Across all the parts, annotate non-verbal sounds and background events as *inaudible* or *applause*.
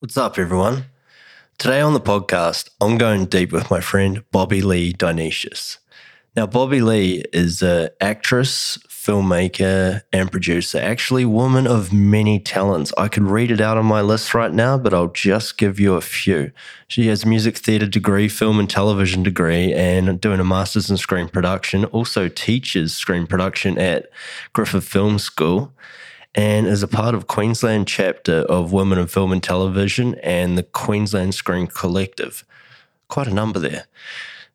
What's up, everyone? Today on the podcast, I'm going deep with my friend Bobby Lee Dionysius. Now, Bobby Lee is an actress, filmmaker, and producer. Actually, woman of many talents. I could read it out on my list right now, but I'll just give you a few. She has a music theatre degree, film and television degree, and doing a master's in screen production. Also teaches screen production at Griffith Film School and is a part of Queensland chapter of Women in Film and Television and the Queensland Screen Collective. Quite a number there.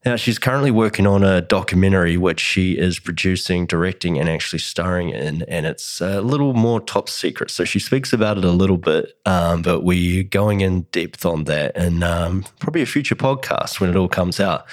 Now, she's currently working on a documentary which she is producing, directing, and actually starring in, and it's a little more top secret. So she speaks about it a little bit, um, but we're going in depth on that and um, probably a future podcast when it all comes out.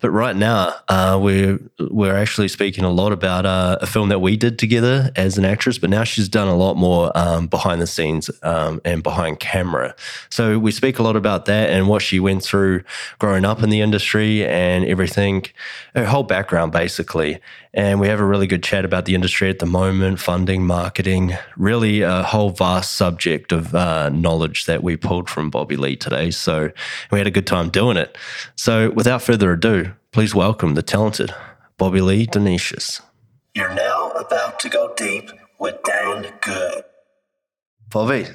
But right now, uh, we're we're actually speaking a lot about uh, a film that we did together as an actress. But now she's done a lot more um, behind the scenes um, and behind camera. So we speak a lot about that and what she went through growing up in the industry and everything, her whole background basically. And we have a really good chat about the industry at the moment, funding, marketing, really a whole vast subject of uh, knowledge that we pulled from Bobby Lee today. So we had a good time doing it. So without further ado, please welcome the talented Bobby Lee Dionysius. You're now about to go deep with Dan Good. Bobby,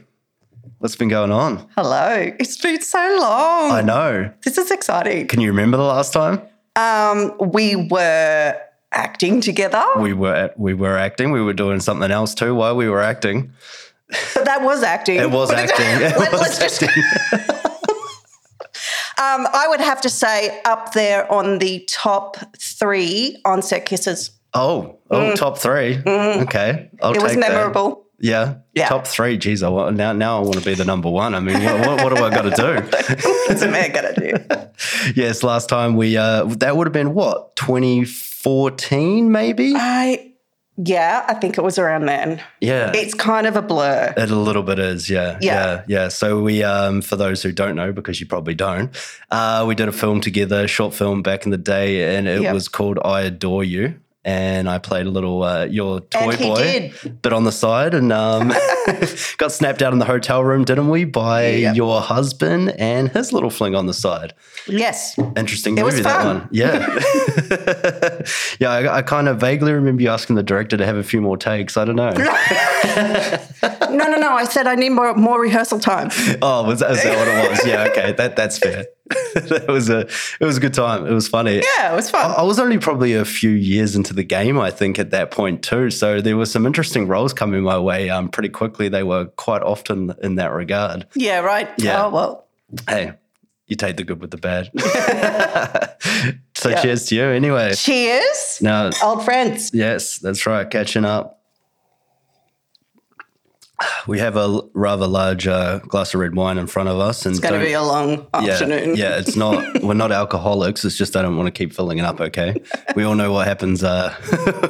what's been going on? Hello. It's been so long. I know. This is exciting. Can you remember the last time Um, we were acting together, we were we were acting? We were doing something else too while we were acting. but that was acting. It was *laughs* acting. It Let, was us *laughs* just. Um, I would have to say up there on the top three on-set kisses. Oh, oh, top 3 Okay, I'll Mm. It was take that. memorable. Yeah. Yeah. Top three. Geez, I want, now now I want to be the number one. I mean, what, what, what do I got to do? *laughs* What's a man gonna do? *laughs* yes, last time we uh that would have been what 2014 maybe. I yeah, I think it was around then. Yeah. It's kind of a blur. It a little bit is, yeah, Yeah. yeah, yeah. So we, um, for those who don't know, because you probably don't, uh, we did a film together, a short film back in the day, and it Yep. was called "I Adore You." And I played a little uh, your toy boy did. bit on the side, and um, *laughs* *laughs* got snapped out in the hotel room, didn't we? By Yep. your husband and his little fling on the side. Yes. Interesting It was movie, that one. Yeah. *laughs* yeah, I, I kind of vaguely remember you asking the director to have a few more takes. I don't know. No, no, no. I said I need more more rehearsal time. oh, was that, is that what it was? Yeah, okay. That that's fair. *laughs* that was a it was a good time. It was funny. Yeah, it was fun. I was only probably a few years into the game, I think, at that point too. So there were some interesting roles coming my way um, pretty quickly. They were quite often in that regard. Yeah, right. Yeah. Oh well. Hey, you take the good with the bad. *laughs* *laughs* so Yeah. cheers to you anyway. Cheers. Now, Old friends. Yes, that's right. Catching up. We have a rather large uh, glass of red wine in front of us, and It's going to be a long yeah, afternoon. yeah, it's not. *laughs* We're not alcoholics. It's just I don't want to keep filling it up. Okay, we all know what happens uh,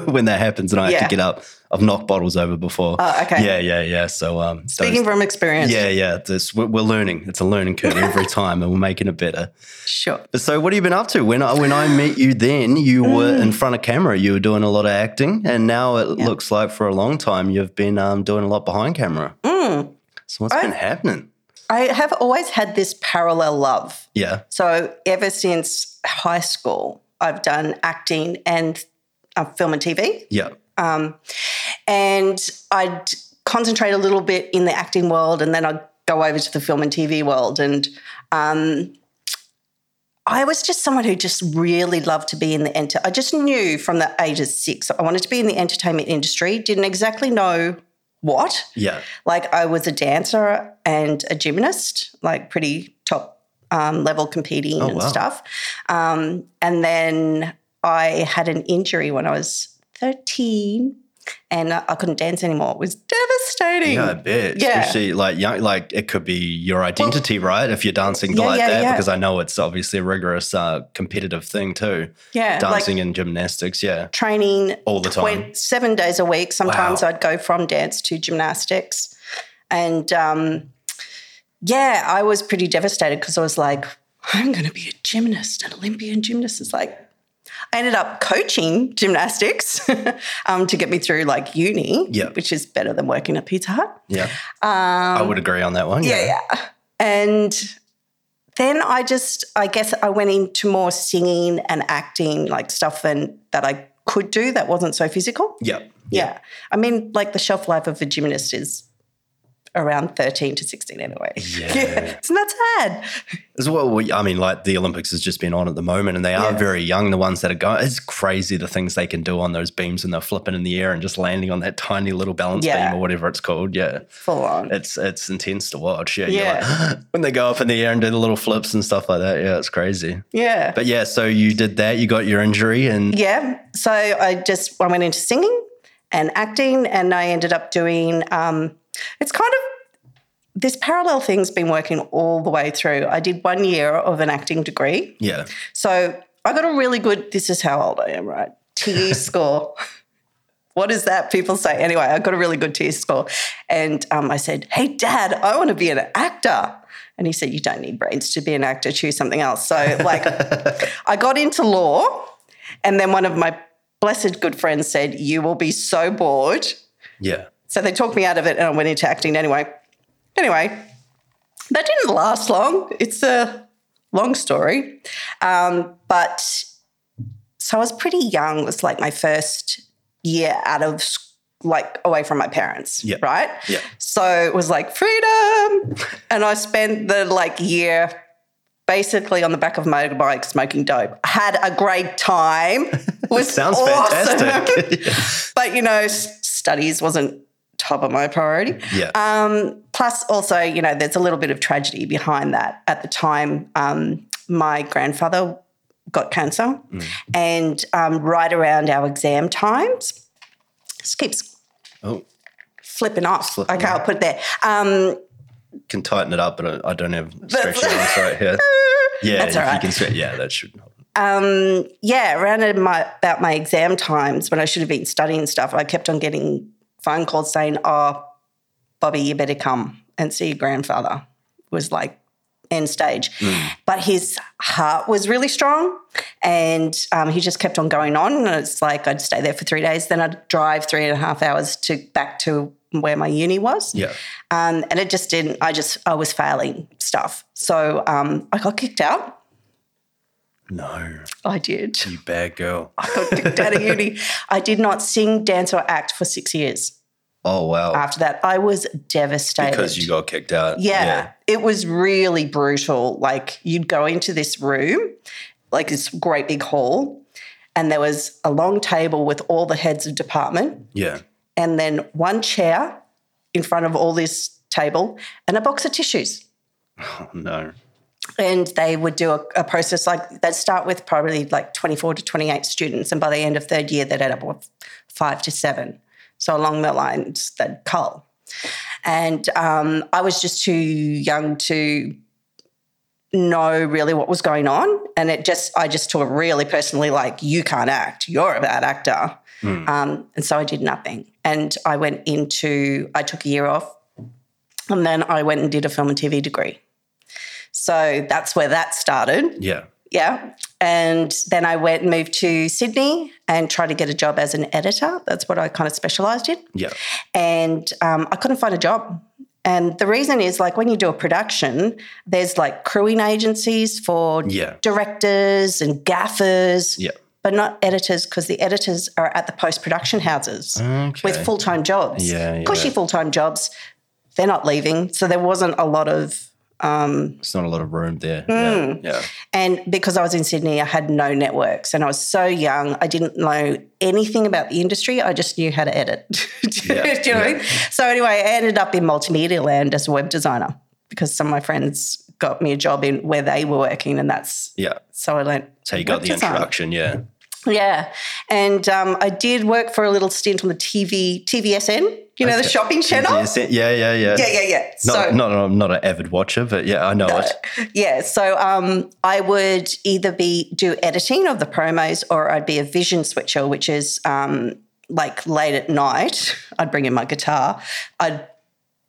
*laughs* when that happens, and I have to get up. I've knocked bottles over before. Oh, okay. Yeah, yeah, yeah. So, um, Speaking those- from experience. yeah, yeah. This, we're, we're learning. It's a learning curve *laughs* every time, and we're making it better. Sure. So, what have you been up to? When I, when I met you, then you were Mm. in front of camera. You were doing a lot of acting, and now it looks like for a long time you've been um, doing a lot behind camera. Mm. So what's been happening? I have always had this parallel love. Yeah, So ever since high school, I've done acting and uh, film and TV. yeah, Um, and I'd concentrate a little bit in the acting world and then I'd go over to the film and TV world. And um, I was just someone who just really loved to be in the enter. I just knew from the age of six I wanted to be in the entertainment industry. Didn't exactly know what. yeah, Like I was a dancer and a gymnast, like pretty top um, level competing and wow. stuff. Um, and then I had an injury when I was 13 and I couldn't dance anymore. It was devastating. yeah. I bet. Yeah. Especially like young, like it could be your identity, right? If you're dancing Yeah, like yeah, that, yeah. because I know it's obviously a rigorous uh, competitive thing too. Yeah, Dancing like and gymnastics. Yeah, training All the time. twen- seven days a week. Sometimes Wow. I'd go from dance to gymnastics. And um, yeah, I was pretty devastated because I was like, I'm going to be a gymnast, an Olympian gymnast. It's like, I ended up coaching gymnastics *laughs* um, to get me through like uni, Yeah. which is better than working at Pizza Hut. yeah. I would agree on that one. Um, Yeah, yeah. And then I just, I guess I went into more singing and acting, like stuff and that I could do that wasn't so physical. Yeah. Yeah. I mean, like the shelf life of a gymnast is around 13 to 16 anyway. *laughs* Yeah. Isn't that sad? As well, we- I mean, like the Olympics has just been on at the moment, and they are Yeah. very young. The ones that are going, it's crazy the things they can do on those beams, and they're flipping in the air and just landing on that tiny little balance Yeah. beam or whatever it's called. Yeah, Full on. it's it's intense to watch. Yeah, Yeah. like, *gasps* when they go up in the air and do the little flips and stuff like that. Yeah, it's crazy. yeah. But yeah, so you did that. You got your injury, and Yeah. So I just I went into singing and acting, and I ended up doing. Um, it's kind of this parallel thing's been working all the way through. I did one year of an acting degree, yeah, so I got a really good. This is how old I am, right? TE *laughs* score. What is that? People say. Anyway, I got a really good TE score, and um, I said, "Hey, Dad, I want to be an actor." And he said, "You don't need brains to be an actor. Choose something else." So, like, *laughs* I got into law, and then one of my blessed good friends said, You will be so bored. yeah. So they talked me out of it and I went into acting anyway. Anyway, that didn't last long. It's a long story. Um, but so I was pretty young. It was like my first year out of s- like away from my parents, Yeah. right? Yeah. So it was like freedom. And I spent the like year basically on the back of a motorbike smoking dope. I Had a great time. *laughs* It was Sounds awesome. fantastic. *laughs* but you know, studies wasn't top of my priority. yeah, Um, plus, also, you know, there's a little bit of tragedy behind that. At the time, um, my grandfather got cancer, and um, right around our exam times, this keeps oh, flipping off. Flipping okay, I'll put it there. Um, can tighten it up, but I I don't have stretchy *laughs* arms right here. Yeah, That's if all you can stretch, yeah, that should. um, yeah, around my, about my exam times when I should have been studying stuff, I kept on getting phone calls saying, "Oh, Bobby, you better come and see your grandfather." Was like end stage, but his heart was really strong, and um, he just kept on going on. And it's like I'd stay there for three days, then I'd drive three and a half hours to back to where my uni was. Yeah, Um, and it just didn't. I just I was failing stuff, so um, I got kicked out. No, I did. you bad girl. I got kicked out of *laughs* uni. I did not sing, dance, or act for six years. Oh wow, After that, I was devastated. because you got kicked out. yeah, it was really brutal. Like you'd go into this room, like this great big hall, and there was a long table with all the heads of department, yeah. and then one chair in front of all this table, and a box of tissues. Oh no. And they would do a, a process like they'd start with probably like 24 to 28 students and by the end of third year they'd end up with five to seven. So along the lines they'd cull. And um, i was just too young to know really what was going on. And it just i just took it really personally like you can't act. You're a bad actor. Um, and so i did nothing. And i went into i took a year off. And then i went and did a film and tv degree so that's where that started. Yeah. Yeah. And then I went and moved to Sydney and tried to get a job as an editor. That's what I kind of specialized in. Yeah. And um, I couldn't find a job. And the reason is like when you do a production, there's like crewing agencies for Yeah. directors and gaffers, Yeah. but not editors because the editors are at the post production houses Okay. with full time jobs. Yeah, yeah. Cushy full time jobs. They're not leaving. So there wasn't a lot of It's not a lot of room there. Hmm. Yeah. Yeah. And because I was in Sydney, I had no networks and I was so young, I didn't know anything about the industry. I just knew how to edit. *laughs* Do you know what I mean? So, anyway, I ended up in multimedia land as a web designer because some of my friends got me a job in where they were working, and that's Yeah. so I learned. So you got the design. introduction. Yeah. Yeah. And um, I did work for a little stint on the TV, TVSN, you know, the shopping channel. Yes, Yeah. Yeah. Yeah. Yeah, yeah, yeah. Not, so, not, I'm not an avid watcher, but yeah, I know it. Yeah, so um, I would either be do editing of the promos or I'd be a vision switcher, which is um, like late at night. I'd bring in my guitar. I'd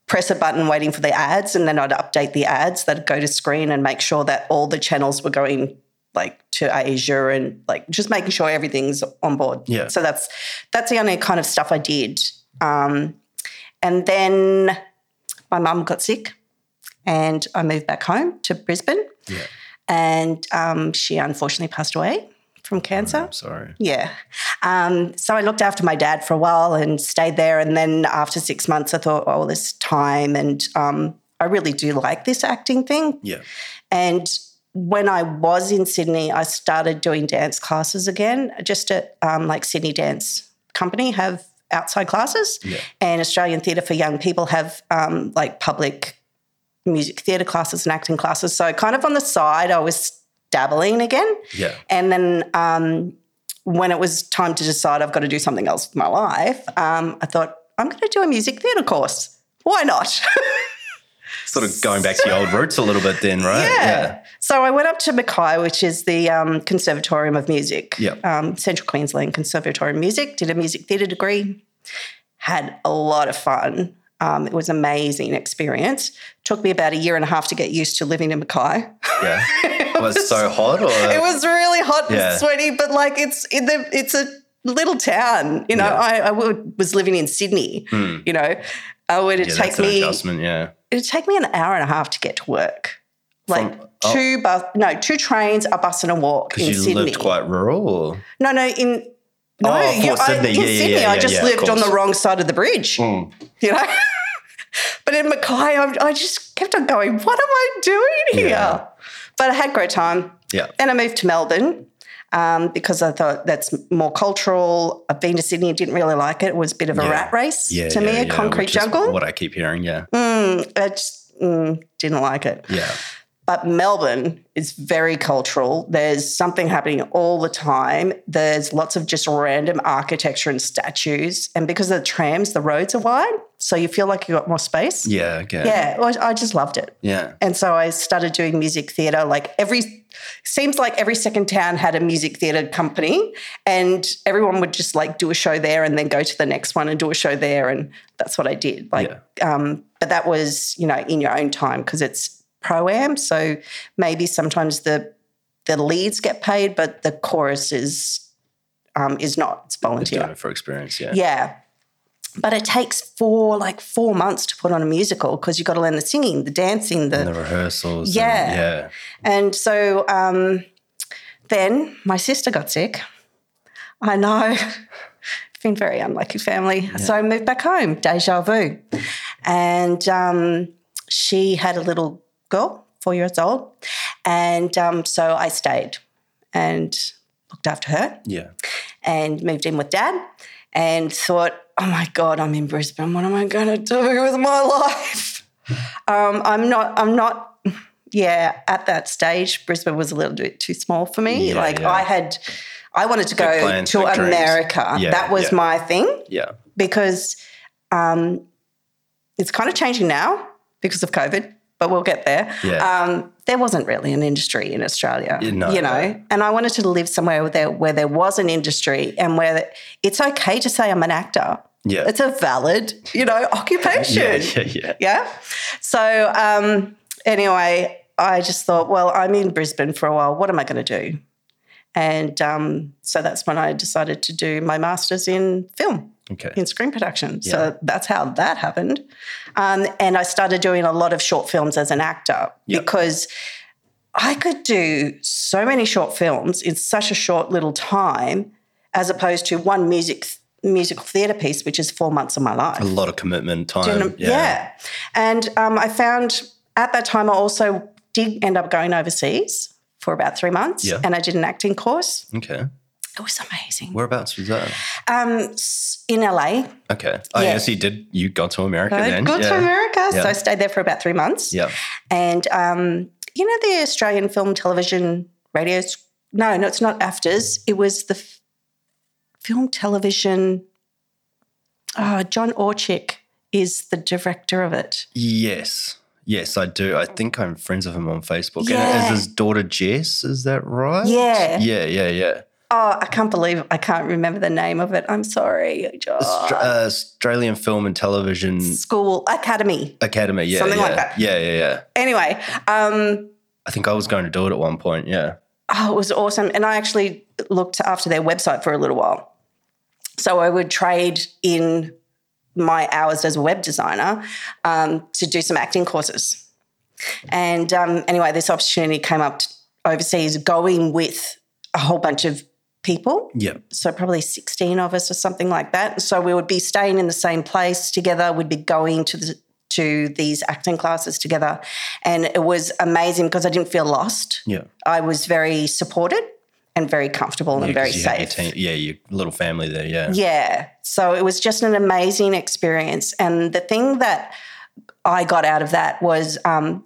press a button waiting for the ads, and then I'd update the ads that'd go to screen and make sure that all the channels were going like to Asia and like just making sure everything's on board. Yeah. So that's that's the only kind of stuff I did. Um, and then my mum got sick and I moved back home to Brisbane. Yeah. And um, she unfortunately passed away from cancer. I'm sorry. Yeah. Um, so I looked after my dad for a while and stayed there. And then after six months, I thought, oh, this time. And um, I really do like this acting thing. Yeah. And when I was in Sydney, I started doing dance classes again, just at um, like Sydney Dance Company have outside classes, Yeah. and Australian Theatre for Young People have um, like public music theatre classes and acting classes. So kind of on the side, I was dabbling again. Yeah. And then um, when it was time to decide I've got to do something else with my life, um, I thought I'm going to do a music theatre course. Why not? *laughs* Sort of going back to your old roots a little bit then, right? Yeah. So I went up to Mackay, which is the um, Conservatorium of Music, Yep. um, Central Queensland Conservatorium of Music, did a music theatre degree, had a lot of fun. Um, it was an amazing experience. Took me about a year and a half to get used to living in Mackay. Yeah. *laughs* yeah. Was it so hot or it was really hot Yeah. and sweaty, but like it's in the, it's a little town. You know, Yeah. I, I was living in Sydney. Hmm. You know, uh, would yeah, take me adjustment. Yeah, it'd take me an hour and a half to get to work. Like From- oh. two bus, no, two trains, a bus, and a walk in you Sydney. lived quite rural or no, no, in no, Oh, you- I- Sydney. in Yeah, Sydney, yeah, I just lived on the wrong side of the bridge. Mm. You know. *laughs* but in Mackay, I, I just kept on going. What am I doing here? But I had a great time. Yeah. Then I moved to Melbourne. Um, because I thought that's more cultural. I've been to Sydney, and didn't really like it. It was a bit of a Yeah. rat race Yeah, to yeah, me, a concrete jungle. What I keep hearing, yeah. Mm, I just mm, didn't like it. Yeah. But Melbourne is very cultural. There's something happening all the time. There's lots of just random architecture and statues. And because of the trams, the roads are wide. So you feel like you got more space. Yeah, okay. Yeah, I I just loved it. Yeah. And so I started doing music theatre. Like every, seems like every second town had a music theatre company, and everyone would just like do a show there and then go to the next one and do a show there, and that's what I did. Like, um, but that was you know in your own time because it's pro am, so maybe sometimes the the leads get paid, but the chorus is um, is not. It's Doing volunteer. it for experience, yeah. Yeah. But it takes four, like four months to put on a musical because you've got to learn the singing, the dancing, the the rehearsals. and- Yeah. yeah. and so um, then my sister got sick. I know. *laughs* Been very unlucky family. So I moved back home, deja vu. And um, she had a little girl, four years old. And um, so I stayed and looked after her Yeah. and moved in with dad and thought, oh my God, I'm in Brisbane. What am I going to do with my *laughs* life? Um, I'm not, I'm not, yeah, at that stage, Brisbane was a little bit too small for me. Yeah, like yeah. I had, I wanted to go plans, to. America. Yeah, that was my thing Yeah. because um, it's kind of changing now because of COVID, but we'll get there. Yeah. Um, there wasn't really an industry in Australia, no, you know, no. and I wanted to live somewhere where there, where there was an industry and where it's okay to say I'm an actor. Yeah. It's a valid, you know, *laughs* occupation. Yeah, yeah, yeah. Yeah. So um, anyway, I just thought, well, I'm in Brisbane for a while. What am I going to do? And um, so that's when I decided to do my master's in film, Okay. in screen production. Yeah. So that's how that happened. Um, and I started doing a lot of short films as an actor Yeah. because I could do so many short films in such a short little time, as opposed to one music musical theatre piece, which is four months of my life. A lot of commitment, time. Yeah. yeah. And um, I found at that time I also did end up going overseas for about three months Yeah. and I did an acting course. Okay. It was amazing. Whereabouts was that? Um, in LA. Okay. Oh, Yeah. yes, you did. You got to America I then. got yeah. to America. So I stayed there for about three months. Yeah. And um, you know the Australian film, television, radio? No, no, it's not AFTRS. It was the f- film, television. Oh, John Orcsik is the director of it. Yes. Yes, I do. I think I'm friends with him on Facebook. Yeah. And is his daughter Jess? Is that right? Yeah. Yeah, yeah, yeah. Oh, I can't believe I can't remember the name of it. I'm sorry. Uh, Australian Film and Television School Academy. Academy. Yeah, Something yeah. like that. Yeah, yeah, yeah. Anyway, um, I think I was going to do it at one point. Yeah. oh, it was awesome. And I actually looked after their website for a little while. So I would trade in my hours as a web designer um, to do some acting courses. And um, anyway, this opportunity came up overseas, going with a whole bunch of people. Yeah. So probably 16 of us or something like that. So we would be staying in the same place together. We'd be going to the to these acting classes together. And it was amazing because I didn't feel lost. Yeah. I was very supported and very comfortable and very you your safe. team- yeah, your little family there. Yeah. Yeah. So it was just an amazing experience. And the thing that I got out of that was um,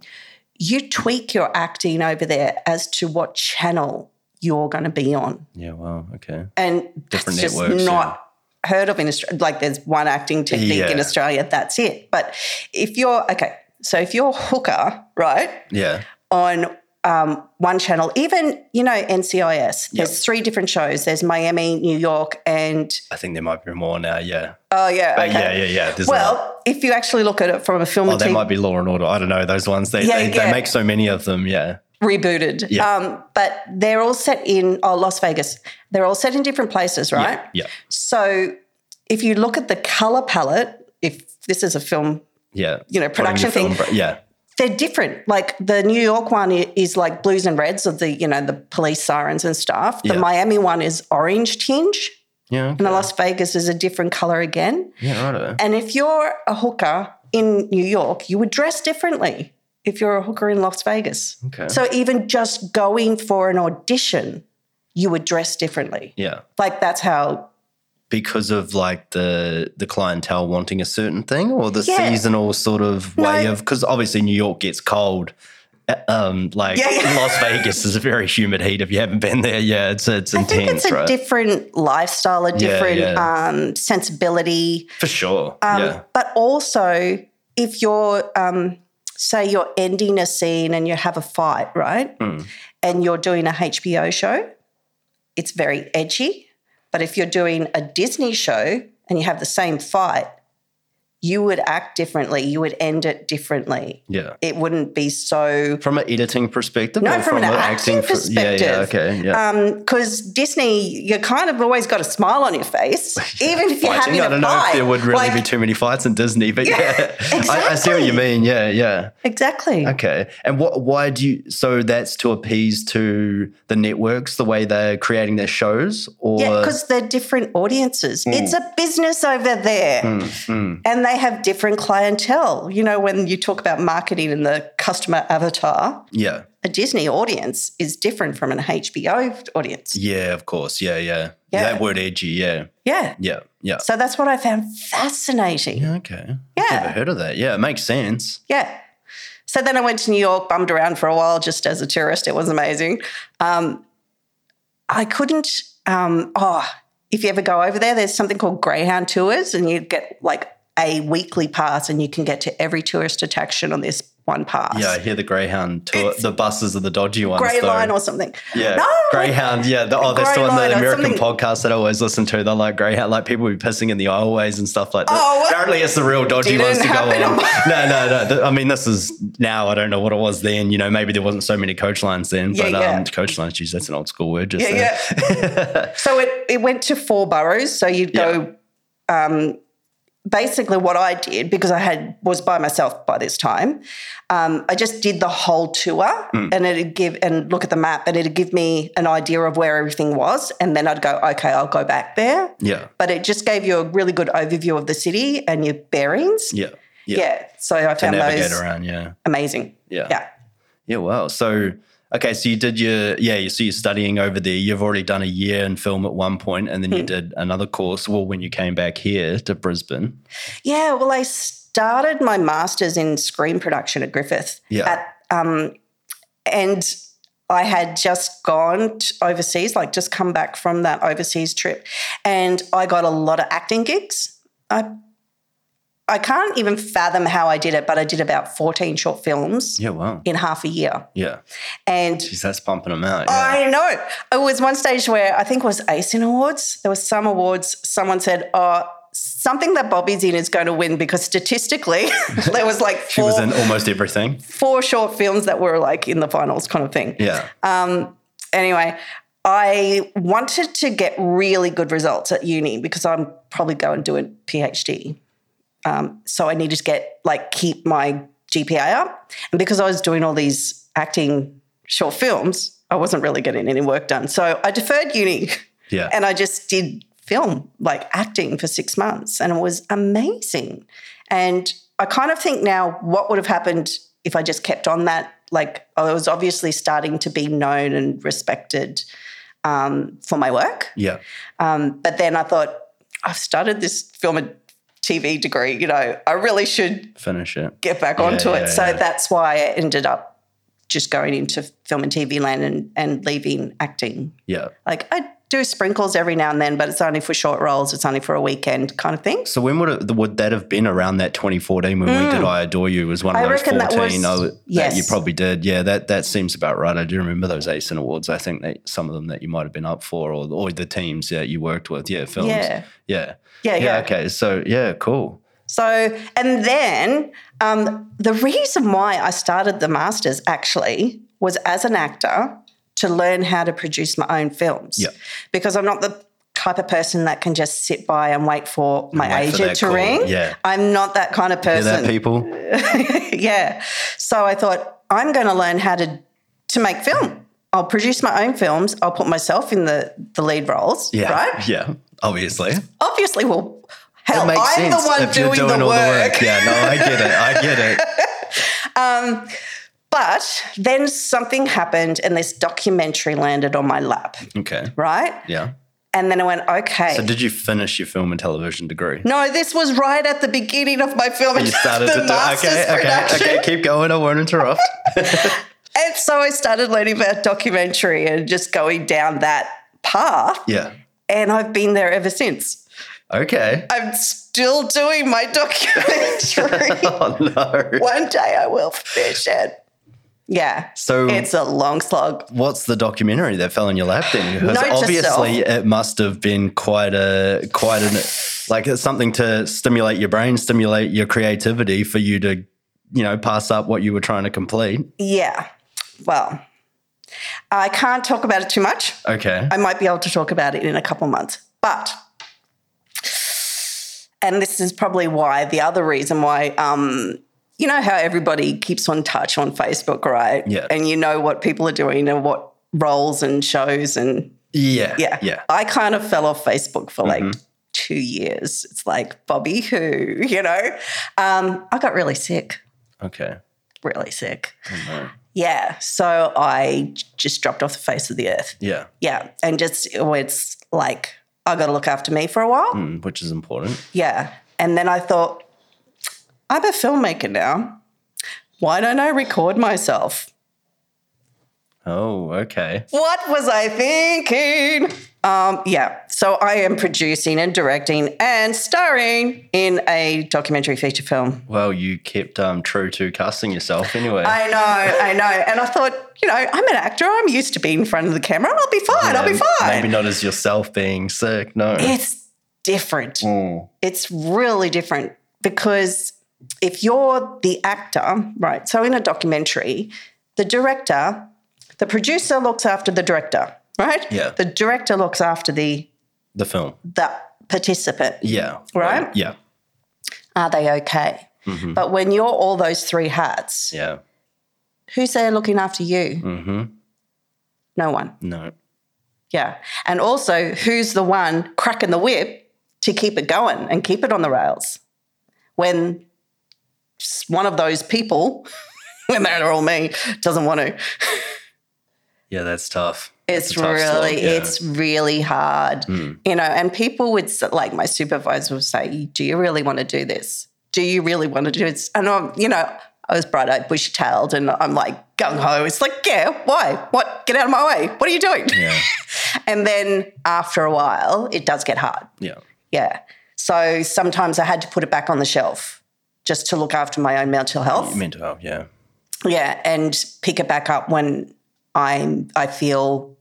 you tweak your acting over there as to what channel you're going to be on. Yeah. Wow. Okay. And Different that's just networks, not heard of in Australia. Like there's one acting technique in Australia, that's it. But if you're, okay, so if you're hooker, right, Yeah. on um, one channel, even, you know, NCIS, there's Yep. three different shows. There's Miami, New York, and, I think there might be more now. Yeah. oh, yeah. But okay. yeah, yeah, yeah. There's Well, not- if you actually look at it from a film oh, TV might be Law and Order. I don't know those ones. They Yeah, they, yeah. they make so many of them. Yeah. Rebooted, Yeah. um, but they're all set in oh, Las Vegas. They're all set in different places, right? Yeah. So if you look at the color palette, if this is a film, Yeah. You know, production thing. film- Yeah. they're different. Like the New York one is like blues and reds of the, you know, the police sirens and stuff. The Yeah. Miami one is orange tinge, Yeah. and the Las Vegas is a different color again. Yeah. Right. And if you're a hooker in New York, you would dress differently if you're a hooker in Las Vegas. Okay. So even just going for an audition, you would dress differently. Yeah. Like that's how Because of like the the clientele wanting a certain thing, or the Yeah. seasonal sort of way No. of because obviously New York gets cold. Uh, Um, like Yeah, yeah. Las Vegas is a very humid heat. If you haven't been there, yeah, it's it's I intense, think it's a right? different lifestyle, a different. Um, sensibility. For sure. Um, yeah. But also, if you're, um, say, you're ending a scene and you have a fight, right? Hmm. And you're doing a HBO show, it's very edgy. But if you're doing a Disney show and you have the same fight, you would act differently. You would end it differently. Yeah. It wouldn't be so. From an editing perspective, No, or from an a acting per- Yeah, yeah, perspective. okay, yeah. Um, because Disney, you kind of always got a smile on your face, *laughs* even if you're Fighting, having I don't know fight. if there would really Like, be too many fights in Disney, but yeah, Yeah, *laughs* I, I see what you mean. Yeah, yeah. Exactly. Okay. And what? Why do you? So that's to appease to the networks the way they're creating their shows, or Yeah, because they're different audiences. Hmm. It's a business over there. Hmm, hmm. And they have different clientele. You know, when you talk about marketing and the customer avatar, yeah, a Disney audience is different from an HBO audience. yeah, of course, yeah, yeah, Yeah. That word edgy, yeah, Yeah. yeah, yeah. So that's what I found fascinating. Yeah, okay. Yeah. Never heard of that. Yeah, it makes sense. Yeah. So then I went to New York, bummed around for a while just as a tourist. It was amazing. Um, I couldn't, um, oh, if you ever go over there, there's something called Greyhound Tours, and you get like a weekly pass and you can get to every tourist attraction on this one pass. Yeah, I hear the Greyhound tour. The buses are the dodgy ones. Grey though. Line or something. Yeah, No, Greyhound. Yeah, the, oh, that's the one. The American podcast that I always listen to. They're like Greyhound, like people be pissing in the aisleways and stuff like that. Oh, what? Apparently, it's the real dodgy ones to go on. on my- no, no, no. Th- I mean, this is now. I don't know what it was then. You know, maybe there wasn't so many coach lines then. Yeah, but yeah. um, coach lines, geez, that's an old school word. Just Yeah, there. *laughs* So it, it went to four boroughs. So you'd go. Um, basically, what I did because I had was by myself by this time, um, I just did the whole tour, Hmm. and it'd give and look at the map, and it'd give me an idea of where everything was, and then I'd go, okay, I'll go back there. yeah, But it just gave you a really good overview of the city and your bearings. yeah, Yeah. yeah. So I To found navigate those around. Yeah, amazing. yeah, Yeah. Yeah, wow. So, okay, so you did your, yeah, you so you're studying over there. You've already done a year in film at one point, and then Hmm. you did another course. Well, when you came back here to Brisbane. Yeah, well, I started my master's in screen production at Griffith. Yeah. At, um, and I had just gone t- overseas, like just come back from that overseas trip, and I got a lot of acting gigs. I I can't even fathom how I did it, but I did about 14 short films Yeah, wow. in half a year. Yeah. And Jeez, that's pumping them out. Yeah. I know. It was one stage where I think it was ASIN Awards. There was some awards. Someone said, "Oh, something that Bobby's in is going to win," because statistically, *laughs* there was like *laughs* she was in almost everything. four short films that were like in the finals, kind of thing. Yeah. Um, Anyway, I wanted to get really good results at uni because I'm probably going to do a PhD. Um, so I needed to get like keep my GPA up. And because I was doing all these acting short films, I wasn't really getting any work done. So I deferred uni Yeah. and I just did film, like acting for six months. And it was amazing. And I kind of think now what would have happened if I just kept on that. Like I was obviously starting to be known and respected um, for my work. yeah. Um, but then I thought, I've started this film TV degree, you know, I really should Finish it. get back onto yeah, it. So that's why I ended up just going into film and TV land and, and leaving acting. Yeah. Like I do sprinkles every now and then, but it's only for short roles. It's only for a weekend kind of thing. So when would it, would that have been around that 2014 when we did I Adore You was one of Mm. I those reckon that 14 was- oh, that yes. you probably did. Yeah, that that seems about right. I do remember those ASIN awards. I think that some of them that you might have been up for or, or the teams that you worked with. Yeah, films. Yeah. Yeah. Yeah, yeah. Okay. So yeah, cool. So, and then um, the reason why I started the masters actually was as an actor to learn how to produce my own films. Yeah. Because I'm not the type of person that can just sit by and wait for my wait agent that to call. ring. Yeah. I'm not that kind of Hear person. that, people? *laughs* yeah. So I thought I'm going to learn how to to make film. I'll produce my own films. I'll put myself in the the lead roles. Yeah. Right. Yeah. Obviously. Obviously, well, hell, it makes I'm sense the one if doing, you're doing the all work. the work. Yeah. No, I get it. I get it. *laughs* Um, but then something happened, and this documentary landed on my lap. Okay. Right. Yeah. And then I went, okay. So did you finish your film and television degree? no, this was right at the beginning of my film. And You started the to do master's okay, okay, okay. Keep going. I won't interrupt. *laughs* *laughs* And so I started learning about documentary and just going down that path. yeah. And I've been there ever since. Okay. I'm still doing my documentary. *laughs* Oh no. One day I will finish it. Yeah. So- it's a long slog. What's the documentary that fell in your lap then? Because obviously it must have been quite a quite an like it's something to stimulate your brain, stimulate your creativity for you to, you know, pass up what you were trying to complete. Yeah. Well, I can't talk about it too much. Okay. I might be able to talk about it in a couple months. But, and this is probably why the other reason why, um, you know, how everybody keeps on touch on Facebook, right? Yeah. And you know what people are doing and what roles and shows and yeah. yeah. Yeah. I kind of fell off Facebook for like two years. It's like Bobby who, *laughs* you know? Um, I got really sick, Okay. really sick. no. Yeah. So I just dropped off the face of the earth. Yeah. Yeah. And just, it's like, I got to look after me for a while. Mm, which is important. Yeah. And then I thought, I'm a filmmaker now. Why don't I record myself? Oh, okay. What was I thinking? Um, yeah. So I am producing and directing and starring in a documentary feature film. Well, you kept um, true to casting yourself anyway. I know, I know. And I thought, you know, I'm an actor. I'm used to being in front of the camera. I'll be fine. I'll be fine. Maybe not as yourself being sick. No. It's different. Mm. It's really different because if you're the actor, right? So in a documentary, the director, the producer looks after the director, right? Yeah. The director looks after the The film. the participant. Yeah. Right? Yeah. Are they okay? But when you're all those three hats, Yeah. who's there looking after you? Mm-hmm. No one. No. Yeah. And also, who's the one cracking the whip to keep it going and keep it on the rails? When one of those people, *laughs* when they're all me, doesn't want to. *laughs* Yeah, that's tough. It's It's a tough really, slog, yeah. It's really hard. Hmm. You know, and people would, like my supervisor would say, Do you really want to do this? Do you really want to do this? And I'm, you know, I was bright eyed, bushy tailed, and I'm like gung ho. It's like, Yeah, why? What? Get out of my way. What are you doing? Yeah. *laughs* And then after a while, it does get hard. Yeah. Yeah. So sometimes I had to put it back on the shelf just to look after my own mental health. Mental health. Yeah. Yeah, and pick it back up when I'm I feel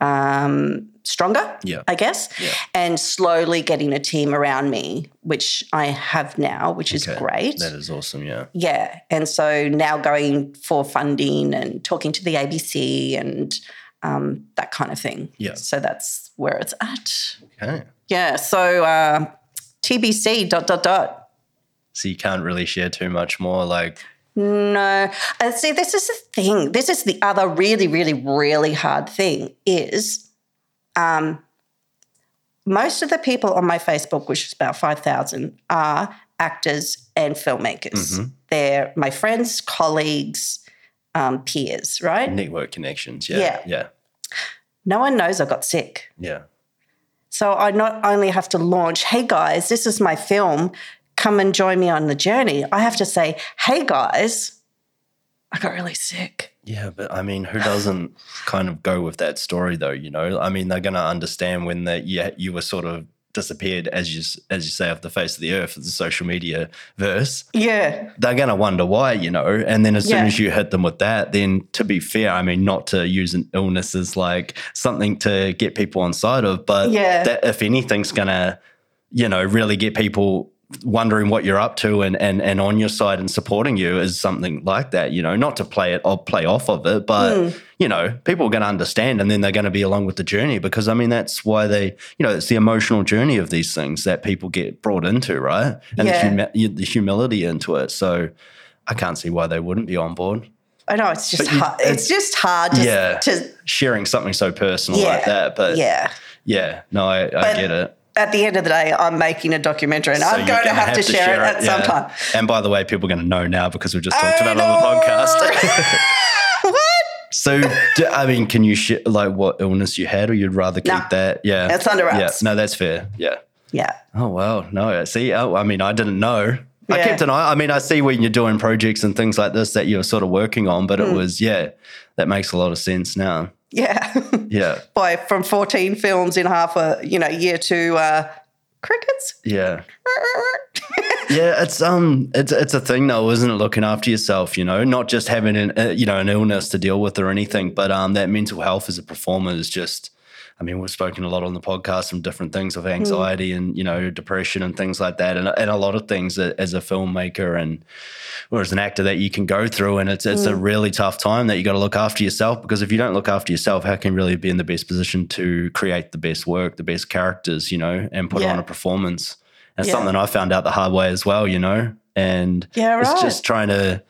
um, stronger. Yeah. I guess. Yeah. And slowly getting a team around me, which I have now, which is Okay. great. That is awesome. Yeah. Yeah. And so now going for funding and talking to the ABC and um, that kind of thing. Yeah. So that's where it's at. Okay. Yeah. So uh, TBC dot dot dot. So you can't really share too much more. Like, No. Uh, see, this is the thing. This is the other really, really, really hard thing is um, most of the people on my Facebook, which is about 5,000, are actors and filmmakers. They're my friends, colleagues, um, peers, right? Network connections. Yeah. Yeah. Yeah. No one knows I got sick. Yeah. So I not only have to launch, hey guys, this is my film, come and join me on the journey. I have to say, hey guys, I got really sick. Yeah, but I mean, who doesn't kind of go with that story though? You know, I mean, they're going to understand when that you you were sort of disappeared as you as you say off the face of the earth, the social media verse. Yeah. They're going to wonder why, you know. And then as soon as you hit them with that, then to be fair, I mean, not to use an illness as like something to get people on side of, but Yeah. that if anything's going to, you know, really get people wondering what you're up to and, and and on your side and supporting you is something like that you know not to play it or play off of it but Hmm. you know people are going to understand and then they're going to be along with the journey because i mean that's why they you know it's the emotional journey of these things that people get brought into right and Yeah. the, humi- the humility into it so i can't see why they wouldn't be on board I know it's just you- hard. It's, it's- just hard to, yeah to sharing something so personal yeah, like that but yeah, yeah. no i, I get it At the end of the day, I'm making a documentary and So I'm going to gonna have, to share, it at some time. And by the way, people are going to know now because we've just talked about it on the podcast. *laughs* *laughs* what? so, do, I mean, can you share like what illness you had, or you'd rather keep Nah. that? Yeah, It's under Yeah, wraps. no, that's fair. Yeah. Yeah. Oh wow, no. See, oh, I mean, I didn't know. I kept an eye. I mean, I see when you're doing projects and things like this that you're sort of working on, but Hmm. it was yeah, that makes a lot of sense now. Yeah. Yeah, *laughs* Boy, from 14 films in half a, you know, year to uh, crickets. yeah. *laughs* Yeah, it's um, it's it's a thing though, isn't it? Looking after yourself, you know, not just having an uh, you know an illness to deal with or anything, but um, that mental health as a performer is just. I mean, we've spoken a lot on the podcast from different things of hmm. anxiety and you know depression and things like that, and uh, and a lot of things that, as a filmmaker and or as an actor that you can go through, and it's it's a hmm. really tough time that you got to look after yourself because if you don't look after yourself, how can you really be in the best position to create the best work, the best characters, you know, and put Yeah. on a performance? That's Yeah. something I found out the hard way as well, you know? And Yeah, it's just trying to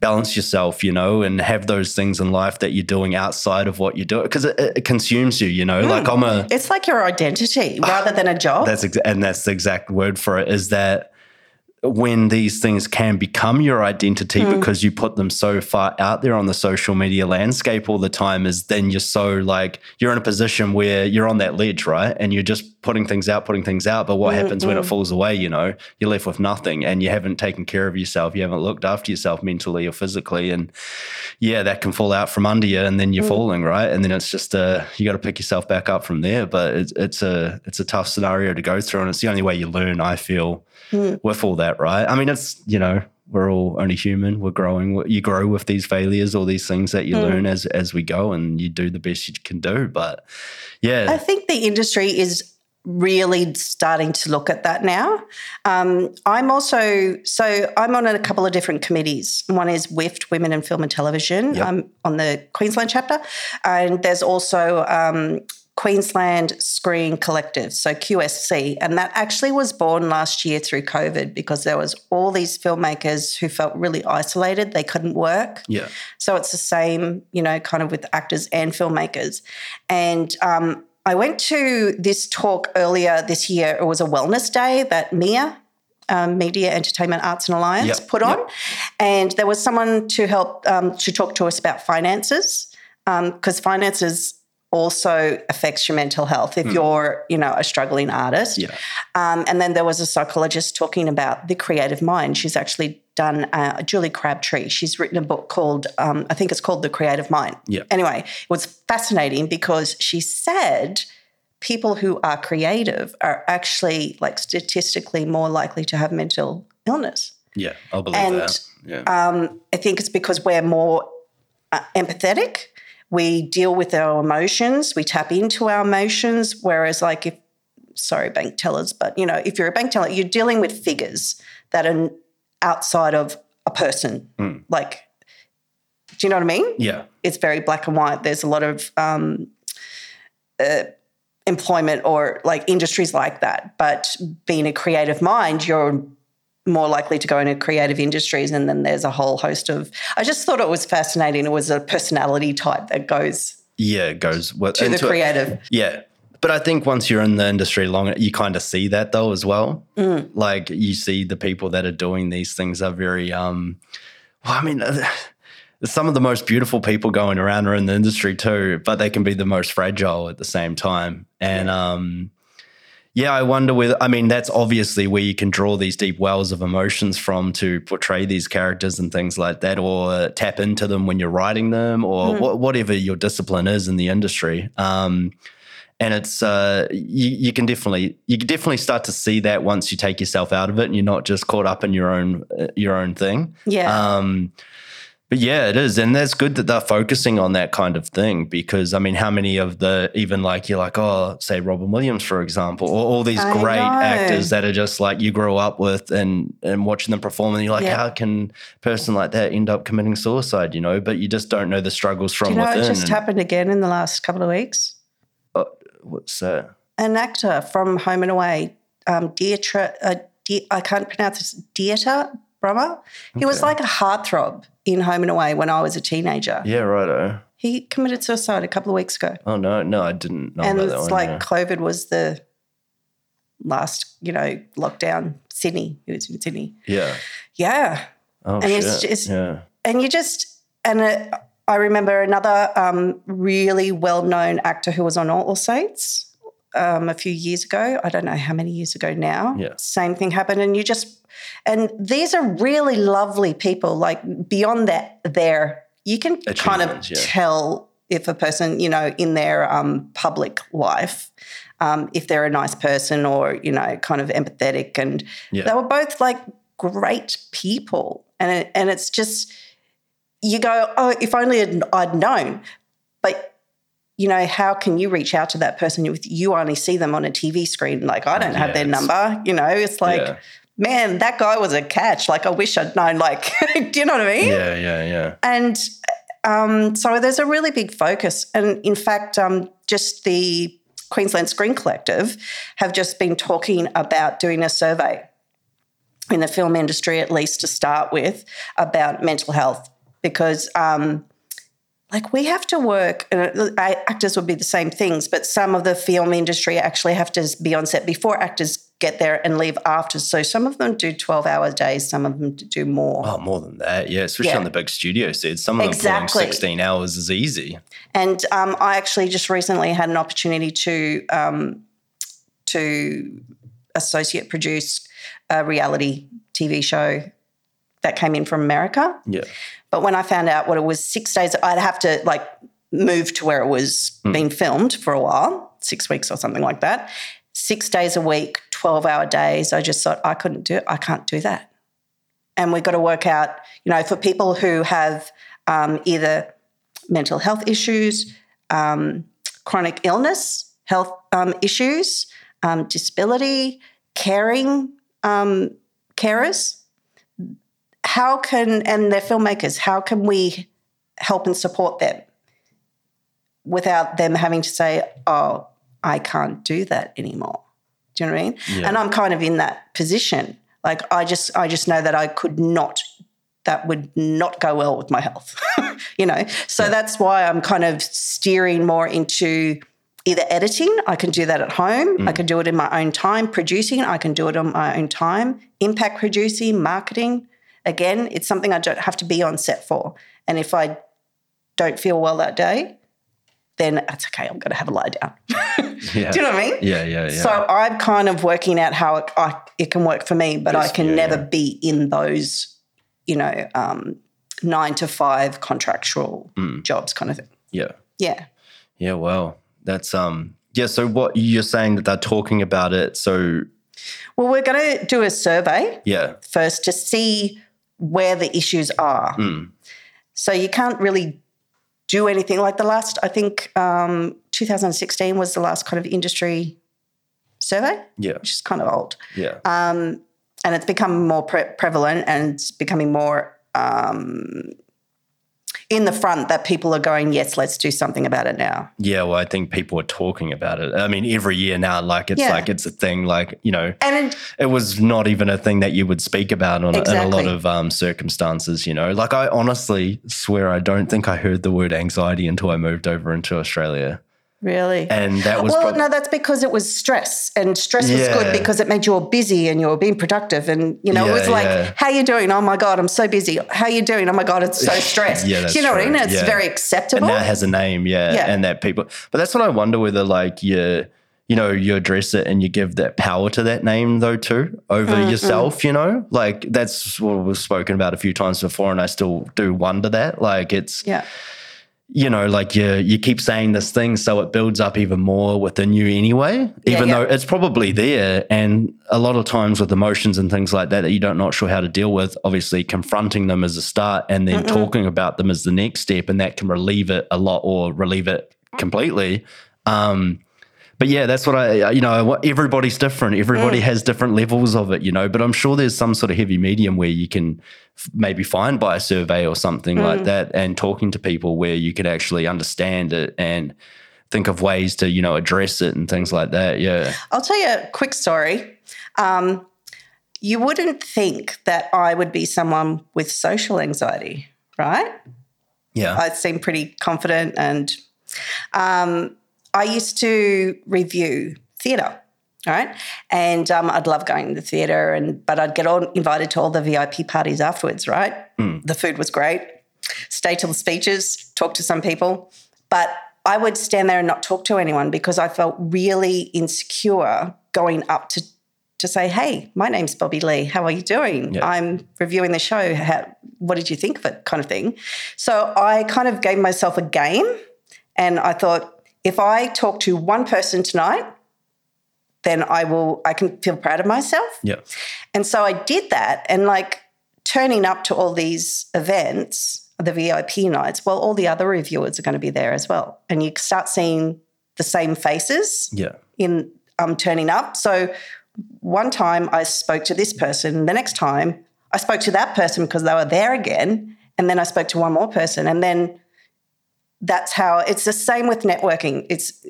balance yourself, you know, and have those things in life that you're doing outside of what you do because it, it consumes you, you know? Like I'm a It's like your identity rather than a job. that's ex- and that's the exact word for it is that when these things can become your identity Hmm. because you put them so far out there on the social media landscape all the time is then you're so like you're in a position where you're on that ledge right and you're just putting things out putting things out but what happens when it falls away you know? You're left with nothing and you haven't taken care of yourself. You haven't looked after yourself mentally or physically and yeah that can fall out from under you and then you're mm. falling right? And then it's just uh you got to pick yourself back up from there but it's, it's a it's a tough scenario to go through and it's the only way you learn i feel mm. with all that right? I mean it's you know we're all only human. We're growing. You grow with these failures all these things that you mm. learn as as we go and you do the best you can do but yeah. I think the industry is really starting to look at that now. Um, I'm also, so I'm on a couple of different committees. One is WIFT, Women in Film and Television. Yep. I'm on the Queensland chapter. And there's also um, Queensland Screen Collective, so QSC. And that actually was born last year through COVID because there was all these filmmakers who felt really isolated. They couldn't work. yeah So it's the same, you know, kind of with actors and filmmakers. And um, I went to this talk earlier this year. It was a wellness day that MIA, um, Media Entertainment Arts and Alliance, Yep, put on. And there was someone to help um, to talk to us about finances because finances also affects your mental health if you're, you know, a struggling artist. yeah Um, and then there was a psychologist talking about the creative mind. She's actually done uh, Julie Crabtree. She's written a book called, um, I think it's called The Creative Mind. Yeah. Anyway, it was fascinating because she said people who are creative are actually like statistically more likely to have mental illness. yeah i'll believe And, that yeah Um, I think it's because we're more uh, empathetic. We deal with our emotions. We tap into our emotions. Whereas, like, if sorry, bank tellers, but you know, if you're a bank teller, you're dealing with figures that are outside of a person. Like, do you know what I mean? yeah It's very black and white. There's a lot of um, uh, employment or like industries like that. But being a creative mind, you're more likely to go into creative industries. And then there's a whole host of, I just thought it was fascinating. It was a personality type that goes Yeah, it goes to the into it. creative. Yeah. But I think once you're in the industry long, you kind of see that though as well. Mm. Like you see the people that are doing these things are very, um, well, I mean, *sighs* some of the most beautiful people going around are in the industry too, but they can be the most fragile at the same time. And, um, yeah, I wonder whether, I mean, that's obviously where you can draw these deep wells of emotions from to portray these characters and things like that, or tap into them when you're writing them, or wha- whatever your discipline is in the industry. Um, and it's uh, you, you can definitely you can definitely start to see that once you take yourself out of it and you're not just caught up in your own uh, your own thing. Yeah. Um, but yeah, it is, and that's good that they're focusing on that kind of thing because I mean, how many of the even like you're like, oh, say Robin Williams for example, or all these I great know. actors that are just like you grew up with and and watching them perform, and you're like, Yeah. how can a person like that end up committing suicide? You know, but you just don't know the struggles from Do you know within. it just and- happened again in the last couple of weeks? What's that? An actor from Home and Away, um, Dietra, uh, Di- I can't pronounce this, Dieter Brummer. He was like a heartthrob in Home and Away when I was a teenager. Yeah, righto. He committed suicide a couple of weeks ago. Oh no, no, I didn't know and about that it's like. COVID was the last, you know, lockdown. Sydney, he was in Sydney. yeah. Yeah, Oh And shit. it's just- yeah. and you just and uh, I remember another um, really well-known actor who was on All Saints um, a few years ago. I don't know how many years ago now. Yeah. same thing happened, and you just and these are really lovely people. Like beyond that, there you can kind of yeah. tell if a person, you know, in their um, public life. Um, if they're a nice person or you know kind of empathetic and Yeah. they were both like great people and it, and it's just you go oh if only I'd, I'd known but you know how can you reach out to that person if you only see them on a tv screen like i don't have their number you know it's like Yeah. man that guy was a catch like i wish i'd known like *laughs* do you know what i mean Yeah, yeah, yeah. and um, so there's a really big focus. And in fact, um, just the Queensland Screen Collective have just been talking about doing a survey in the film industry, at least to start with, about mental health. Because, um, like, we have to work, and uh, actors would be the same things, but some of the film industry actually have to be on set before actors get there and leave after. So some of them do 12 hour days, some of them do more. Oh, more than that. Yeah, especially Yeah. on the big studio sets. Some of them Exactly. pulling 16 hours is easy. And um, I actually just recently had an opportunity to um, to associate produce a reality TV show that came in from America. Yeah. But when I found out what it was, six days, I'd have to like move to where it was being filmed for a while, six weeks or something like that. Six days a week, twelve hour days. I just thought I couldn't do. it. I can't do that. And we've got to work out, you know, for people who have um, either mental health issues, um, chronic illness, health um, issues, um, disability, caring um, carers. How can and they're filmmakers? How can we help and support them without them having to say, "Oh, I can't do that anymore"? Do you know what I mean? Yeah. And I'm kind of in that position. Like I just, I just know that I could not that would not go well with my health, *laughs* you know? So that's why I'm kind of steering more into either editing, I can do that at home, mm. I can do it in my own time, producing, I can do it on my own time, impact producing, marketing. Again, it's something I don't have to be on set for. And if I don't feel well that day, then that's okay, I'm going to have a lie down. *laughs* Yeah. do you know what I mean? Yeah, yeah, yeah. So I'm kind of working out how it, I, it can work for me, but I can yeah, never yeah. be in those, you know, um, nine to five contractual Mm. jobs kind of thing. yeah. Yeah. Yeah, well, that's um yeah, so what you're saying that they're talking about it. So Well, we're going to do a survey yeah. first to see where the issues are. Mm. So you can't really do anything like the last, I think um, 2016 was the last kind of industry survey, Yeah. which is kind of old. Yeah. um, and it's become more pre- prevalent and it's becoming more um, in the front that people are going, yes, let's do something about it now. Yeah, well, I think people are talking about it. I mean, every year now, like it's Yeah. like it's a thing. Like you know, And it, it was not even a thing that you would speak about on, in a lot of um, circumstances. You know, like I honestly swear I don't think I heard the word anxiety until I moved over into Australia, really. and that was well, prob- no, that's because it was stress, and stress was good because it made you all busy and you were being productive, and you know it was like, yeah. "How you doing? Oh my god, I'm so busy. How you doing? Oh my god, it's so *laughs* stressed." Yeah, that's Do you know what I mean? It's Yeah. very and acceptable. that has a name, yeah, Yeah. and that people. But that's what I wonder whether like you, you know, you address it and you give that power to that name though too over Mm, yourself. You know, like that's what we've spoken about a few times before, and I still do wonder that. Like it's yeah, you know, like you you keep saying this thing, so it builds up even more within you anyway. Even yeah. though it's probably there, and a lot of times with emotions and things like that that you don't not sure how to deal with, obviously confronting them as a start, and then talking about them as the next step, and that can relieve it a lot or relieve it completely. Um, but yeah, that's what I, you know, what- everybody's different. Everybody Mm. has different levels of it, you know, but I'm sure there's some sort of heavy medium where you can maybe find by a survey or something Mm. like that and talking to people where you could actually understand it and think of ways to, you know, address it and things like that. Yeah. I'll tell you a quick story. Um, you wouldn't think that I would be someone with social anxiety, right? Yeah. I seem pretty confident, and um, I used to review theatre. right? and um, I'd love going to the theatre, and but I'd get all invited to all the VIP parties afterwards. Right, the food was great. Stay till the speeches, talk to some people, but I would stand there and not talk to anyone because I felt really insecure going up to to say, "Hey, my name's Bobby Lee. How are you doing? Yeah. I'm reviewing the show. How, what did you think of it?" Kind of thing. So I kind of gave myself a game, and I thought, if I talk to one person tonight, then I will. I can feel proud of myself. Yeah. And so I did that, and like turning up to all these events, the VIP nights. Well, all the other reviewers are going to be there as well, and you start seeing the same faces Yeah. in um, turning up. So one time I spoke to this person, the next time I spoke to that person because they were there again, and then I spoke to one more person, and then that's how it's the same with networking. It's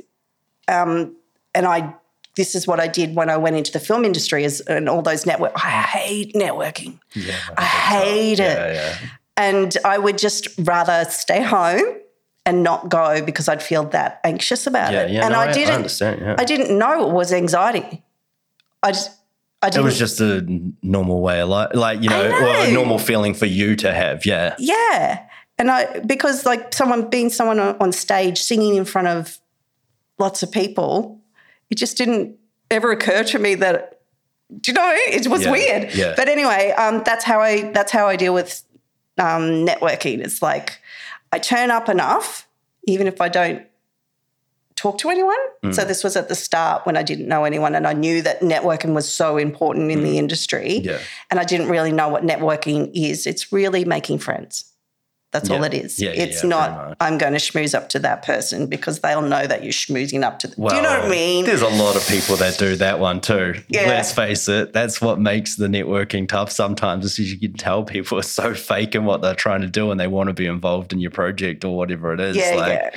um, and I this is what I did when I went into the film industry is and all those network. I hate networking. Yeah. I hate it. Yeah. Yeah. And I would just rather stay home and not go because I'd feel that anxious about it. Yeah. and no, I didn't understand. Yeah. I didn't know it was anxiety. I just, I it didn't. was just a normal way of life, like, you know, I or a normal feeling for you to have. Yeah. yeah, and I because like someone being someone on stage singing in front of lots of people, it just didn't ever occur to me that. Do you know? It was Yeah, weird. yeah. But anyway, um, that's how I that's how I deal with um, networking. It's like I turn up enough, even if I don't talk to anyone. Mm. So this was at the start when I didn't know anyone, and I knew that networking was so important in the industry. Mm. Yeah. And I didn't really know what networking is. It's really making friends. That's all Yeah. it is. Yeah, yeah, it's not. I'm going to schmooze up to that person because they'll know that you're schmoozing up to them. Do you know what I mean? There's a lot of people that do that one too. Yeah. Let's face it. That's what makes the networking tough sometimes is you can tell people are so fake in what they're trying to do and they want to be involved in your project or whatever it is. Yeah, like yeah.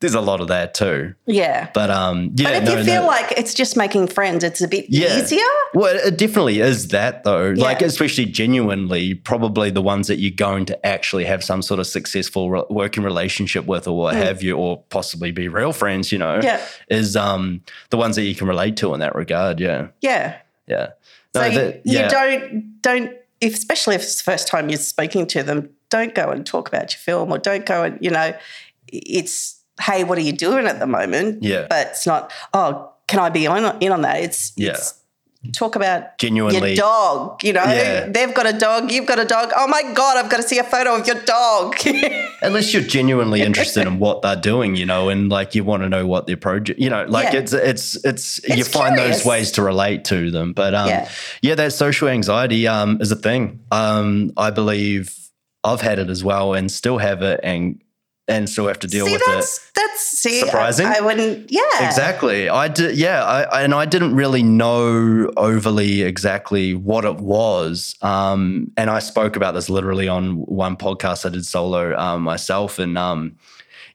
There's a lot of that too. Yeah. But um yeah, But if no, you feel no. like it's just making friends, it's a bit Yeah. easier. Well, it definitely is that though. Like, especially genuinely, probably the ones that you're going to actually have some sort of successful re- working relationship with, or what have you, or possibly be real friends. You know, Mm. Yeah. is um the ones that you can relate to in that regard. Yeah, Yeah. yeah. So No, you, that- you yeah. don't don't if, especially if it's the first time you're speaking to them, don't go and talk about your film or don't go and you know, it's hey, what are you doing at the moment? Yeah. But it's not, oh, can I be on in on that? It's Yeah. it's talk about Genuinely- your dog. You know, Yeah. they've got a dog, you've got a dog. Oh my god, I've got to see a photo of your dog. *laughs* Unless you're genuinely interested in what they're doing, you know, and like you want to know what their project, you know, like Yeah. it's it's it's you find curious. those ways to relate to them. But um, Yeah. yeah. that social anxiety um is a thing. Um, I believe I've had it as well, and still have it, and and still have to deal see, with that's it. that's see, Surprising. I, I wouldn't. Yeah, Exactly. I did. Yeah. I, I- and I didn't really know overly exactly what it was. Um, and I spoke about this literally on one podcast I did solo um, myself. And um,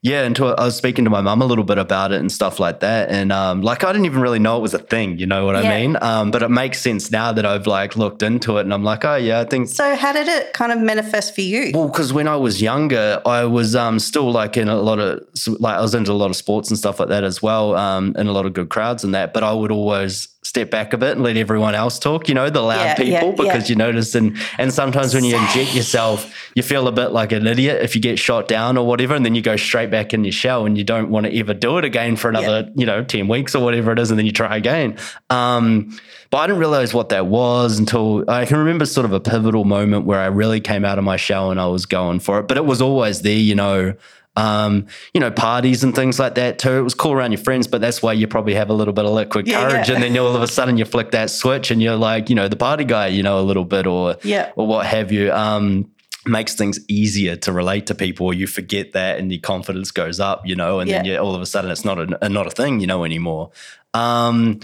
yeah, and to, I was speaking to my mum a little bit about it and stuff like that. And um, like I didn't even really know it was a thing. You know what Yeah. I mean? Um, but it makes sense now that I've like looked into it, and I'm like, oh yeah, I think So how did it kind of manifest for you? well, because when I was younger, I was um, still like in a lot of like I was into a lot of sports and stuff like that as well, um, and a lot of good crowds and that. But I would always step back a bit and let everyone else talk. You know, the loud Yeah, people yeah, because yeah. you notice and and sometimes when you inject yourself, you feel a bit like an idiot if you get shot down or whatever, and then you go straight back in your shell and you don't want to ever do it again for another you know ten weeks or whatever it is, and then you try again. Um, but I didn't realize what that was until I can remember sort of a pivotal moment where I really came out of my shell and I was going for it. But it was always there, you know. Um, you know, parties and things like that too. It was cool around your friends, but that's why you probably have a little bit of liquid Yeah, courage, yeah. and then all of a sudden you flick that switch and you're like, you know, the party guy, you know, a little bit, or Yeah. or what have you. Um, makes things easier to relate to people. You forget that, and your confidence goes up, you know, and then you, all of a sudden it's not a, not a thing, you know, anymore. Um,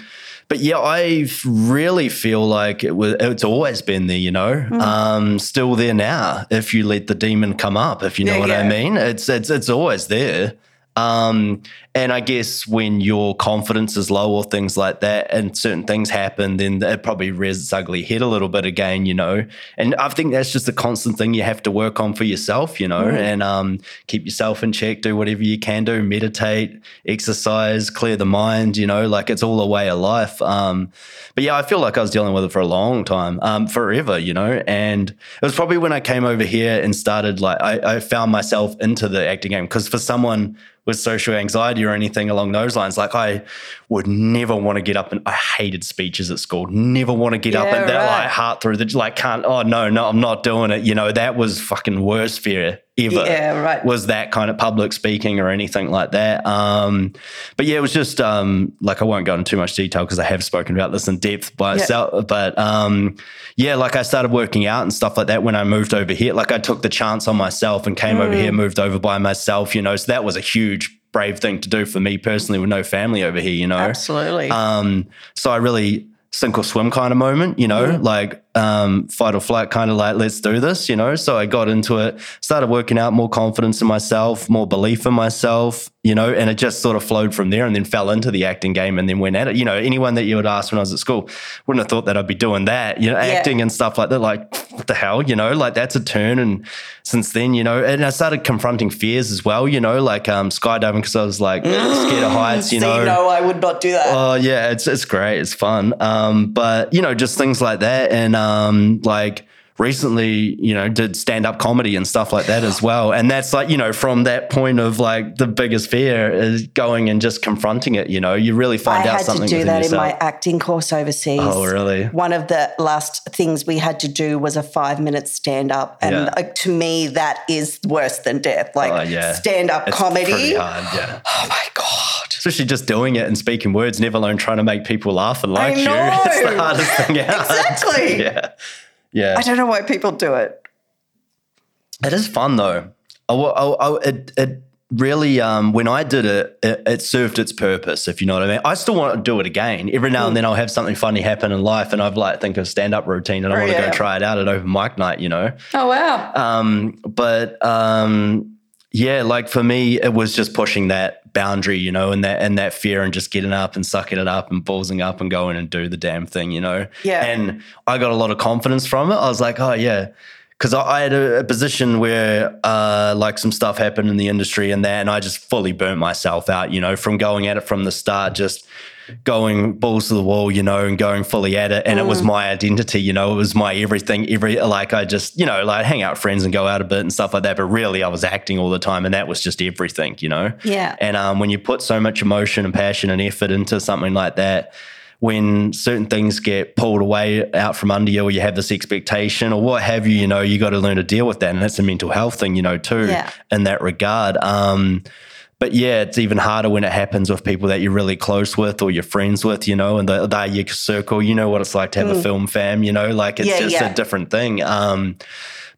but yeah, I really feel like it was. It's always been there, you know. Mm. Um, still there now. If you let the demon come up, if you know Yeah, what I mean, it's it's it's always there. Um, and I guess when your confidence is low or things like that, and certain things happen, then it probably rears its ugly head a little bit again, you know. And I think that's just a constant thing you have to work on for yourself, you know, and um, keep yourself in check, do whatever you can do, meditate, exercise, clear the mind, you know, like it's all a way of life. Um, but yeah, I feel like I was dealing with it for a long time, um, forever, you know. And it was probably when I came over here and started, like, I, I found myself into the acting game because for someone with social anxiety or anything along those lines, like I would never want to get up and I hated speeches at school. Never want to get up Yeah, and that right. like heart through the like can't. Oh no, no, I'm not doing it. You know that was fucking worst fear ever. Yeah, right. Was that kind of public speaking or anything like that? Um, but yeah, it was just um, like I won't go into too much detail because I have spoken about this in depth by Yeah. itself. But um, yeah, like I started working out and stuff like that when I moved over here. Like I took the chance on myself and came over Mm. here, moved over by myself. You know, so that was a huge brave thing to do for me personally with no family over here. You know, Absolutely. um, so I really sink or swim kind of moment, you know, like um, fight or flight kind of like, let's do this, you know. So I got into it, started working out more confidence in myself, more belief in myself, you know, and it just sort of flowed from there and then fell into the acting game and then went at it. You know, anyone that you would ask when I was at school wouldn't have thought that I'd be doing that, you know, acting and stuff like that. Like, what the hell, you know, like that's a turn. And since then, you know, and I started confronting fears as well, you know, like um, skydiving because I was like *gasps* scared of heights, you See, know. no, I would not do that. Oh yeah, it's it's great. It's fun. Um, but you know, just things like that, and um, like recently, you know, did stand up comedy and stuff like that as *sighs* well. And that's like, you know, from that point of like the biggest fear is going and just confronting it. You know, you really I find out had to something do that yourself. in my acting course overseas. Oh, really? One of the last things we had to do was a five minute stand up. And Yeah. uh, to me, that is worse than death. Like Oh, yeah. stand up comedy. hard, yeah. *sighs* Oh my God. Especially just doing it and speaking words, never alone trying to make people laugh and like you. *laughs* It's the hardest thing out. Exactly. *laughs* yeah. Yeah. I don't know why people do it. It is fun though. I, I, I, it, it really, um, when I did it, it, it served its purpose. If you know what I mean. I still want to do it again. Every now and then, I'll have something funny happen in life, and I've like think of stand up routine, and I Oh, want to yeah. go try it out at open mic night. You know. Oh, wow. Um, but um, yeah, like for me, it was just pushing that boundary, you know, and that and that fear, and just getting up and sucking it up and ballsing up and going and do the damn thing, you know. Yeah. And I got a lot of confidence from it. I was like, oh yeah. Because I, had a, a position where, uh, like, some stuff happened in the industry and that, and I just fully burnt myself out, you know, from going at it from the start, just going balls to the wall, you know, and going fully at it. And it was my identity, you know, it was my everything. Every like I just, you know, like hang out with friends and go out a bit and stuff like that. But really, I was acting all the time, and that was just everything, you know. Yeah. And um, when you put so much emotion and passion and effort into something like that. When certain things get pulled away out from under you, or you have this expectation, or what have you, you know, you got to learn to deal with that, and that's a mental health thing, you know, too, Yeah. in that regard. Um, but yeah, it's even harder when it happens with people that you're really close with or you're friends with, you know, and they're, your circle. You know what it's like to have a film fam, you know, like it's Mm. Yeah, just yeah. a different thing. Um,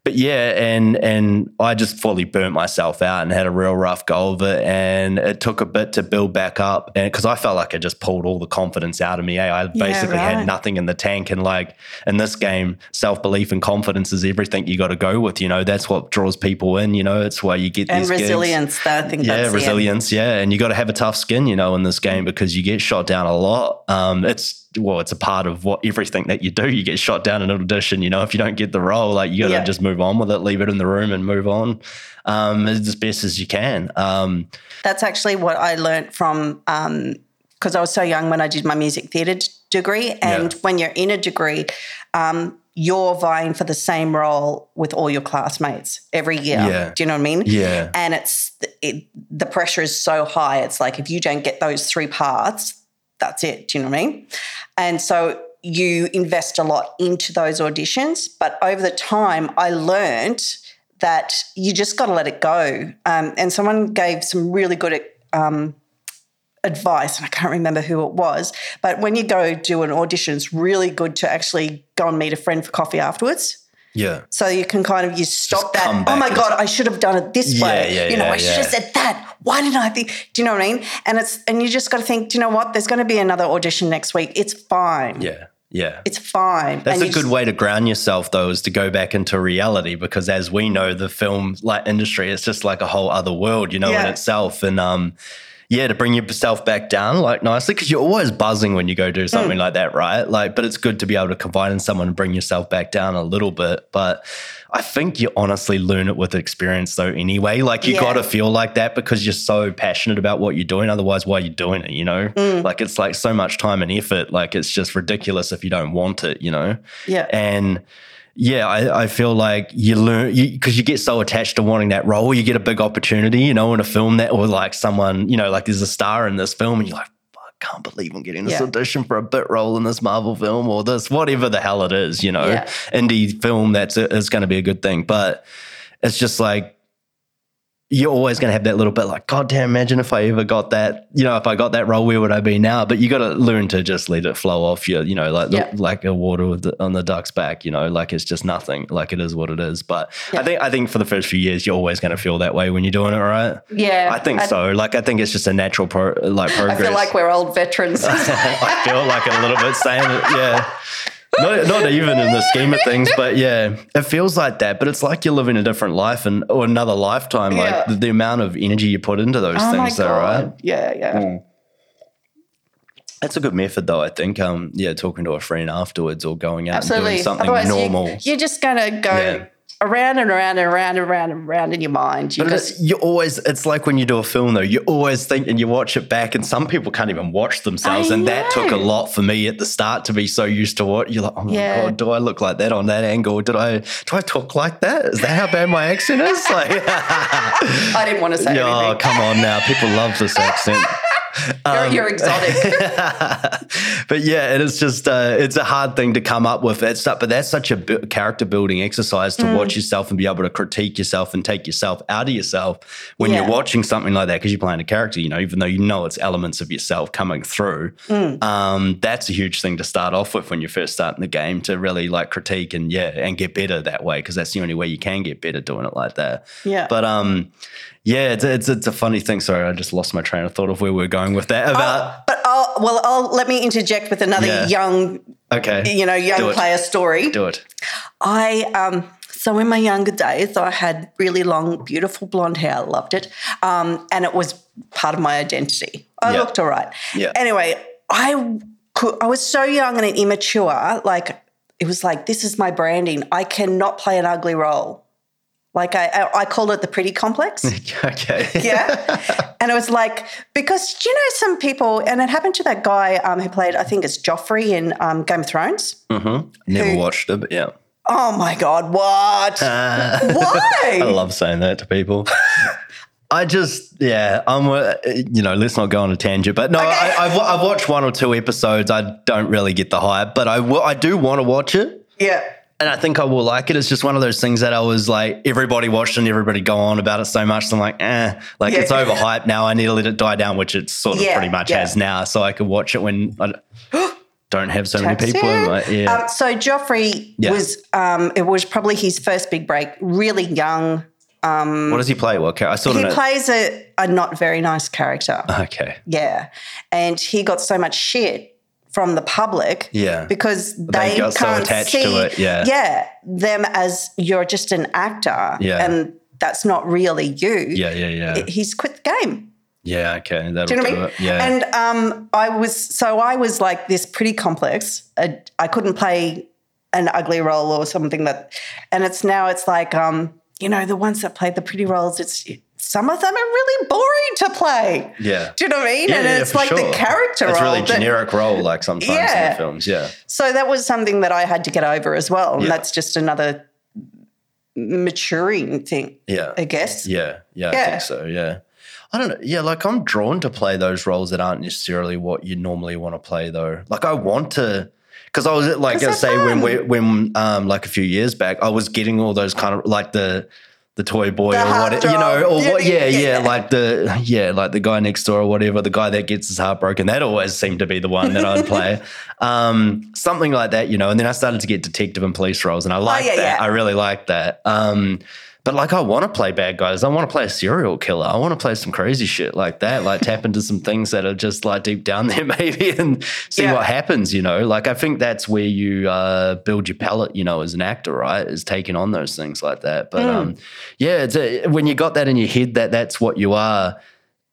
but yeah, and and I just fully burnt myself out and had a real rough go of it, and it took a bit to build back up, and because I felt like I just pulled all the confidence out of me. Eh? I basically right. had nothing in the tank, and like in this game, self belief and confidence is everything you got to go with. You know, that's what draws people in. You know, it's why you get and resilience. I think Yeah, resilience. Yeah, and you got to have a tough skin, you know, in this game because you get shot down a lot. Um, it's well, it's a part of what everything that you do. You get shot down in an audition. You know, if you don't get the role, like you got to Yeah. just move on with it, leave it in the room, and move on um, as best as you can. Um, That's actually what I learnt from because I was so young when I did my music theatre d- degree. And Yeah. when you're in a degree, um, you're vying for the same role with all your classmates every year. Yeah. Do you know what I mean? Yeah. And it's it, the pressure is so high. It's like if you don't get those three parts, that's it. Do you know what I mean? And so you invest a lot into those auditions, but over the time, I learned that you just got to let it go. Um, and someone gave some really good um, advice, and I can't remember who it was. But when you go do an audition, it's really good to actually go and meet a friend for coffee afterwards. yeah. So you can kind of you stop Just that. Oh my god, I should have done it this Yeah, way. yeah, you know, yeah, I should have said that. Why didn't I think? Do you know what I mean? And it's and you just got to think. Do you know what? There's going to be another audition next week. It's fine. Yeah. Yeah. It's fine. That's And a good just- way to ground yourself, though, is to go back into reality because, as we know, the film like industry is just like a whole other world, you know, in itself. And um, yeah, to bring yourself back down like nicely because you're always buzzing when you go do something Mm. like that, right? Like, but it's good to be able to confide in someone and bring yourself back down a little bit. But I think you honestly learn it with experience, though. Anyway, like you Yeah. got to feel like that because you're so passionate about what you're doing. Otherwise, why are you doing it? You know, Mm. like it's like so much time and effort. Like it's just ridiculous if you don't want it. You know. Yeah. And yeah, I, I feel like you learn because you, get so attached to wanting that role. You get a big opportunity, you know, in a film that or like someone, you know, like there's a star in this film, and you're like, I can't believe I'm getting this Yeah. audition for a bit role in this Marvel film or this whatever the hell it is, you know, Yeah. indie film that's is going to be a good thing. But it's just like you're always going to have that little bit like, God damn, imagine if I ever got that, you know, if I got that role, where would I be now? But you got to learn to just let it flow off you, you know, like Yeah. like a water with the, on the duck's back, you know, like it's just nothing, like it is what it is. But I think I think for the first few years, you're always going to feel that way when you're doing it, right? Yeah. I think so. Like I think it's just a natural pro, like progress. I feel like we're old veterans. *laughs* I feel like a little bit saying it, yeah. Not, not even in the scheme of things, but yeah, it feels like that. But it's like you're living a different life and or another lifetime. Yeah. Like the, the amount of energy you put into those oh things, though, right? god. Yeah, yeah. That's a good method, though. I think. Um, yeah, talking to a friend afterwards or going out and doing something Otherwise, normal. You, you're just going to go Yeah. Around and around and around and around and around in your mind. You But it's, you always, it's like when you do a film though, you always think and you watch it back, and some people can't even watch themselves. I and that took a lot for me at the start to be so used to what you're like, oh my Yeah. God, do I look like that on that angle? Did I, do I talk like that? Is that how bad my accent is? Like, *laughs* I didn't want to say oh, anything. come on now. People love this accent. *laughs* *laughs* You're, you're exotic. *laughs* *laughs* but yeah, it is just uh, it's a hard thing to come up with that stuff. But that's such a bu- character building exercise Mm. to watch yourself and be able to critique yourself and take yourself out of yourself when Yeah. you're watching something like that because you're playing a character. You know, even though you know it's elements of yourself coming through. Mm. Um, that's a huge thing to start off with when you're first starting the game to really like critique and yeah and get better that way because that's the only way you can get better doing it like that. Yeah. But um. Yeah, it's, it's it's a funny thing. Sorry, I just lost my train of thought of where we are going with that. About but I'll, well, I'll let me interject with another Yeah. young, okay, you know, young player story. do it. I um so in my younger days I had really long, beautiful blonde hair. I loved it, um, and it was part of my identity. I Yeah. looked all right. Yeah. Anyway, I could, I was so young and immature. Like it was like this is my branding. I cannot play an ugly role. Like I, I, called it the pretty complex. *laughs* okay. Yeah. *laughs* and it was like, because do you know some people, and it happened to that guy um, who played, I think it's Joffrey in um, Game of Thrones. Hmm. Never Who- watched it, but yeah. Oh my God, what? *laughs* Why? I love saying that to people. I just, yeah, I'm, uh, you know, let's not go on a tangent, but no, I, I've, I've watched one or two episodes. I don't really get the hype, but I, I do want to watch it. yeah. And I think I will like it. It's just one of those things that I was like, everybody watched and everybody go on about it so much. So I'm like, eh, like Yeah. it's *laughs* overhyped now. I need to let it die down, which it sort of Yeah, pretty much yeah. has now. So I could watch it when I, *gasps* don't have so many people my yeah. Um, so Joffrey was um, it was probably his first big break. Really young. what does he play? Character? I sort of He plays a, a not very nice character. okay. Yeah. And he got so much shit from the public. Yeah. Because they, so can't attached see, to it, yeah. Yeah. Them as you're just an actor. Yeah. And that's not really you. Yeah, yeah, yeah. He's quit the game. Yeah, okay. That'll Do you know do what I mean? it. Yeah. And um, I was so I was like this pretty complex. Uh, I couldn't play an ugly role or something that, and it's now it's like um, you know the ones that played the pretty roles. It's some of them are really boring to play. yeah. Do you know what I mean? Yeah, and yeah, it's like the character It's role. really that- generic role, like sometimes in the films. Yeah. so that was something that I had to get over as well, and Yeah. that's just another maturing thing, Yeah. I guess. Yeah, yeah, I think so. Yeah. I don't know. Yeah, like I'm drawn to play those roles that aren't necessarily what you normally want to play, though. Like I want to, because I was like, I say when we when um like a few years back, I was getting all those kind of like the the toy boy The or what you know or what Yeah, yeah, yeah like the yeah like the guy next door or whatever the guy that gets his heart broken that always seemed to be the one that I'd play. *laughs* Um something like that you know and then I started to get detective and police roles and I like Oh, yeah, that. I really like that. Um but like, I want to play bad guys. I want to play a serial killer. I want to play some crazy shit like that. Like tap into some things that are just like deep down there, *laughs* maybe, and see Yeah. what happens. You know, like I think that's where you uh, build your palette. You know, as an actor, right, is taking on those things like that. But Mm. um, yeah, it's a, when you got that in your head that that's what you are,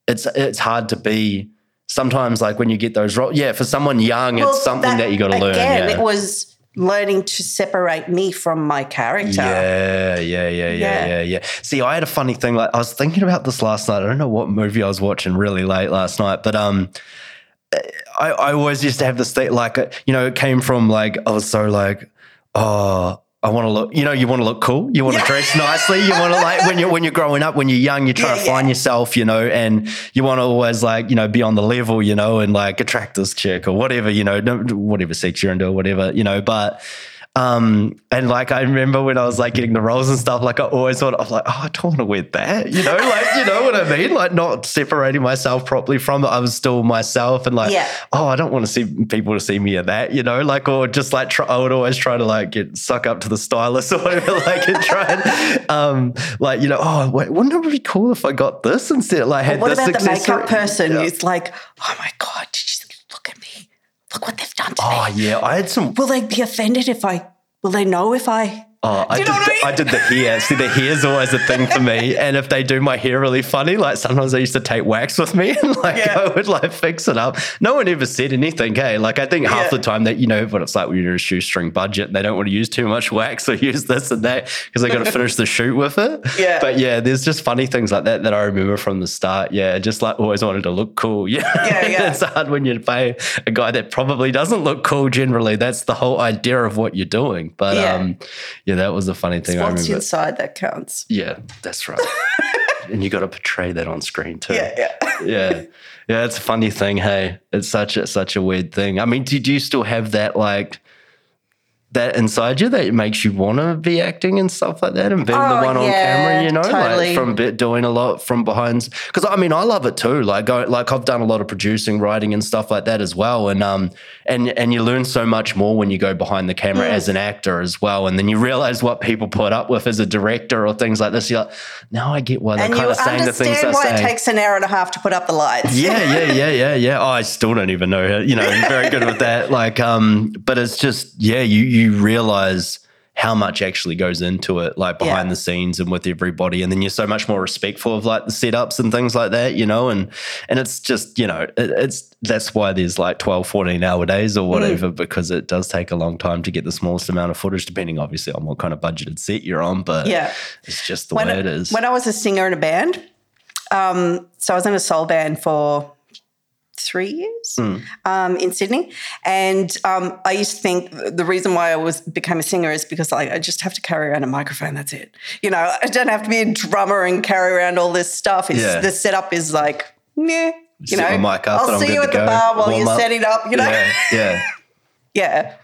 it's it's hard to be. Sometimes, like when you get those roles, yeah, for someone young, Well, it's something that, you got to learn. Yeah. it was learning to separate me from my character. Yeah, yeah, yeah, yeah, Yeah. yeah. See, I had a funny thing. Like, I was thinking about this last night. I don't know what movie I was watching really late last night, but um, I, I always used to have this thing. Like, you know, it came from like I was so like, oh. I want to look, you know, you want to look cool. You want to dress nicely. You want to like when you're when you're growing up, when you're young, you're trying Yeah, to find yeah. yourself, you know, and you want to always like, you know, be on the level, you know, and like attract this chick or whatever, you know, whatever sex you're into or whatever, you know. But um, and like I remember when I was like getting the roles and stuff, like I always thought I was like, oh, I don't want to wear that, you know, like you know what I *laughs* mean, like not separating myself properly from it. I was still myself, and like, Yeah. oh, I don't want to see people to see me in that, you know, like or just like try, I would always try to like get suck up to the stylist *laughs* or whatever, like and try and um, like you know, oh, wait, wouldn't it be cool if I got this instead? Like had What this about the makeup person Yeah. who's like, oh my God, did you look at me? Look what they've done to Oh me. yeah, I had some Will they be offended if I, will they know if I, Oh, I did, the, I mean? I did the hair. See, the hair's always a thing for me. *laughs* And if they do my hair really funny, like sometimes I used to take wax with me *laughs* and like Yeah. I would like fix it up. No one ever said anything, hey. Like I think half Yeah. the time that you know what it's like when you're in a shoestring budget and they don't want to use too much wax or *laughs* use this and that because they got to finish the shoot with it. Yeah. But yeah, there's just funny things like that that I remember from the start. Yeah, just like always wanted to look cool. Yeah. Yeah, yeah. it's hard when you pay a guy that probably doesn't look cool generally. That's the whole idea of what you're doing. But Yeah. um yeah, that was a funny thing I what's inside that counts. Yeah, that's right. *laughs* and you got to portray that on screen too. Yeah, yeah. yeah, yeah. It's a funny thing. Hey, it's such a such a weird thing. I mean, did you still have that like that inside you that makes you want to be acting and stuff like that and being Oh, the one on camera? You know, totally. like from doing a lot from behind. Because I mean, I love it too. Like, go, like I've done a lot of producing, writing, and stuff like that as well. And um, and and you learn so much more when you go behind the camera Mm. as an actor as well. And then you realize what people put up with as a director or things like this. You're like, now I get why they're kind of saying the things they're why saying. it takes an hour and a half to put up the lights. yeah, yeah, yeah, yeah, yeah. Oh, *laughs* I still don't even know. how- You know, I'm very good with that. Like, um, but it's just yeah, you you realize how much actually goes into it, like behind Yeah. the scenes and with everybody, and then you're so much more respectful of like the setups and things like that, you know, and and it's just you know it, it's that's why there's like 12, 14 hour days Mm. or whatever because it does take a long time to get the smallest amount of footage, depending obviously on what kind of budgeted set you're on, but Yeah. it's just the when, way it is. when I was a singer in a band, um, so I was in a soul band for three years Hmm. um, in Sydney, and um, I used to think the reason why I was became a singer is because like I just have to carry around a microphone. That's it. You know, I don't have to be a drummer and carry around all this stuff. It's, Yeah. The setup is like, yeah. You know, my mic up I'll see you at the go. bar while Warm you're up. setting up. You know, yeah, yeah, *laughs* yeah.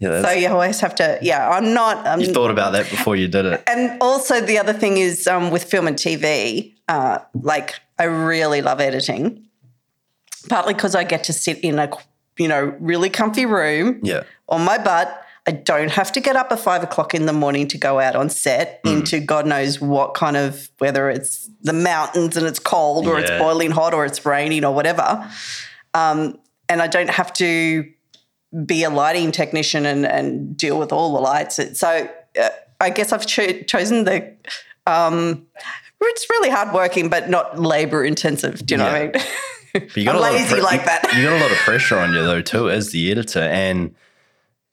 yeah. So you always have to. Yeah, I'm not. Um, you thought about that before you did it. and also the other thing is um, with film and TV, uh, like I really love editing, partly because I get to sit in a you know, really comfy room Yeah. on my butt. I don't have to get up at five o'clock in the morning to go out on set Hmm. into God knows what kind of whether it's the mountains and it's cold or it's boiling hot or it's raining or whatever. Um, and I don't have to be a lighting technician and, and deal with all the lights. So uh, I guess I've cho- chosen the. Um, it's really hard working, but not labor intensive. Do you know what I mean? *laughs* But you I'm a lot of lazy pre- like that. You got a lot of *laughs* pressure on you though too as the editor, and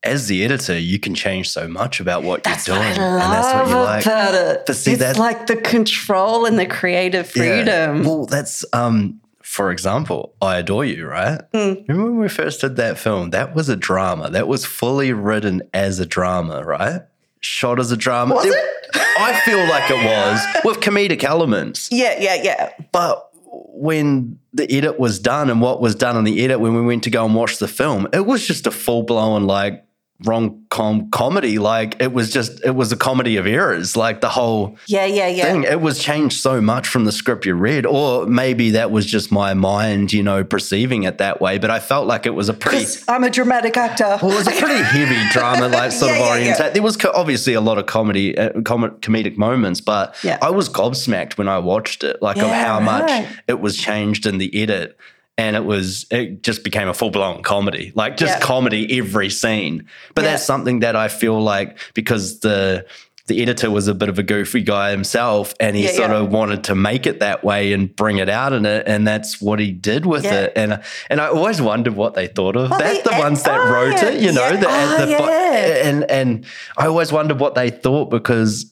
as the editor, you can change so much about what That's you're what doing, and that's what you like. about it. But see, it's that- like the control and the creative Yeah. freedom. Well, that's um. For example, I adore you, right? Hmm. Remember when we first did that film? That was a drama. That was fully written as a drama, right? Shot as a drama. Was it? I feel like it was *laughs* with comedic elements. Yeah, yeah, yeah. But when the edit was done and what was done on the edit when we went to go and watch the film, it was just a full blown like rom com comedy. Like it was just it was a comedy of errors. Like the whole Yeah, yeah, yeah. thing. It was changed so much from the script you read, or maybe that was just my mind, you know, perceiving it that way. But I felt like it was a pretty. I'm a dramatic actor. Well, it was a pretty heavy *laughs* drama, like sort Yeah, of yeah, orientation. yeah. There was co- obviously a lot of comedy, uh, com- comedic moments, but. I was gobsmacked when I watched it, like of how much it was changed in the edit, and it was it just became a full blown comedy, like just Yeah. comedy every scene. But Yeah. that's something that I feel like because the the editor was a bit of a goofy guy himself, and he Yeah, sort yeah. of wanted to make it that way and bring it out in it, and that's what he did with Yeah. it. And and I always wondered what they thought of Well, that. the The ones that oh, wrote it, you know, yeah. the, Oh, the yeah. and and I always wondered what they thought because.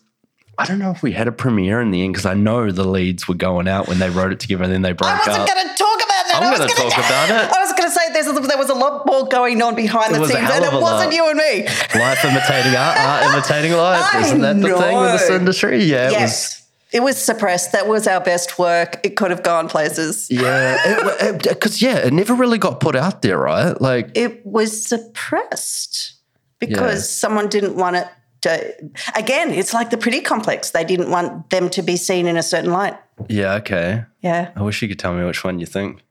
I don't know if we had a premiere in the end because I know the leads were going out when they wrote it together and then they broke up. I wasn't going to talk about I'm gonna gonna- talk *laughs* about it. I was going to say there's a, there was a lot more going on behind It the scenes, and it wasn't lot. you and me. Life imitating art, art *laughs* imitating life. I Isn't that the thing with this know. industry? Yeah, it was. Yes. It was suppressed. That was our best work. It could have gone places. Yeah, because yeah, it never really got put out there, right? Like, It was suppressed because Yeah. someone didn't want it to. Again, it's like the pretty complex. They didn't want them to be seen in a certain light. yeah, okay. Yeah. I wish you could tell me which one you think,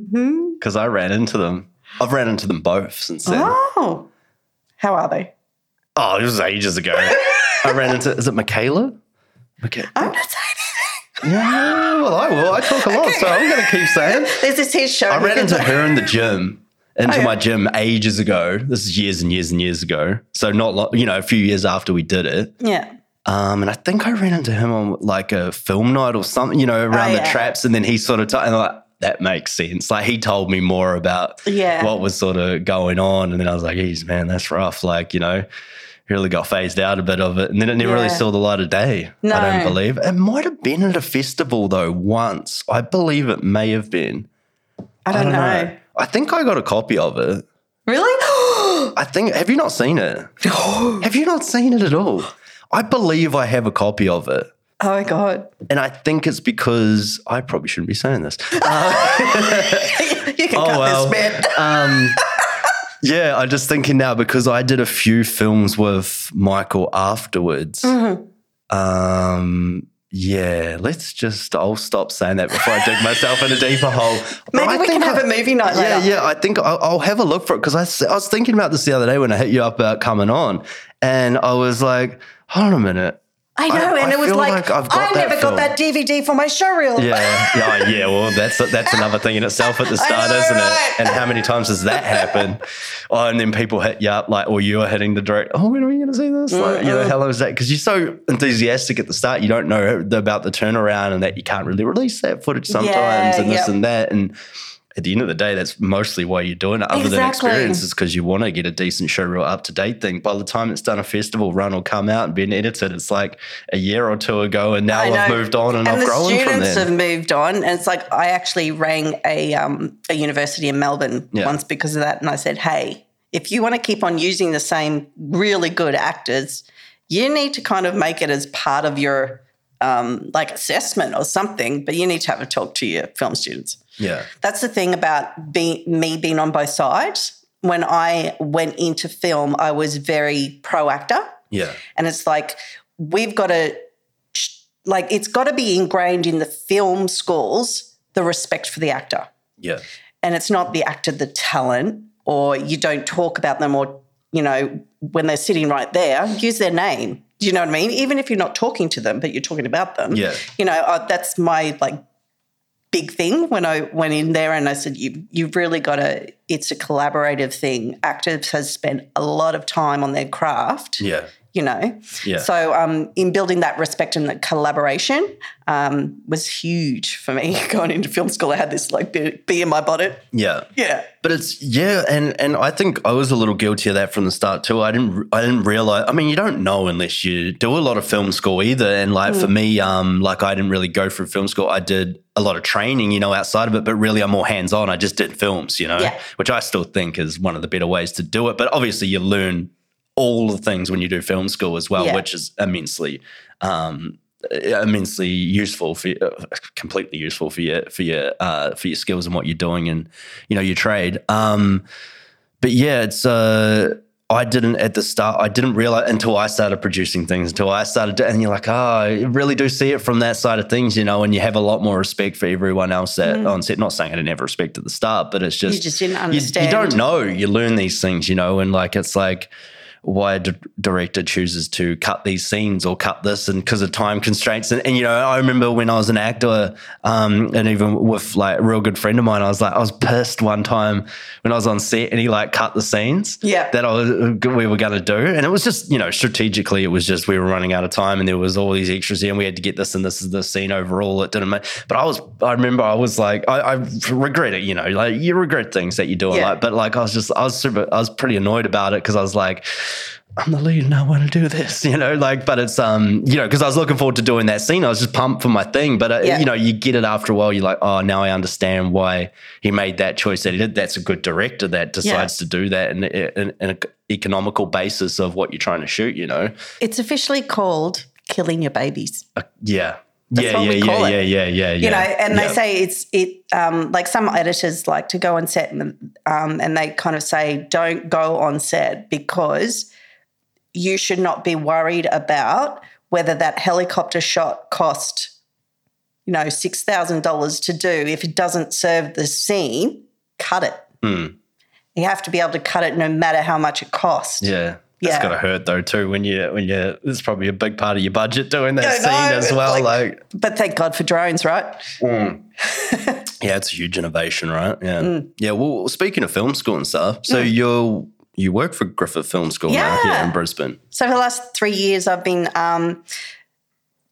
Mm-hmm. because I ran into them. I've ran into them both since then. Oh. How are they? Oh, it was ages ago. I ran into. Is it Michaela? Okay. I'm not saying Yeah, well, I will. I talk a lot, so I'm going to keep saying. anything. This is his show. I ran into her in the gym, into Oh, yeah. my gym ages ago. This is years and years and years ago. So not long, you know, a few years after we did it. Yeah. Um, and I think I ran into him on like a film night or something, you know, around Oh, the traps, and then he sort of t- and I'm like that makes sense. Like he told me more about Yeah. what was sort of going on, and then I was like, "Geez, man, that's rough." Like you know. Really got phased out a bit of it, and then it never really saw the light of day. I don't believe it might have been at a festival though once. I believe it may have been. I don't, know. I think I got a copy of it. Really? *gasps* I think. Have you not seen it? Have you not seen it at all? I believe I have a copy of it. Oh my God. And I think it's because I probably shouldn't be saying this. *laughs* you can Oh, cut well. this bit. *laughs* Um, yeah, I'm just thinking now because I did a few films with Michael afterwards. Mm-hmm. Um, yeah, let's just, I'll stop saying that before I dig myself in a deeper hole. *laughs* Maybe I we can have I- a movie night Yeah, later. yeah, I think I'll, I'll have a look for it because I was thinking about this the other day when I hit you up about coming on. And I was like, hold on a minute. I know, I- and I it was like, like I never film. got that DVD for my showreel. Yeah, *laughs* yeah, yeah. Well, that's that's another thing in itself at the start, know, isn't right? it? And how many times does that happen? *laughs* Oh, and then people hit you up like, or you are hitting the direct. Oh, when are we going to see this? Like, you know, how long is that? Because you're so enthusiastic at the start, you don't know about the turnaround and that you can't really release that footage sometimes, Yeah, and this yep. and that, and. At the end of the day, that's mostly why you're doing it, other than Exactly. experiences, because you want to get a decent show reel up to date thing. By the time it's done a festival run or come out and been edited, it's like a year or two ago, and now I I've moved on and, and I've grown from there. students have moved on. And it's like I actually rang a um, a university in Melbourne Yeah. once because of that, and I said, "Hey, if you want to keep on using the same really good actors, you need to kind of make it as part of your um, like assessment or something. But you need to have a talk to your film students." Yeah. That's the thing about being me being on both sides. When I went into film, I was very pro actor. Yeah. And it's like, we've got to, like, it's got to be ingrained in the film schools the respect for the actor. Yeah. And it's not the actor, the talent. or you don't talk about them, or you know when they're sitting right there, use their name. Do you know what I mean? Even if you're not talking to them, but you're talking about them. Yeah. You know, uh, that's my like big thing when I went in there and I said, you, you've really got to, it's a collaborative thing. Actors has spent a lot of time on their craft. Yeah. You know, Yeah. so um, in building that respect and that collaboration um, was huge for me. *laughs* Going into film school, I had this like bee, bee in my bonnet. Yeah. Yeah, But it's yeah, and and I think I was a little guilty of that from the start too. I didn't I didn't realize. I mean, you don't know unless you do a lot of film school either. And like Mm. for me, um, like I didn't really go through film school. I did a lot of training, you know, outside of it. But really, I'm more hands on. I just did films, you know, Yeah. which I still think is one of the better ways to do it. But obviously, you learn all the things when you do film school as well, Yeah. which is immensely. Um, immensely useful for uh, completely useful for your for your uh, for your skills and what you're doing and you know your trade. Um, but yeah, it's uh, I didn't at the start. I didn't realize until I started producing things. Until I started, and you're like, oh, you really do see it from that side of things, you know. And you have a lot more respect for everyone else that on set. Not saying I didn't have respect at the start, but it's just you just didn't you- understand. You, don't know. You learn these things, you know, and like it's like why a d- director chooses to cut these scenes or cut this and because of time constraints and, and you know i remember when i was an actor um, and even with like a real good friend of mine i was like i was pissed one time when i was on set and he like cut the scenes Yeah. that I was, we were going to do and it was just you know strategically it was just we were running out of time and there was all these extras here and we had to get this and this is the scene overall it didn't make but i was i remember i was like i, I regret it you know like you regret things that you do Yeah. life but like i was just i was super i was pretty annoyed about it because i was like I'm the lead and I want to do this, you know, like, but it's, um, you know, because I was looking forward to doing that scene. I was just pumped for my thing. But, uh, Yeah. you know, you get it after a while. You're like, oh, now I understand why he made that choice that he did. That's a good director that decides to do that in, in, in an economical basis of what you're trying to shoot, you know? it's officially called killing your babies. Uh, yeah. That's yeah, yeah, yeah, yeah, yeah, yeah, you know, and Yeah. they say it's it um, like some editors like to go on set and um, and they kind of say don't go on set because you should not be worried about whether that helicopter shot cost you know six thousand dollars to do if it doesn't serve the scene, cut it. Hmm. You have to be able to cut it no matter how much it costs. Yeah. It's Yeah. gotta hurt though too when you when you it's probably a big part of your budget doing that scene know, as well. like- like But thank God for drones, right? *laughs* Yeah, it's a huge innovation, right? Yeah. Mm. Yeah. Well, speaking of film school and stuff, so you're you work for Griffith Film School now here in Brisbane. So for the last three years, I've been um,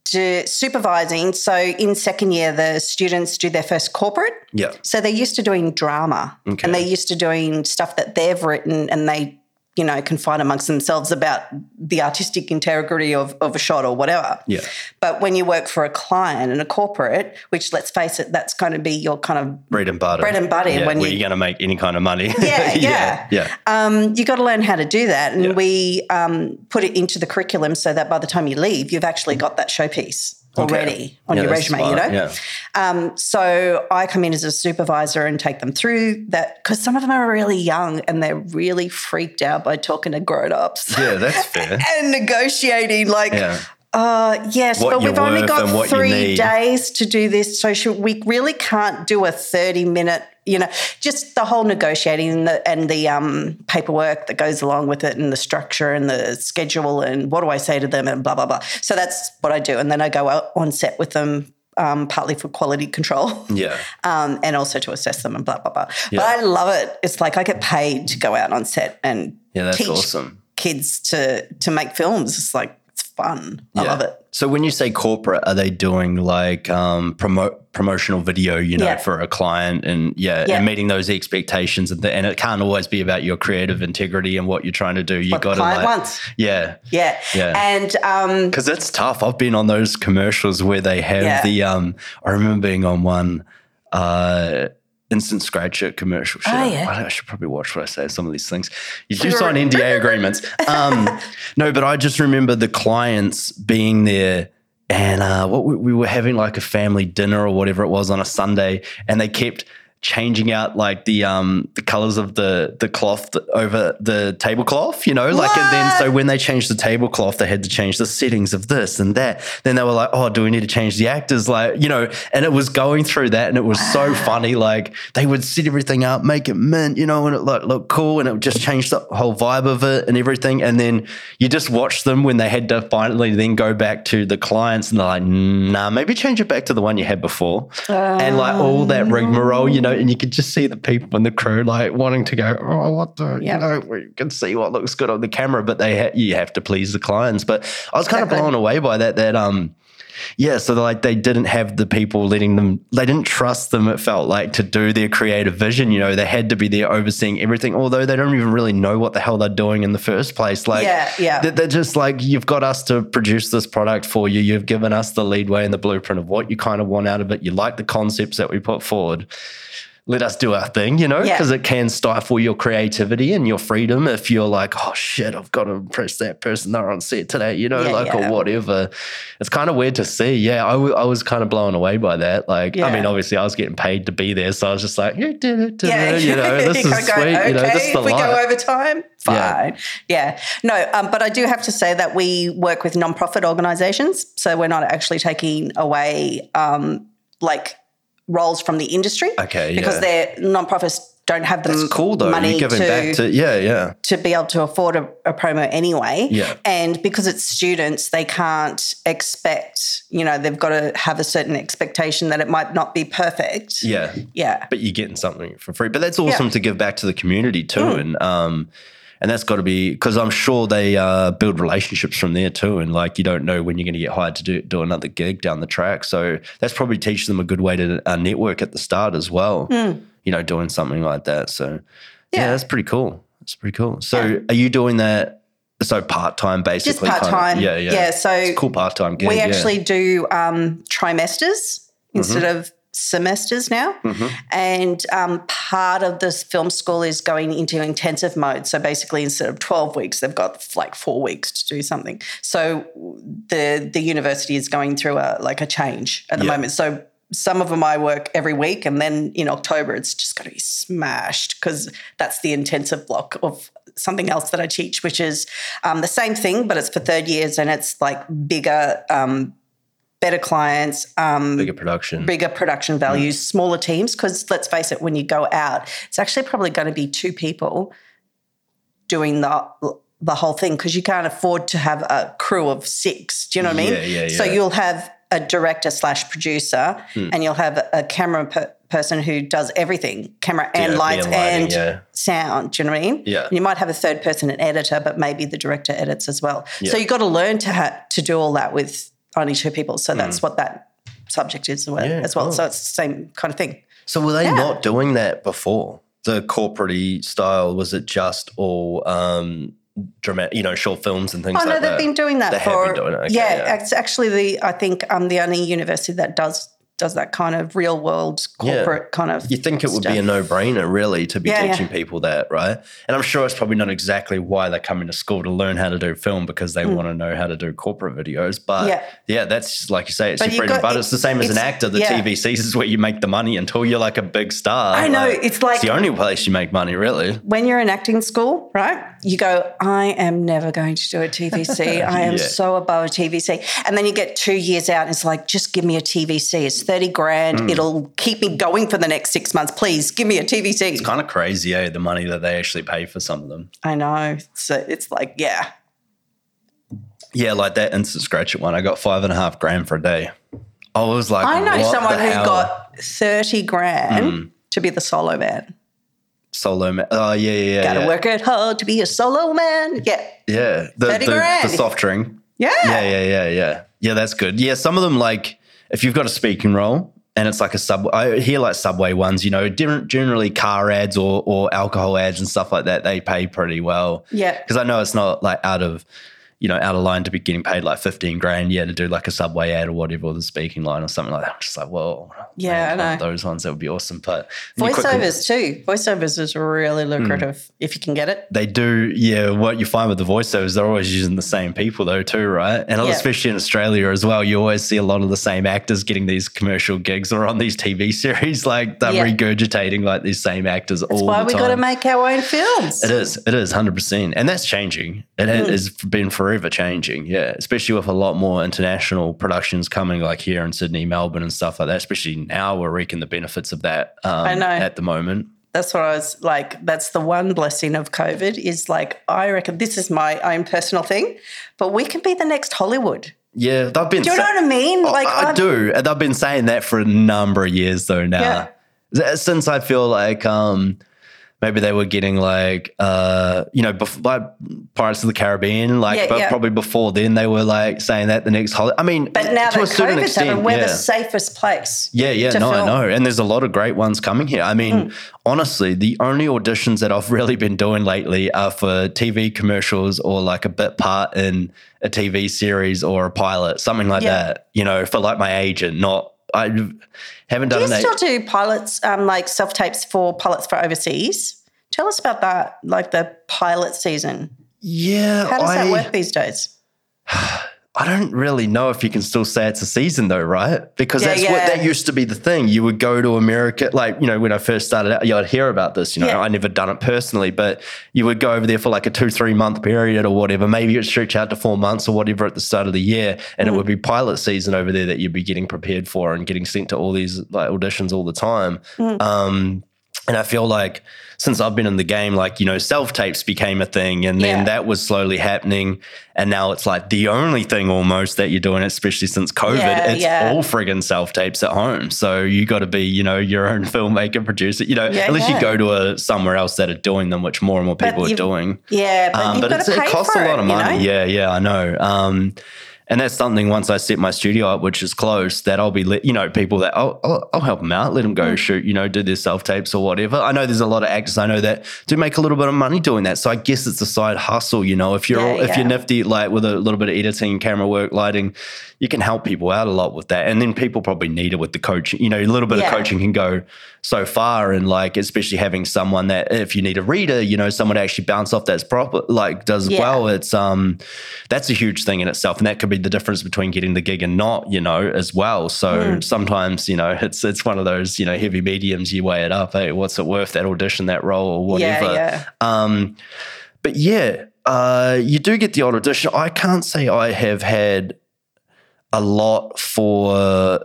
supervising. So in second year, the students do their first corporate. Yeah. So they're used to doing drama, Okay. and they're used to doing stuff that they've written, and they, you know, can fight amongst themselves about the artistic integrity of, of a shot or whatever. Yeah. But when you work for a client and a corporate, which let's face it, that's going to be your kind of Bread and butter. Bread and butter Yeah, when you- you're going to make any kind of money. Yeah, *laughs* yeah. yeah. um, you got to learn how to do that, and Yeah. we um, put it into the curriculum so that by the time you leave, you've actually got that showpiece Okay. already on Yeah, your resume. You know, Yeah. um, so I come in as a supervisor and take them through that because some of them are really young and they're really freaked out by talking to grown-ups Yeah, that's fair. *laughs* and negotiating like. Yeah. Uh, yes, What but we've only got and what you three days to do this. So should, we really can't do a 30 minute, you know, just the whole negotiating and the, and the um, paperwork that goes along with it and the structure and the schedule and what do I say to them and blah, blah, blah. So that's what I do. And then I go out on set with them. Um, partly for quality control Yeah. *laughs* um, and also to assess them and blah, blah, blah. Yeah. But I love it. It's like I get paid to go out on set and Yeah, that's teach awesome. kids to to make films. It's like, fun. I Yeah. love it. So when you say corporate, are they doing like um, promo- promotional video, you know, Yeah. for a client and yeah, Yeah. and meeting those expectations and, th- and it can't always be about your creative integrity and what you're trying to do. You got to like, wants. yeah, Yeah. Yeah. And um, Because it's tough. I've been on those commercials where they have the um I remember being on one uh instant scratcher commercial. Shit, Oh, yeah. I, I should probably watch what I say some of these things. You do sign NDA agreements. Um *laughs* no, but I just remember the clients being there and uh what we, we were having like a family dinner or whatever it was on a Sunday and they kept changing out like the um the colors of the the cloth over the tablecloth, you know, like and then so when they changed the tablecloth, they had to change the settings of this and that. Then they were like, oh, do we need to change the actors? Like, you know, and it was going through that, and it was so funny. Like they would set everything up, make it mint, you know, and it like looked cool, and it would just changed the whole vibe of it and everything. And then you just watch them when they had to finally then go back to the clients, and they're like, nah, maybe change it back to the one you had before, and like all that rigmarole, you know, and you could just see the people in the crew like wanting to go, oh, what the, Yep. you know, we can see what looks good on the camera, but they ha- you have to please the clients. But I was kind of blown away by that. That um, yeah, so like they didn't have the people letting them, they didn't trust them. It felt like to do their creative vision. You know, they had to be there overseeing everything, although they don't even really know what the hell they're doing in the first place. Like, Yeah, yeah. They're, they're just like, you've got us to produce this product for you. You've given us the leadway and the blueprint of what you kind of want out of it. You like the concepts that we put forward let us do our thing, you know, Yeah. because it can stifle your creativity and your freedom if you're like, oh shit, I've got to impress that person they're on set today, you know, Yeah, like yeah. or whatever. It's kind of weird to see. Yeah, I, w- I was kind of blown away by that. Like, I mean, obviously, I was getting paid to be there, so I was just like, you did it, Yeah, you know, this is sweet, go, you know, okay, this is the if we go life. over time, Yeah. fine. Yeah. No, um, but I do have to say that we work with nonprofit organizations. So we're not actually taking away um, like roles from the industry. Okay, Because yeah. they're nonprofits don't have the It's cool though. money You're giving to, back to yeah, yeah. to be able to afford a, a promo anyway. Yeah. And because it's students, they can't expect, you know, they've got to have a certain expectation that it might not be perfect. Yeah. Yeah. but you're getting something for free. But that's awesome to give back to the community too, Mm. and um, and that's got to be because I'm sure they uh, build relationships from there too, and like you don't know when you're going to get hired to do do another gig down the track, so that's probably teaches them a good way to uh, network at the start as well. You know, doing something like that. So yeah, Mm. Yeah. that's pretty cool. That's pretty cool. So are you doing that? So part time, basically. kind of? part-time. Yeah, yeah. Yeah, so it's cool part time we yeah. actually do um, trimesters instead of semesters now. And um, part of this film school is going into intensive mode. So basically, instead of 12 weeks, they've got like four weeks to do something. So the the university is going through a like a change at the Yeah. moment. So some of them I work every week, and then in October it's just going to be smashed because that's the intensive block of something else that I teach, which is um, the same thing, but it's for third years and it's like bigger, um, better clients, um, bigger production. bigger production values, smaller teams. Because let's face it, when you go out, it's actually probably going to be two people doing the the whole thing because you can't afford to have a crew of six. Do you know what I mean? Yeah, yeah, So yeah. Hmm. you'll have a director slash producer, and you'll have a camera per- person who does everything, camera and DOP lights and lighting, and yeah. sound. Do you know what I mean? Yeah. And you might have a third person, an editor, but maybe the director edits as well. Yeah. So you've got to learn to ha- to do all that with only two people. So that's what that subject is as well. Yeah, as well. cool. So it's the same kind of thing. So were they Yeah. not doing that before? The corporate style was it just all um dramatic, you know, short films and things Oh like no, that? they've been doing that They have for been doing it, okay, yeah, yeah. It's actually the I think um the only university that does does that kind of real world corporate kind of. You think it would be a no-brainer, really, to be Yeah, yeah. teaching people that, right? And I'm sure it's probably not exactly why they come into school to learn how to do film because they want to know how to do corporate videos. But yeah, Mm. Yeah. that's like you say, it's But your you bread and butter. It's the same as an actor. The yeah. TVCs is where you make the money until you're like a big star. I know, it's like- it's the only place you make money, really. when you're in acting school, right? You go, I am never going to do a TVC. *laughs* I am Yeah. so above a TVC. And then you get two years out and it's like, just give me a TVC. It's 30 grand. Mm. It'll keep me going for the next six months. Please give me a TVC. It's kind of crazy, eh? The money that they actually pay for some of them. I know. So it's like, yeah. Yeah, like that instant scratch at one. I got five and a half grand for a day. I was like, I know someone who hell? got 30 grand Hmm. to be the solo man. solo. man. oh yeah, yeah, yeah. Gotta yeah. work it hard to be a solo man. Yeah. Yeah, the 30 the, grand. the soft drink. Yeah. Yeah, yeah, yeah, yeah. Yeah, that's good. Yeah, some of them like if you've got a speaking role and it's like a sub. I hear like Subway ones. You know, different generally car ads or or alcohol ads and stuff like that. They pay pretty well. Yeah. because I know it's not like out of you know, out of line to be getting paid like 15 grand, yeah, to do like a subway ad or whatever, or the speaking line or something like that. I'm just like, well, Yeah, I man, know. Those ones, that would be awesome. But quickly- Voiceovers too. Voiceovers is really lucrative if you can get it. they do, yeah. What you find with the voiceovers, they're always using the same people though, too, right? And Yeah. especially in Australia as well, you always see a lot of the same actors getting these commercial gigs or on these TV *laughs* series. Like they're Yeah. regurgitating like these same actors That's all why we got to make our own films. It is. It is 100%. And that's changing. It Mm. has been forever changing. Yeah. Especially with a lot more international productions coming like here in Sydney, Melbourne, and stuff like that. Especially now we're reaping the benefits of that um, I know. at the moment. That's what I was like. That's the one blessing of COVID is like, I reckon this is my own personal thing, but we can be the next Hollywood. Yeah. They've been. Do you know sa- what I mean? Like, I I'm- do. They've been saying that for a number of years though now. Since I feel like um, maybe they were getting like uh, you know, bef- like Pirates of the Caribbean, like Yeah, but yeah. probably before then they were like saying that the next Hollywood. I mean, But now to that a certain COVID's extent, happened, we're yeah. the safest place. Yeah, yeah, no, I know. And there's a lot of great ones coming here. I mean, Hmm. honestly, the only auditions that I've *laughs* really been doing lately are for TV commercials or like a bit part in a TV series or a pilot, something like that, you know, for like my agent, not, I haven't Do you still do pilots, um, like self tapes for pilots for overseas? Tell us about that, like the pilot season. yeah. How does I, that work these days? *sighs* I don't really know if you can still say it's a season though, right? Because Yeah, that's what that used to be the thing. You would go to America, like, you know, when I first started out, you'd hear about this, you know, Yeah. I never done it personally, but you would go over there for like a two, three month period or whatever. Maybe it'd stretch out to four months or whatever at the start of the year. And Mm. it would be pilot season over there that you'd be getting prepared for and getting sent to all these like auditions all the time. Mm. Um, and I feel like since I've been in the game, like, you know, self tapes became a thing and then Yeah. that was slowly happening. And now it's like the only thing almost that you're doing, especially since COVID, Yeah, it's yeah. all friggin' self tapes at home. So you got to be, you know, your own *laughs* filmmaker, producer, you know, Yeah, unless you go to a somewhere else that are doing them, which more and more people are doing. Yeah, but Um, but it costs a lot of it, you money. know? Yeah, yeah, I know. Um, and that's something once I set my studio up, which is close, that I'll be, let, you know, people that I'll, I'll, I'll help them out, let them Mm. go shoot, you know, do their self tapes or whatever. I know there's a lot of actors I know that do make a little bit of money doing that. So I guess it's a side hustle, you know, if you're, Yeah, if yeah. you're nifty, like with a little bit of editing, camera work, lighting, you can help people out a lot with that. And then people probably need it with the coaching, you know, a little bit Yeah. of coaching can go so far and like especially having someone that if you need a reader you know someone to actually bounce off that's proper like does Yeah. well it's um that's a huge thing in itself and that could be the difference between getting the gig and not you know as well so Hmm. sometimes you know *laughs* it's it's one of those you know heavy mediums you weigh it up hey what's it worth that audition that role or whatever yeah. um but yeah uh you do get the odd audition i can't say i have had a lot for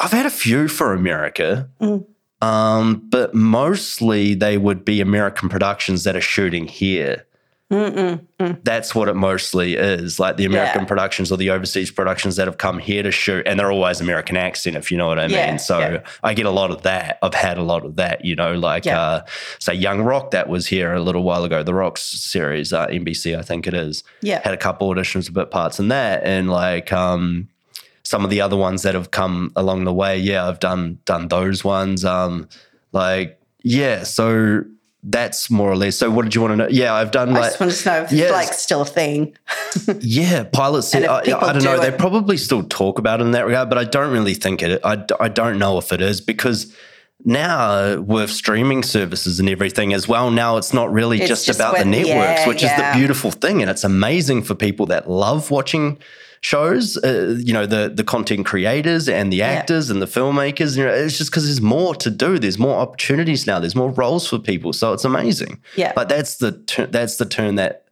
I've had a few for America. Mm. Um, but mostly they would be American productions that are shooting here. Mm-mm. That's what it mostly is, like the American Yeah. productions or the overseas productions that have come here to shoot, and they're always American accent, if you know what I Yeah, mean. So yeah. I get a lot of that. I've had a lot of that, you know, like Yeah. uh, say Young Rock that was here a little while ago, the Rocks series, uh, NBC, I think it is Yeah. had a couple auditions, of bit parts in that, and like um, some of the other ones that have come along the way. Yeah, I've done done those ones. Um, like yeah, so that's more or less. So what did you want to know? Yeah, I've done I just wanted to know if it's like still a thing. *laughs* yeah, pilots. I, I don't do know. They probably still talk about it in that regard, but I don't really think it. I, I don't know if it is because now with streaming services and everything as well, now it's not really It's just, just about the networks, yeah, which is the beautiful thing, and it's amazing for people that love watching shows. Uh, you know, the the content creators and the actors and the filmmakers. You know, it's just because there's more to do. There's more opportunities now. There's more roles for people, so it's amazing. Yeah. but that's the tur- that's the turn that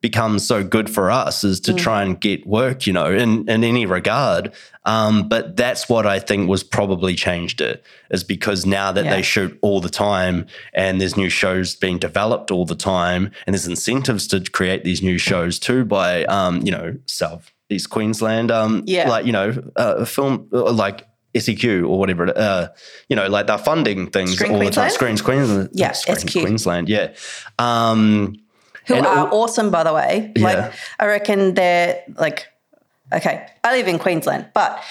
becomes so good for us is to Mm. try and get work, you know, in, in any regard. Um, but that's what I think was probably changed it is because now that Yeah. they shoot all the time and there's new shows being developed all the time and there's incentives to create these new shows too by, um, you know, South East Queensland, um, Yeah. like, you know, uh, film uh, like SEQ or whatever, uh, you know, like they're funding things Screen all the time. Screens Queensland. Yeah, Screen SQ. Queensland. Yeah. Um, Who are all- awesome, by the way. Yeah. Like, I reckon they're like, okay, I live in Queensland, but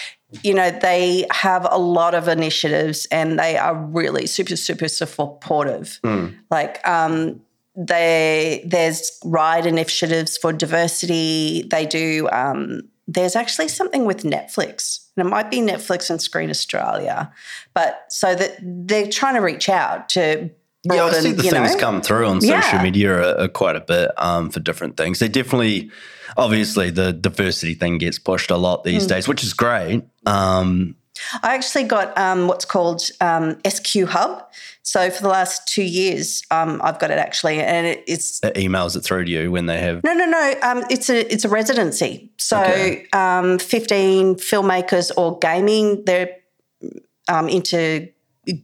you know, they have a lot of initiatives and they are really super, super supportive. Hmm. Like, um, they there's ride initiatives for diversity. They do. Um, there's actually something with Netflix, and it might be Netflix and Screen Australia, but so that they're trying to reach out to. Yeah, I see the things know- come through on social Yeah. media are quite a bit um, for different things. They definitely, obviously, the diversity thing gets pushed a lot these days, which is great. Um, I actually got um, what's called um, SQ Hub. So for the last two years, um, I've got it actually, and it, it's it emails it through to you when they have. no, no, no. Um, it's a it's a residency. So Okay. um, fifteen filmmakers or gaming. They're um, into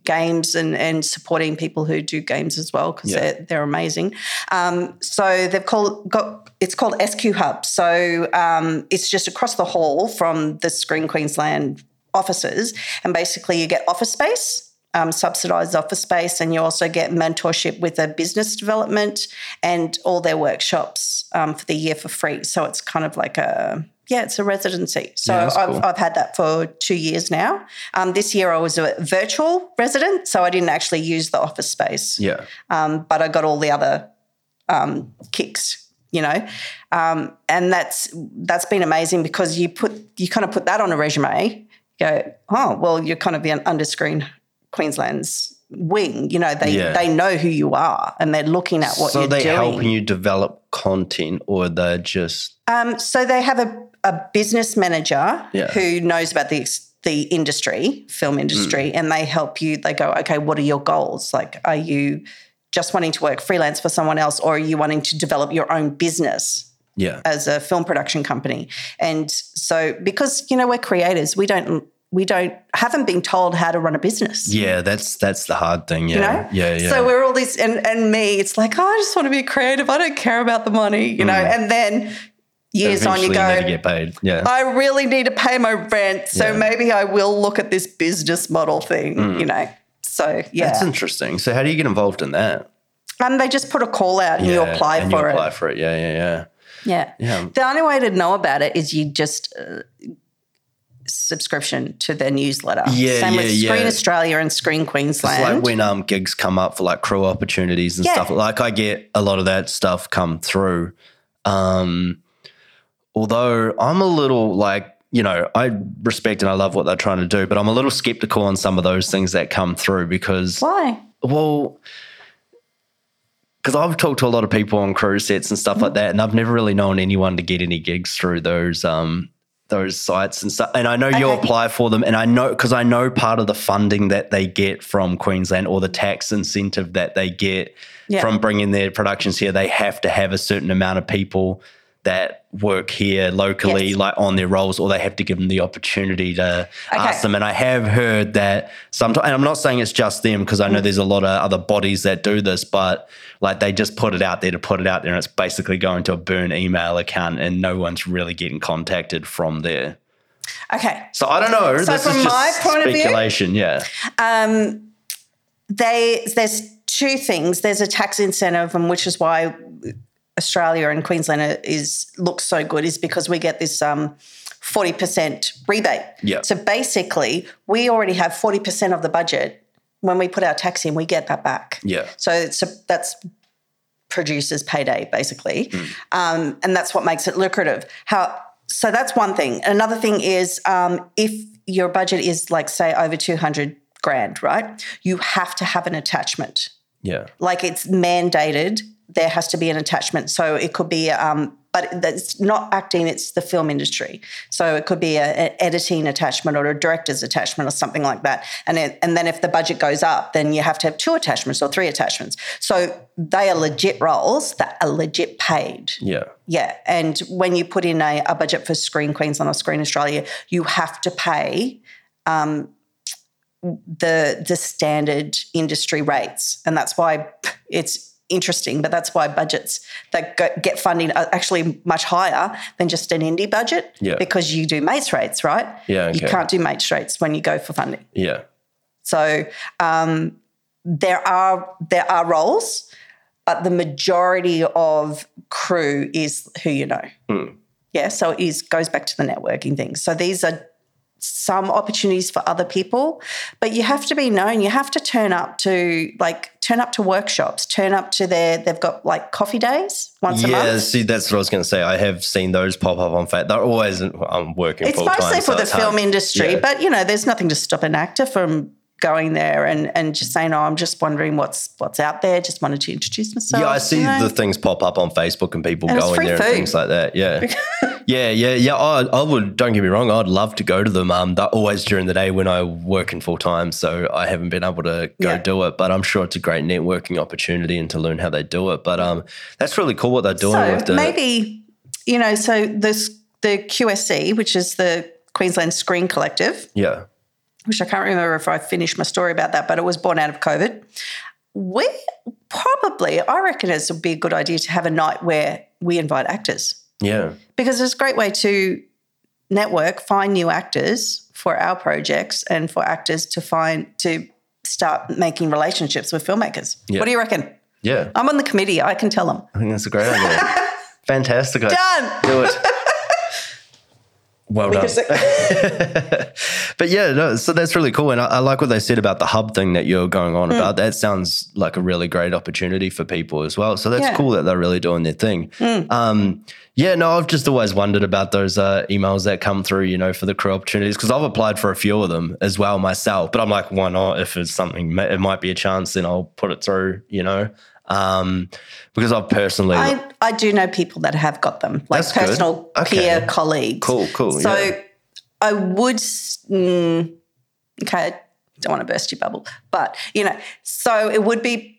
games and, and supporting people who do games as well because Yeah. they're, they're amazing. Um, so they've called got it's called SQ Hub. So um, it's just across the hall from the Screen Queensland offices, and basically you get office space. Um, subsidized office space, and you also get mentorship with a business development and all their workshops um, for the year for free. So it's kind of like a yeah, it's a residency. So Yeah, I've, cool. I've had that for two years now. Um, this year I was a virtual resident, so I didn't actually use the office space Yeah. um, but I got all the other um, kicks, you know, um, and that's that's been amazing because you put you kind of put that on a resume. Go, oh well, you're kind of the under Screen Queensland's wing. You know, they Yeah. they know who you are and they're looking at what so you're doing. So they helping you develop content, or they're just Um, so they have a, a business manager Yeah. who knows about the the industry, film Mm. industry, and they help you. They go, okay, what are your goals? Like, are you just wanting to work freelance for someone else, or are you wanting to develop your own business? Yeah. as a film production company. And so because you know we're creators, we don't we don't haven't been told how to run a business. Yeah, that's that's the hard thing. Yeah, You know? yeah, yeah. So we're all these and and me, it's like, oh, I just want to be creative. I don't care about the money, you know. And then years on you Mm. Go, get paid. Yeah, I really need to pay my rent. So Yeah. maybe I will look at this business model thing, you know. So yeah. Mm. that's interesting. So how do you get involved in that? and they just put a call out and you apply and for you it. apply for it. Yeah, yeah, yeah. Yeah. Yeah. The only way to know about it is you just uh, subscription to their newsletter. Yeah, Same with Screen yeah. Australia and Screen Queensland. It's like when um gigs come up for like crew opportunities and Yeah. stuff. Like I get a lot of that stuff come through. Um although I'm a little like, you know, I respect and I love what they're trying to do, but I'm a little skeptical on some of those things that come through because Why? well because I've talked to a lot of people on crews sets and stuff like that, and I've never really known anyone to get any gigs through those um those sites and stuff. And I know you apply for them, and I know because I know part of the funding that they get from Queensland or the tax incentive that they get Yeah. from bringing their productions here, they have to have a certain amount of people that work here locally, Yes. like on their roles, or they have to give them the opportunity to ask them. And I have heard that sometimes, and I'm not saying it's just them because I Mm. know there's a lot of other bodies that do this, but like they just put it out there to put it out there, and it's basically going to a burn email account, and no one's really getting contacted from there. Okay. So I don't know. So this from is just my point of view- speculation. yeah, Um, they there's two things. There's a tax incentive, and which is why Australia and Queensland is looks so good, is because we get this um, 40% rebate. Yeah. So basically, we already have 40% of the budget. When we put our tax in, we get that back. yeah, So it's a, that's producers' payday, basically, um, and that's what makes it lucrative. How? So that's one thing. Another thing is um, if your budget is like say over two hundred grand, right? You have to have an attachment. yeah, Like it's mandated. There has to be an attachment. So it could be. Um, but it's not acting, it's the film industry. So it could be an editing attachment or a director's attachment or something like that. And, it, and then if the budget goes up, then you have to have two attachments or three attachments. So they are legit roles that are legit paid. yeah, Yeah. And when you put in a, a budget for Screen Queensland or Screen Australia, you have to pay um, the the standard industry rates. And that's why it's interesting, but that's why budgets that go, get funding are actually much higher than just an indie budget Yeah. because you do mates rates, right? Yeah, You can't do mates rates when you go for funding. yeah. So um, there are there are roles, but the majority of crew is who you know. Hmm. Yeah, so it is goes back to the networking thing. So these are some opportunities for other people, but you have to be known. You have to turn up to like turn up to workshops, turn up to their. They've got like coffee days once a month Yeah, see, that's what I was going to say. I have seen those pop up on Facebook. They're always, I'm working It's full time. mostly for so the film hard. industry, Yeah. but you know, there's nothing to stop an actor from going there and, and just saying, "Oh, I'm just wondering what's what's out there. Just wanted to introduce myself." Yeah, I see you know? the things pop up on Facebook and people And going there and things like that. Yeah. *laughs* yeah, yeah, yeah. I, I would, don't get me wrong, I'd love to go to them. Um, they're always during the day when I work in full time. So I haven't been able to go Yeah. do it, but I'm sure it's a great networking opportunity and to learn how they do it. But um, that's really cool what they're doing So with the. maybe you know, so this the QSC, which is the Queensland Screen Collective, yeah. which I can't remember if I finished my story about that, but it was born out of COVID. We probably, I reckon, it would be a good idea to have a night where we invite actors Yeah. Because it's a great way to network, find new actors for our projects, and for actors to find to start making relationships with filmmakers. Yeah. What do you reckon? Yeah. I'm on the committee. I can tell them. I think that's a great idea. *laughs* Fantastic. idea. Done. Do it. *laughs* Well done. Because- *laughs* But yeah, no, so that's really cool. And I, I like what they said about the hub thing that you're going on about. That sounds like a really great opportunity for people as well. So that's Yeah. cool that they're really doing their thing. Um, yeah, no, I've just always wondered about those uh, emails that come through, you know, for the crew opportunities because I've applied for a few of them as well myself. But I'm like, why not? If it's something, it might be a chance, then I'll put it through, you know, um, because I've personally. I, I do know people that have got them, like That's personal Okay. peer colleagues. Cool, cool, So yeah. I would, mm, okay, I don't want to burst your bubble, but you know, so it would be.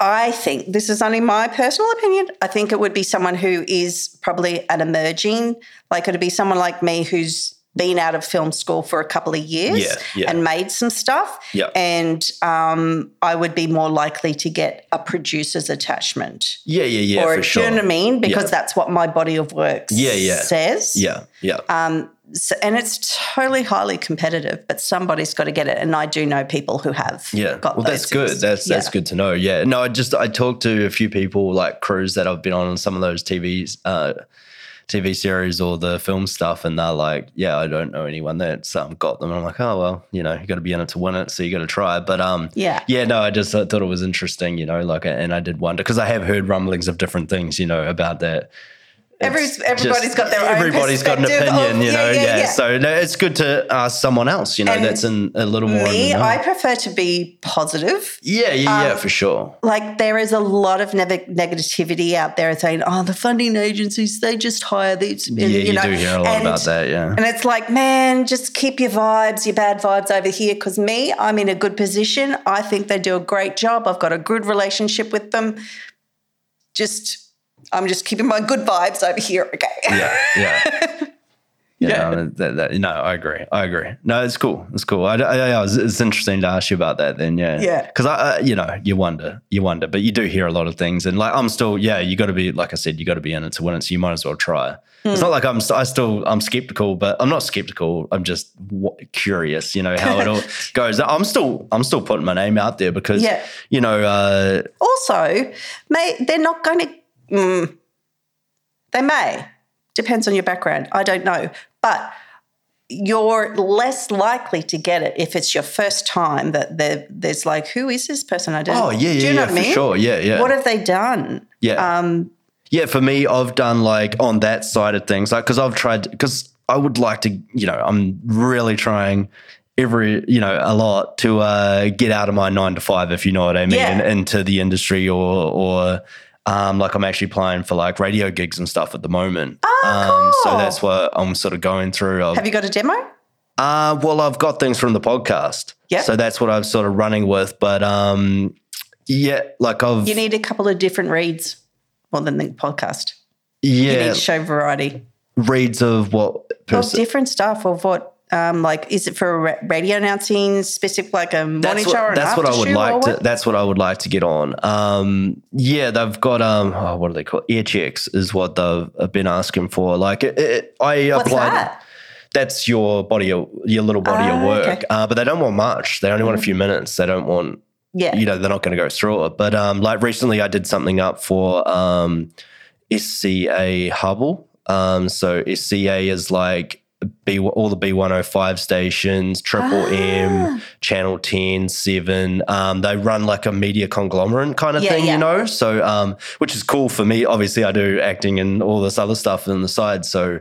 I think this is only my personal opinion. I think it would be someone who is probably an emerging, like it'd be someone like me who's been out of film school for a couple of years Yeah, yeah. and made some stuff. Yeah. And um, I would be more likely to get a producer's attachment yeah, yeah, yeah, or for sure. you know what I mean? Because that's what my body of work Yeah, yeah. says. Yeah, yeah. Um, so, and it's totally highly competitive, but somebody's got to get it. And I do know people who have. Yeah. well, that's good. things. That's that's good to know. Yeah. No, I just I talked to a few people like crews that I've been on some of those TVs, uh, TV series or the film stuff, and they're like, yeah, I don't know anyone that's um, got them. And I'm like, oh well, you know, you got to be in it to win it, so you got to try. But um, Yeah. yeah, no, I just thought it was interesting, you know, like, and I did wonder because I have heard rumblings of different things, you know, about that. Every, everybody's got their own everybody's got an opinion, of- you know. yeah, Yeah, yeah. So no, it's good to ask someone else, you know, And that's in a little more. Me. I prefer to be positive. yeah, yeah, Um, yeah, for sure. Like there is a lot of neg- negativity out there saying, "Oh, the funding agencies they just hire these." and, Yeah, you, know, do hear a lot and- about that. Yeah. And it's like, man, just keep your vibes, your bad vibes over here. Because me, I'm in a good position. I think they do a great job. I've got a good relationship with them. Just, I'm just keeping my good vibes over here. Okay. yeah, yeah. *laughs* Yeah. No, that, that, no, I agree. I agree. No, it's cool. It's cool. I, I, yeah, it's, it's interesting to ask you about that. Then, yeah, Yeah. Because I, I, you know, you wonder, you wonder, but you do hear a lot of things, and like I'm still, yeah, you got to be, like I said, you got to be in it to win it. So you might as well try. It's Hmm. not like I'm, I still, I'm skeptical, but I'm not skeptical. I'm just w- curious, you know, how it all *laughs* goes. I'm still, I'm still putting my name out there because, Yeah. you know, uh, Also, may they're not going to. Mm, they may. Depends on your background. I don't know, but you're less likely to get it if it's your first time. That there's like, who is this person? I don't. oh yeah, yeah, Do you know yeah, I for mean? sure, yeah, yeah. What have they done? Yeah. Um, Yeah, for me, I've done like on that side of things, like because I've tried, because I would like to, you know, I'm really trying every, you know, a lot to uh, get out of my nine to five, if you know what I mean, Yeah. and into the industry or, or, um, like I'm actually playing for like radio gigs and stuff at the moment. um, so that's what I'm sort of going through. Of, have you got a demo? uh, well, I've got things from the podcast. Yeah. So that's what I'm sort of running with. But um, yeah, like I've, You need a couple of different reads more than the podcast. Yeah. You need to show variety reads of what of different stuff of what. Um, like, is it for radio announcing, specific like a morning that's show or what, an that's what I would like to. That's what I would like to get on. Um, yeah, they've got um, oh, what do they call it? ear checks? Is what they've uh, been asking for. Like it, it, I What's applied. that? That's your body, your little body Ah, of work. okay. Uh, but they don't want much. They only want a few minutes. They don't want Yeah. you know they're not going to go through it. But um, like recently, I did something up for um, SCA Hubble. Um, so SCA is like B all the B105 stations, Triple Ah. M, Channel 10, 7. Um, they run like a media conglomerate kind of Yeah, thing, yeah. you know? So, um, which is cool for me. Obviously, I do acting and all this other stuff on the side. So,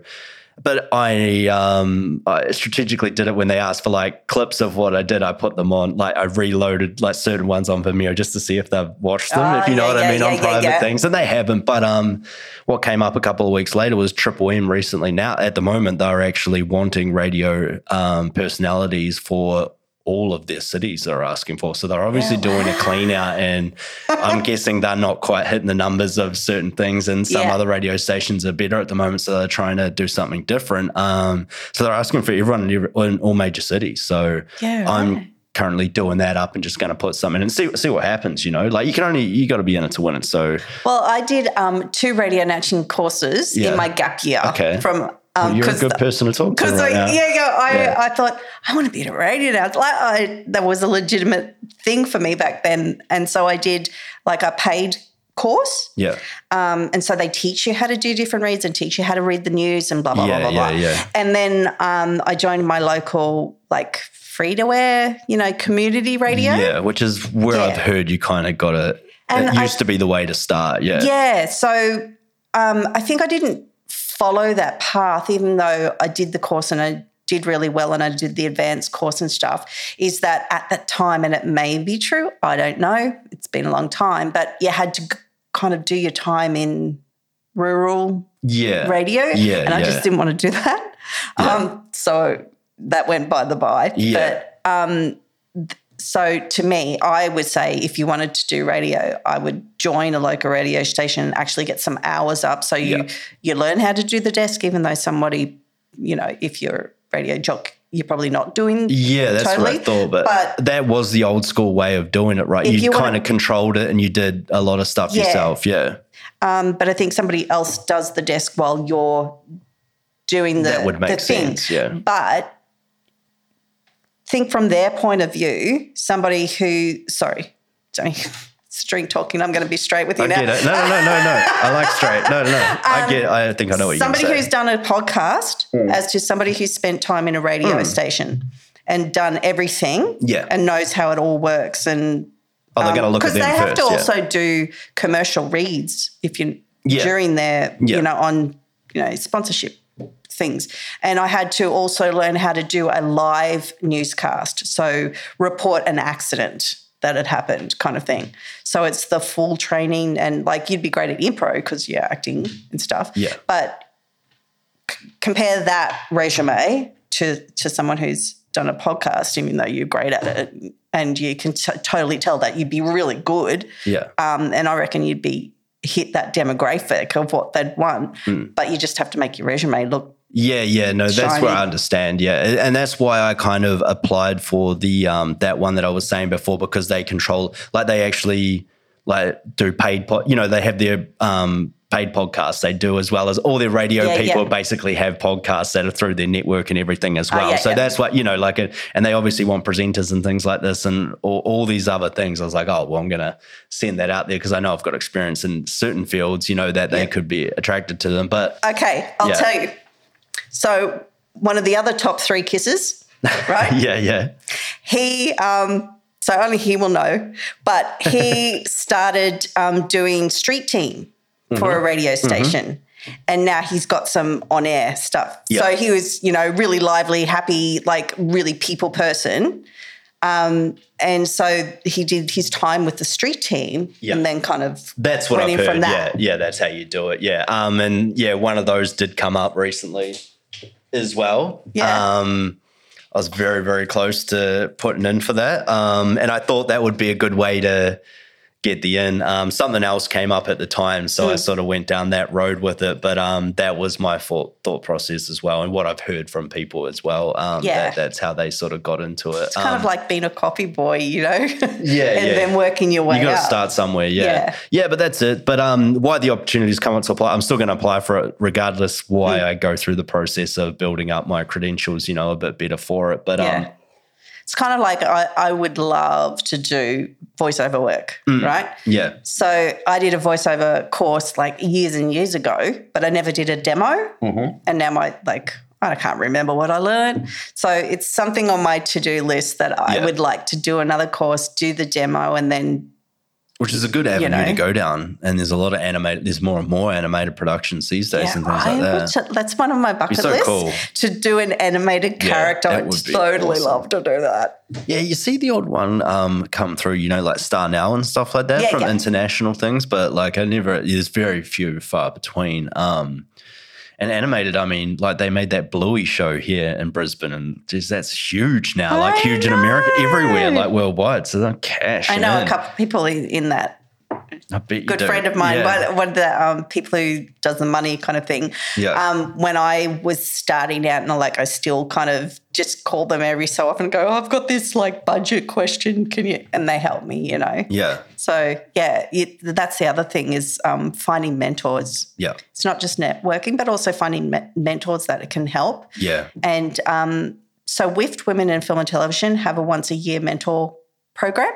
but I, um, I strategically did it when they asked for like clips of what I did. I put them on, like I reloaded like certain ones on Vimeo just to see if they've watched them, Ah, if you know yeah, what I mean, yeah, on private things. And they haven't. But um, what came up a couple of weeks later was Triple M recently. Now, at the moment, they're actually wanting radio um, personalities for all of their cities they're asking for. So they're obviously doing a clean out, and I'm *laughs* guessing they're not quite hitting the numbers of certain things, and some Yeah. other radio stations are better at the moment. So they're trying to do something different. Um, so they're asking for everyone in, every, in all major cities. So Yeah, I'm right. currently doing that up and just going to put something and see see what happens. You know, like you can only you got to be in it to win it. So Well, I did um, two radio announcing courses Yeah. in my gap year. Okay. From um, you're a good person to talk to Because right like, yeah, yeah, I, Yeah. I thought I want to be in a radio now. Like I, that was a legitimate thing for me back then, and so I did like a paid course, yeah, um, and so they teach you how to do different reads and teach you how to read the news and blah blah Yeah, blah blah yeah, blah. yeah. And then um, I joined my local like free to air, you know, community radio. yeah, which is where Yeah. I've heard you kind of got it. And it I- used to be the way to start. Yeah, Yeah. So um, I think I didn't follow that path, even though I did the course and I did really well and I did the advanced course and stuff. Is that at that time, and it may be true, I don't know, it's been a long time, but you had to kind of do your time in rural yeah, radio. Yeah, And I yeah. just didn't want to do that. Um, so that went by the by. Yeah. But um, so to me, I would say if you wanted to do radio, I would join a local radio station and actually get some hours up. So you you learn how to do the desk, even though somebody, you know, if you're a radio jock, you're probably not doing Yeah, that's what I thought. But, But- that was the old school way of doing it, right? You, you kind of controlled it and you did a lot of stuff Yeah. yourself. Yeah. Um, but I think somebody else does the desk while you're doing the, That would make the thing. sense, yeah. But think from their point of view, somebody who, sorry, Johnny, *laughs* string talking, I'm going to be straight with you I now. get it. No, no, no, no, no. I like straight. No, no, no. *laughs* I get. I think I know what you're Um, Somebody who's done a podcast Hmm. as to somebody who's spent time in a radio station and done everything Yeah. and knows how it all works and Oh, they're going to look at them because them they have to yeah. also do commercial reads if you Yeah. during their Yeah. you know on you know sponsorship things and i had to also learn how to do a live newscast so report an accident that had happened kind of thing so it's the full training and like you'd be great at impro because you're acting and stuff Yeah. but c- compare that resume to to someone who's done a podcast even though you're great at it and you can t- totally tell that you'd be really good yeah. um, and I reckon you'd be hit that demographic of what they'd want. Hmm. But you just have to make your resume look. Yeah, yeah, no, that's where Shiny. I understand. Yeah, and that's why I kind of applied for the um that one that I was saying before because they control like they actually like do paid pod, you know, they have their um paid podcasts they do as well as all their radio Yeah, people yeah. basically have podcasts that are through their network and everything as well. Oh, yeah, so that's what you know, like it, and they obviously want presenters and things like this and all, all these other things. I was like, oh well, I'm gonna send that out there because I know I've got experience in certain fields, you know, that they could be attracted to them. But Okay, I'll tell you. So one of the other top three kisses, right? *laughs* yeah, yeah, He, um, so only he will know, but he *laughs* started um, doing street team for Mm-hmm. a radio station. And now he's got some on air stuff. Yeah. So he was, you know, really lively, happy, like really people person. Um, and so he did his time with the street team Yeah. and then kind of That's what went I've in heard. from that. Yeah, yeah, that's how you do it. Yeah, um, and yeah, one of those did come up recently as well. Yeah. Um, I was very, very close to putting in for that, um, and I thought that would be a good way to get the in. Um, something else came up at the time, so Hmm. I sort of went down that road with it. But um, that was my thought, thought process as well, and what I've heard from people as well. Um, Yeah. that, that's how they sort of got into it. It's kind Um, of like being a copy boy, you know? *laughs* and yeah. And then working your way you got to start somewhere, yeah. Yeah. yeah, But that's it. But um, why the opportunities come up to apply? I'm still going to apply for it, regardless. Why Mm. I go through the process of building up my credentials, you know, a bit better for it. But Yeah. It's kind of like I, I would love to do voiceover work, Mm. right? yeah, So I did a voiceover course like years and years ago, but I never did a demo. Mm-hmm. And now my like I can't remember what I learned. So it's something on my to do list that I Yeah. would like to do another course, do the demo, and then which is a good avenue know. to go down. And there's a lot of animated. There's more and more animated productions these days yeah, and things I like that. that's one of my bucket so lists cool. to do an animated character. that I'd totally awesome. love to do that. Yeah, you see the odd one um, come through, you know, like StarNow and stuff like that Yeah, from yeah. international things, but like I never, there's very few far between. Um, and animated, I mean, like they made that Bluey show here in Brisbane, and just that's huge now, like I huge in America, everywhere, like worldwide. So they're cash. I know in. a couple of people in that. I bet you Good do. friend of mine, Yeah. one, one of the um, people who does the money kind of thing. Yeah. Um, when I was starting out, and I, like I still kind of just call them every so often, and go, oh, "I've got this like budget question, can you?" And they help me, you know. yeah, So yeah, it, that's the other thing is um, finding mentors. yeah, It's not just networking, but also finding me- mentors that can help. yeah, And um, so WIFT Women in Film and Television have a once a year mentor program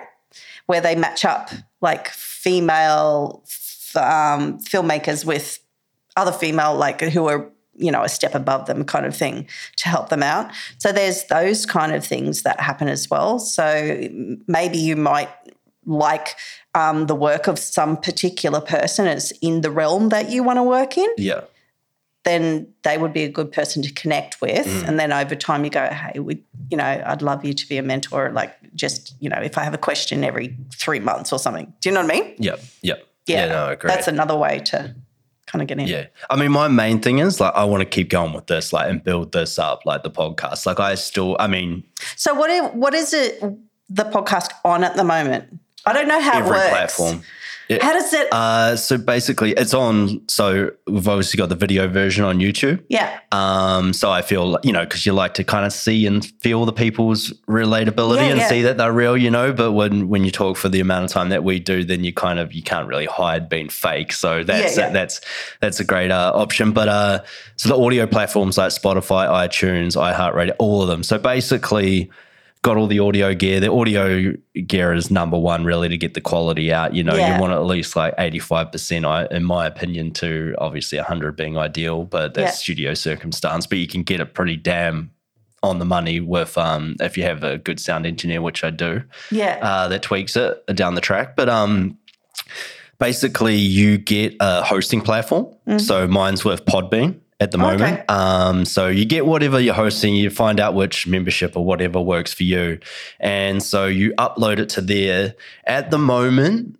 where they match up like female um, filmmakers with other female like who are you know a step above them kind of thing to help them out. So there's those kind of things that happen as well. So maybe you might like um, the work of some particular person is in the realm that you want to work in. Yeah. Then they would be a good person to connect with. Mm. And then over time, you go, hey, we, you know, I'd love you to be a mentor. Like, just you know, if I have a question every three months or something, do you know what I mean? Yep, yep. Yeah, no, agree. That's another way to kind of get in. Yeah. I mean, my main thing is like, I want to keep going with this, like, and build this up, like the podcast. Like, I still, I mean, So what? What is it? The podcast on at the moment? I don't know how it every works. platform. Yeah. How does it? Uh, so basically, it's on. So we've obviously got the video version on YouTube. yeah. Um, so I feel you know because you like to kind of see and feel the people's relatability Yeah, and yeah. see that they're real, you know. But when when you talk for the amount of time that we do, then you kind of you can't really hide being fake. So that's yeah. that's that's a great uh, option. But uh, so the audio platforms like Spotify, iTunes, iHeartRadio, all of them. So basically. Got all the audio gear. The audio gear is number one, really, to get the quality out. You know, Yeah. you want at least like eighty-five percent, in my opinion, to obviously hundred being ideal, but that's Yeah. studio circumstance. But you can get it pretty damn on the money with um if you have a good sound engineer, which I do, Yeah. uh, that tweaks it down the track. But um basically you get a hosting platform. So mine's with Podbean at the Okay. moment. Um, so you get whatever you're hosting, you find out which membership or whatever works for you. And so you upload it to there. At the moment,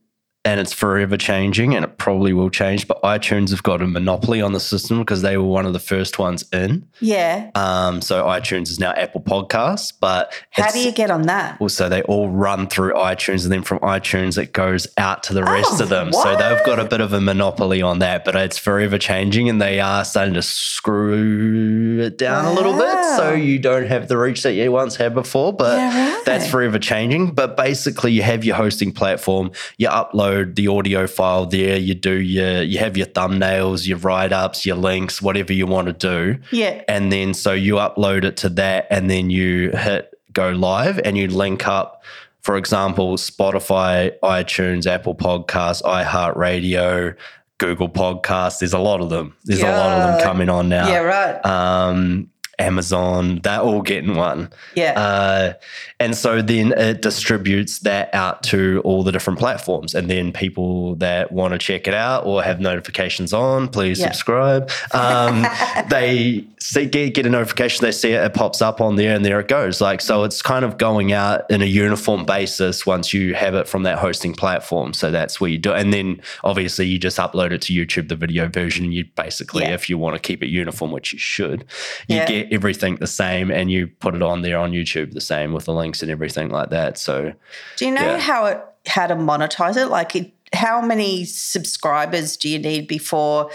and it's forever changing and it probably will change, but iTunes have got a monopoly on the system because they were one of the first ones in. yeah. Um, so iTunes is now Apple Podcasts, but How do you get on that? also they all run through iTunes and then from iTunes it goes out to the rest Oh, of them. So they've got a bit of a monopoly on that, but it's forever changing and they are starting to screw it down a little bit so you don't have the reach that you once had before, but Yeah, right. that's forever changing. But basically you have your hosting platform, you upload the audio file there, you do your you have your thumbnails, your write-ups, your links, whatever you want to do Yeah. and then so you upload it to that and then you hit go live and you link up for example spotify itunes apple podcasts iheartradio google podcasts there's a lot of them there's a lot of them coming on now Yeah. Right. um amazon they're all getting one yeah. uh, and so then it distributes that out to all the different platforms. And then people that want to check it out or have notifications on, please Yeah. subscribe. Um, *laughs* they see, get, get a notification, they see it, it pops up on there, and there it goes. Like, so it's kind of going out in a uniform basis once you have it from that hosting platform. So that's where you do it. And then obviously you just upload it to YouTube, the video version. You basically, Yeah. if you want to keep it uniform, which you should, you Yeah. get everything the same and you put it on there on YouTube the same with the links and everything like that. So Do you know Yeah. how it how to monetize it? Like, it, how many subscribers do you need before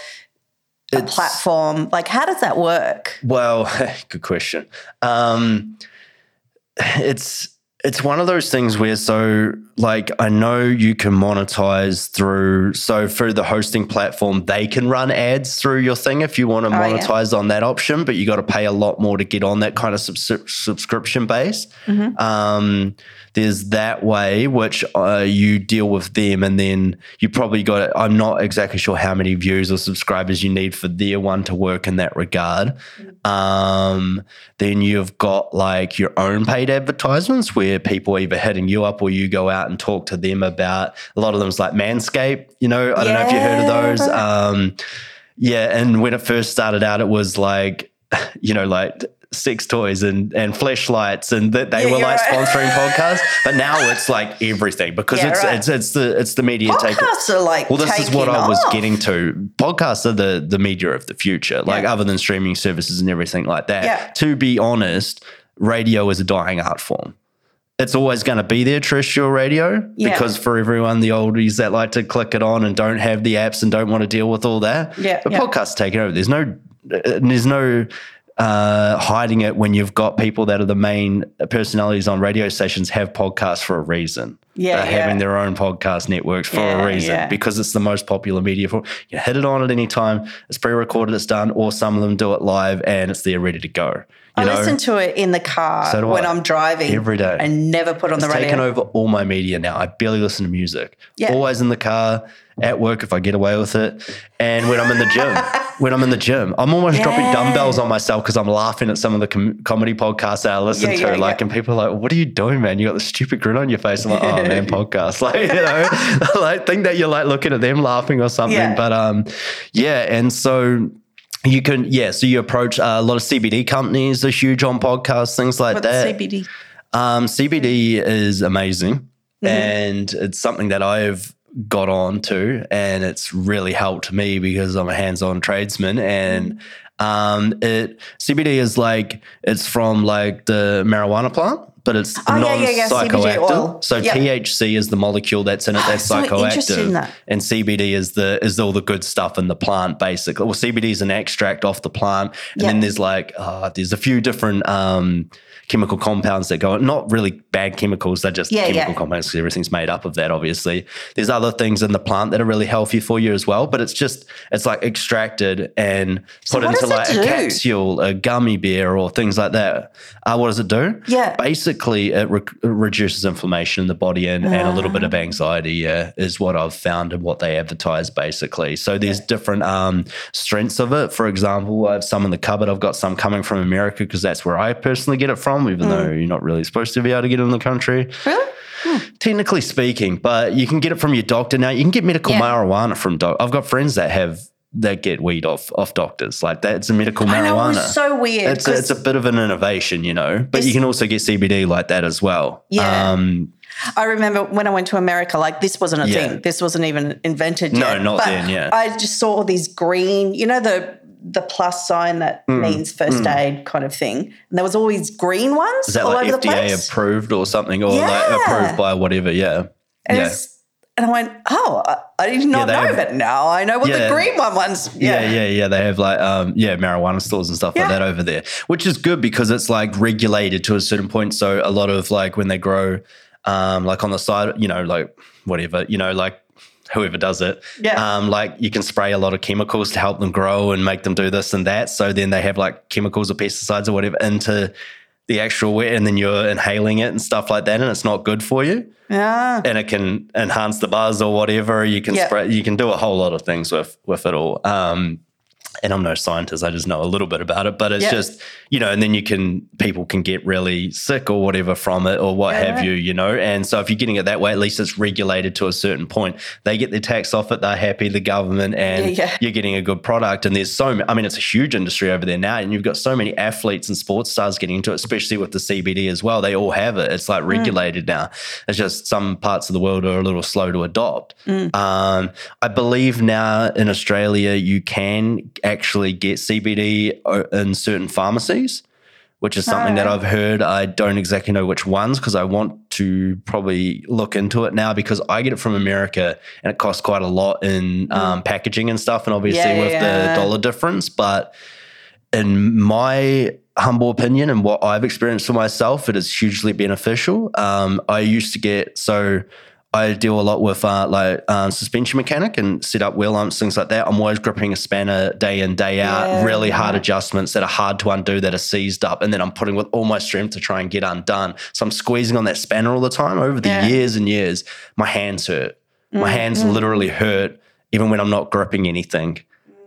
a It's- platform? Like, how does that work? Well, *laughs* good question. Um, it's it's one of those things where so like I know you can monetize through so through the hosting platform they can run ads through your thing if you want to Oh, yeah. monetize on that option, but you got to pay a lot more to get on that kind of subs- subscription base. Mm-hmm. Um, there's that way which uh, you deal with them, and then you probably got. I'm not exactly sure how many views or subscribers you need for their one to work in that regard. Um, then you've got like your own paid advertisements where people are either hitting you up or you go out and talk to them about. A lot of them's like Manscaped. You know, I don't know if you heard of those. Um, yeah, and when it first started out, it was like, *laughs* you know, like sex toys and and flashlights, and that they Yeah, were like right. sponsoring *laughs* podcasts. But now it's like everything because Yeah, it's right. it's it's the it's the media taking. Podcasts are like Well, this is what taking I was getting to. Podcasts are the the media of the future, like Yeah. other than streaming services and everything like that. To be honest, radio is a dying art form. It's always going to be there, terrestrial radio, Yeah. because for everyone, the oldies that like to click it on and don't have the apps and don't want to deal with all that. Yeah, But yeah. podcasts taking over. There's no, uh, there's no uh, hiding it when you've got people that are the main personalities on radio stations have podcasts for a reason. Yeah, They're yeah. having their own podcast networks for Yeah, a reason yeah. because it's the most popular media for you hit it on at any time it's pre-recorded it's done or some of them do it live and it's there ready to go you I know listen to it in the car So when I. I'm driving Every day. and never put on the it's radio. taken over all my media now i barely listen to music Yeah. always in the car at work if i get away with it and when i'm in the gym *laughs* when i'm in the gym i'm almost dropping dumbbells on myself because i'm laughing at some of the com- comedy podcasts that i listen Yeah, to yeah, like yeah. and people are like what are you doing man you got this stupid grin on your face i'm like oh man *laughs* podcast *laughs* like you know like think that you're like looking at them laughing or something Yeah. but um yeah and so you can yeah so you approach uh, a lot of cbd companies are huge on podcasts things like What's that CBD? um, CBD is amazing, Mm-hmm. and it's something that I've got on to, and it's really helped me because I'm a hands-on tradesman, and Mm-hmm. um, it CBD is like it's from like the marijuana plant. But it's Oh, yeah, yeah, yeah, non-psychoactive. So Yeah. THC is the molecule that's in it that's so psychoactive, that. and CBD is the is all the good stuff in the plant, basically. Well, CBD is an extract off the plant, and Yeah. then there's like uh, there's a few different um, chemical compounds that go. Not really bad chemicals; they're just Yeah, chemical yeah. compounds because everything's made up of that. Obviously, there's other things in the plant that are really healthy for you as well. But it's just it's like extracted and put into like a do? capsule, a gummy bear, or things like that. Uh, what does it do? Yeah. basically it re- reduces inflammation in the body and, and a little bit Ah. of anxiety yeah is what i've found and what they advertise basically so there's different um, strengths of it for example i have some in the cupboard i've got some coming from america because that's where i personally get it from even though you're not really supposed to be able to get it in the country Mm. Really? technically speaking but you can get it from your doctor now you can get medical Yeah. marijuana from doc i've got friends that have that get weed off off doctors like that's a medical know marijuana it was so weird. it's a, it's a bit of an innovation, you know, but you can also get CBD like that as well. Yeah. Um, I remember when I went to America, like this wasn't a Yeah. thing. This wasn't even invented No, yet. not But then, yeah. I just saw these green, you know, the the plus sign that Mm, means first aid kind of thing. And there was always green ones is that all like over the FDA place. approved or something, or like approved by whatever? Yeah. and, yeah. and I went, oh, I, I did not they know, have- but now I know what Yeah. the green one was. yeah, yeah, yeah. They have like um, yeah, marijuana stores and stuff like that over there, which is good because it's like regulated to a certain point. So a lot of like when they grow, um, like on the side, you know, like whatever, you know, like whoever does it, Yeah. um, like you can spray a lot of chemicals to help them grow and make them do this and that. So then they have like chemicals or pesticides or whatever into the actual wet, and then you're inhaling it and stuff like that, and it's not good for you. Ah, and it can enhance the buzz or whatever. You can Yeah. spray, you can do a whole lot of things with with it all. Um, and I'm no scientist; I just know a little bit about it. But it's Yeah. just you know, and then you can people can get really sick or whatever from it or what Yeah, have you, you know. And so if you're getting it that way, at least it's regulated to a certain point. They get their tax off it; they're happy, the government, and Yeah, yeah. you're getting a good product. And there's so, I mean, it's a huge industry over there now, and you've got so many athletes and sports stars getting into it, especially with the CBD as well. They all have it. It's Mm. like regulated now. It's just some parts of the world are a little slow to adopt. Mm. Um, I believe now in Australia you can actually get CBD in certain pharmacies. Which is something that I've heard. I don't exactly know which ones because I want to probably look into it now because I get it from America and it costs quite a lot in um, packaging and stuff, and obviously Mm. Yeah, with yeah. the dollar difference. But in my humble opinion and what I've experienced for myself, it is hugely beneficial. Um, I used to get so I deal a lot with uh, like um, suspension mechanic and set up wheel umps, things like that. I'm always gripping a spanner day in, day out, Yeah, really hard adjustments that are hard to undo, that are seized up. And then I'm putting with all my strength to try and get undone. So I'm squeezing on that spanner all the time. Over the Yeah. years and years, my hands hurt. My Mm, hands literally hurt, even when I'm not gripping anything.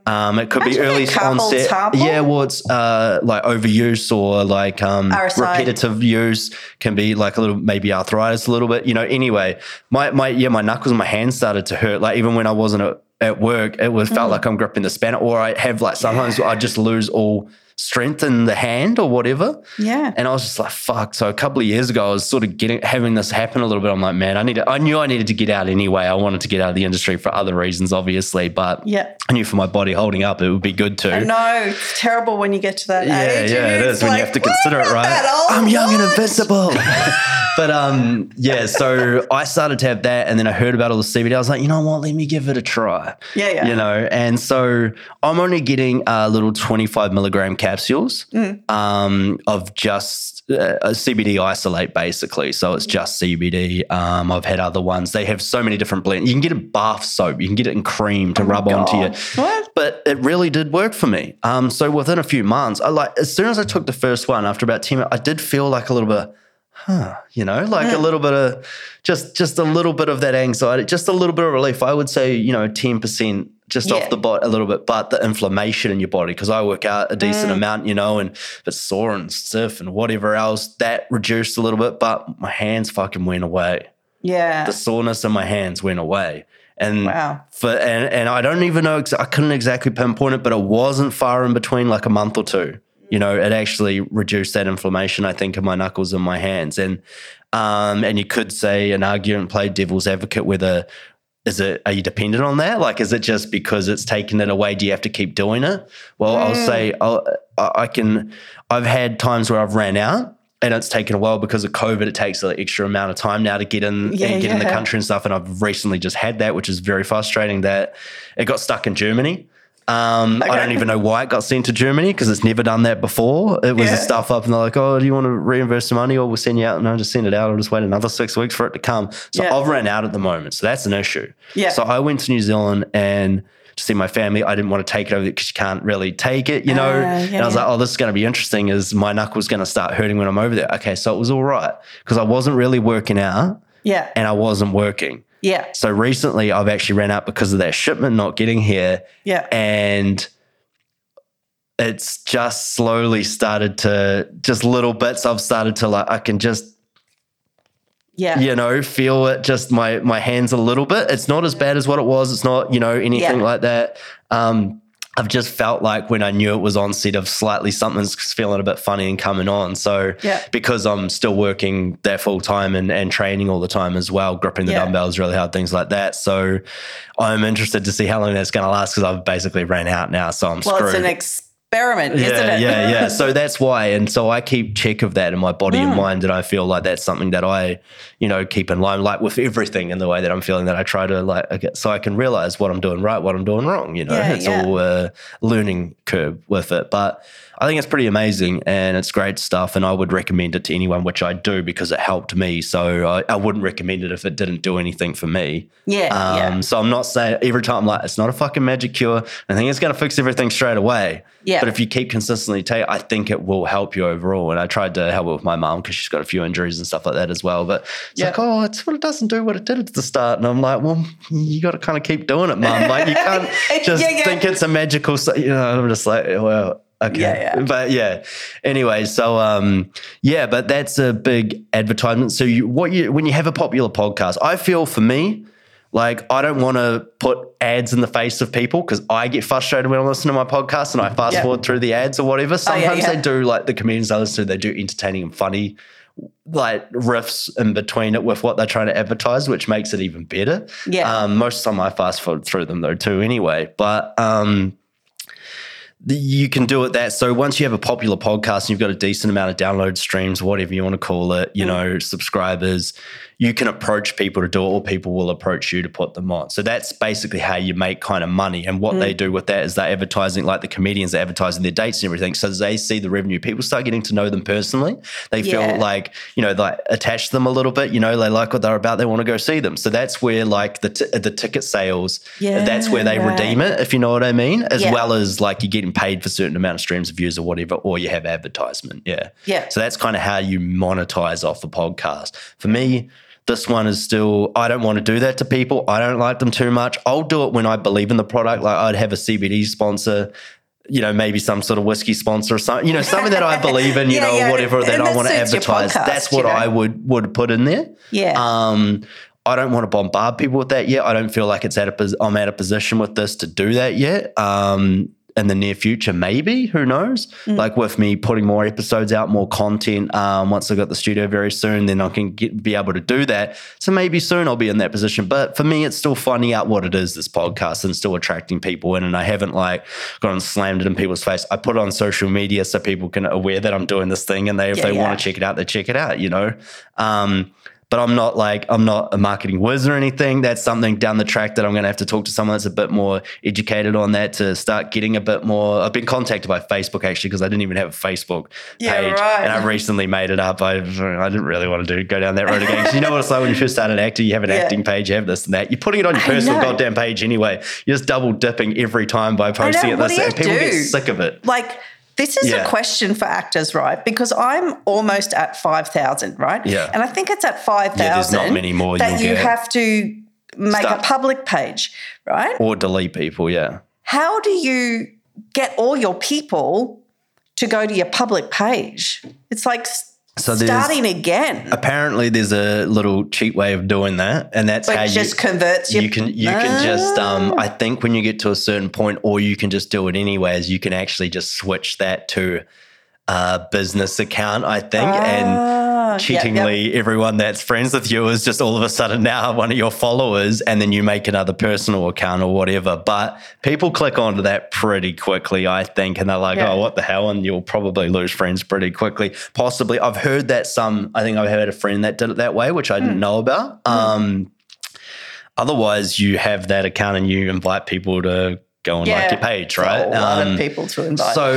Um, it could be Imagine a early onset. tunnel. Yeah, well, it's uh, like overuse or like um, repetitive use can be like a little maybe arthritis a little bit. You know. Anyway, my my yeah, my knuckles and my hands started to hurt. Like even when I wasn't at, at work, it was Mm. felt like I'm gripping the spanner, or I have like sometimes I just lose all strength in the hand or whatever. Yeah. And I was just like, fuck. So a couple of years ago, I was sort of getting having this happen a little bit. I'm like, man, I need to, I knew I needed to get out anyway. I wanted to get out of the industry for other reasons, obviously, but Yeah. I knew for my body holding up, it would be good too. No, it's terrible when you get to that Yeah, age. yeah, it is when you have to consider it, right? I'm young and invincible. *laughs* but um, yeah, so I started to have that, and then I heard about all the CBD. I was like, you know what? Let me give it a try. Yeah, yeah. You know, and so I'm only getting a little 25 milligram capsules Mm. um, of just uh, a CBD isolate, basically. So it's just CBD. Um, I've had other ones. They have so many different blends. You can get a bath soap. You can get it in cream to rub onto you. Oh What? But it really did work for me. Um, so within a few months, I like as soon as I took the first one, after about 10 minutes, I did feel like a little bit, huh, you know, like a little bit of just just a little bit of that anxiety, just a little bit of relief. I would say, you know, 10% just Yeah. off the bot a little bit, but the inflammation in your body, because I work out a decent amount, you know, and if it's sore and stiff and whatever else, that reduced a little bit, but my hands fucking went away Yeah. the soreness in my hands went away. And Wow. for and, and I don't even know I couldn't exactly pinpoint it, but it wasn't far in between, like a month or two. You know, it actually reduced that inflammation, I think, in my knuckles and my hands. And um, and you could say an argument play devil's advocate whether is it are you dependent on that? Like, is it just because it's taken it away? Do you have to keep doing it? Well, I'll mm. say I'll, I can. I've had times where I've ran out. And it's taken a while because of COVID. It takes an extra amount of time now to get in Yeah, and get in the country and stuff. And I've recently just had that, which is very frustrating. That it got stuck in Germany. Um, I don't even know why it got sent to Germany because it's never done that before. It was Yeah. a stuff up, and they're like, "Oh, do you want to reimburse the money, or we'll send you out?" And I just send it out. I'll just wait another six weeks for it to come. So Yeah. I've ran out at the moment, so that's an issue. Yeah. So I went to New Zealand and to see my family. I didn't want to take it over because you can't really take it, you know. Uh, yeah, and I was yeah. like, "Oh, this is going to be interesting." Is my knuckles going to start hurting when I'm over there? Okay, so it was all right because I wasn't really working out Yeah. and I wasn't working. Yeah. So recently, I've actually ran out because of that shipment not getting here Yeah. and it's just slowly started to just little bits i've started to like i can just Yeah. you know feel it just my my hands a little bit it's not as bad as what it was it's not you know anything Yeah. like that um I've just felt like when I knew it was on set of slightly something's feeling a bit funny and coming on. So Yeah. because I'm still working there full time and, and training all the time as well, gripping the Yeah. dumbbells really hard, things like that. So I'm interested to see how long that's going to last because I've basically ran out now. So I'm Well, screwed. it's an experiment, yeah, isn't it? yeah, yeah. So *laughs* that's why, and so I keep check of that in my body Hmm. and mind, and I feel like that's something that I, you know, keep in line, like with everything in the way that I'm feeling. That I try to like, okay, so I can realize what I'm doing right, what I'm doing wrong. You know, Yeah, it's yeah. all a learning curve with it, but. I think it's pretty amazing and it's great stuff. And I would recommend it to anyone, which I do because it helped me. So I, I wouldn't recommend it if it didn't do anything for me. Yeah. Um, yeah. So I'm not saying every time I'm like, it's not a fucking magic cure. I think it's going to fix everything straight away. Yeah. But if you keep consistently take, I think it will help you overall. And I tried to help it with my mom because she's got a few injuries and stuff like that as well. But it's Yeah. like, oh, it's well, it doesn't do what it did at the start. And I'm like, well, you got to kind of keep doing it, mom. Like you can't *laughs* just Yeah, think it's a magical. You know, I'm just like, well. Okay. Yeah, yeah. But yeah. Anyway, so um yeah, but that's a big advertisement. So you what you when you have a popular podcast, I feel for me, like I don't want to put ads in the face of people because I get frustrated when I listen to my podcast and I fast Yeah. forward through the ads or whatever. yeah, Sometimes yeah. they do like the comedians I listen to, they do entertaining and funny like riffs in between it with what they're trying to advertise, which makes it even better. Yeah. Um, most of the time I fast forward through them though too anyway. But um you can do it that. So once you have a popular podcast and you've got a decent amount of download streams, whatever you want to call it, Mm. you know, subscribers, you can approach people to do it or people will approach you to put them on. So that's basically how you make kind of money. And what they mm. do with that is they're advertising, like the comedians are advertising their dates and everything. So they see the revenue. People start getting to know them personally. They feel like, you know, like attach them a little bit, you know, they like what they're about. They want to go see them. So that's where like the, t- the ticket sales, Yeah, that's where they right. redeem it, if you know what I mean, as Yeah. well as like you're getting paid for certain amount of streams of views or whatever, or you have advertisement. Yeah. Yeah. So that's kind of how you monetize off a podcast. For me, this one is still, I don't want to do that to people. I don't like them too much. I'll do it when I believe in the product. Like I'd have a CBD sponsor, you know, maybe some sort of whiskey sponsor or something, you know, something that I *laughs* believe in, you Yeah, know, yeah. whatever that I want to advertise. podcast, That's what you know? I would would put in there. Yeah. Um, I don't want to bombard people with that yet. I don't feel like it's at a pos- I'm at a position with this to do that yet. Um, in the near future, maybe who knows? Mm. Like with me putting more episodes out, more content. Um, once I got the studio very soon, then I can get, be able to do that. So maybe soon I'll be in that position. But for me, it's still finding out what it is this podcast and still attracting people in. And I haven't like gone and slammed it in people's face. I put it on social media so people can aware that I'm doing this thing, and they if Yeah, they yeah. want to check it out, they check it out. You know. Um, but I'm not like I'm not a marketing whiz or anything. That's something down the track that I'm going to have to talk to someone that's a bit more educated on that to start getting a bit more. I've been contacted by Facebook actually because I didn't even have a Facebook Yeah, page, right. and I recently made it up. I I didn't really want to do go down that road again. 'Cause you know what it's like when you first start an actor, you have an Yeah. acting page, you have this and that. You're putting it on your personal goddamn page anyway. You're just double dipping every time by posting it. This and people get sick of it. like this is Yeah. a question for actors, right? Because I'm almost at five thousand, right? Yeah. and I think it's at five thousand. there's not many more that you'll get. have to make Start- a public page, right? Or delete people, yeah. How do you get all your people to go to your public page? It's like So starting again. Apparently, there's a little cheap way of doing that, and that's But how it you just converts your- You can you can just um. Ah. I think when you get to a certain point, or you can just do it anyways. You can actually just switch that to a business account. I think and. Ah, yep, yep. Cheatingly, everyone that's friends with you is just all of a sudden now one of your followers, and then you make another personal account or whatever. But people click onto that pretty quickly, I think, and they're like, Yeah. "Oh, what the hell?" And you'll probably lose friends pretty quickly. Possibly, I've heard that some. I think I've had a friend that did it that way, which I Hmm. didn't know about. Um, otherwise, you have that account and you invite people to go and like your page, right? A lot Um, of people to invite. so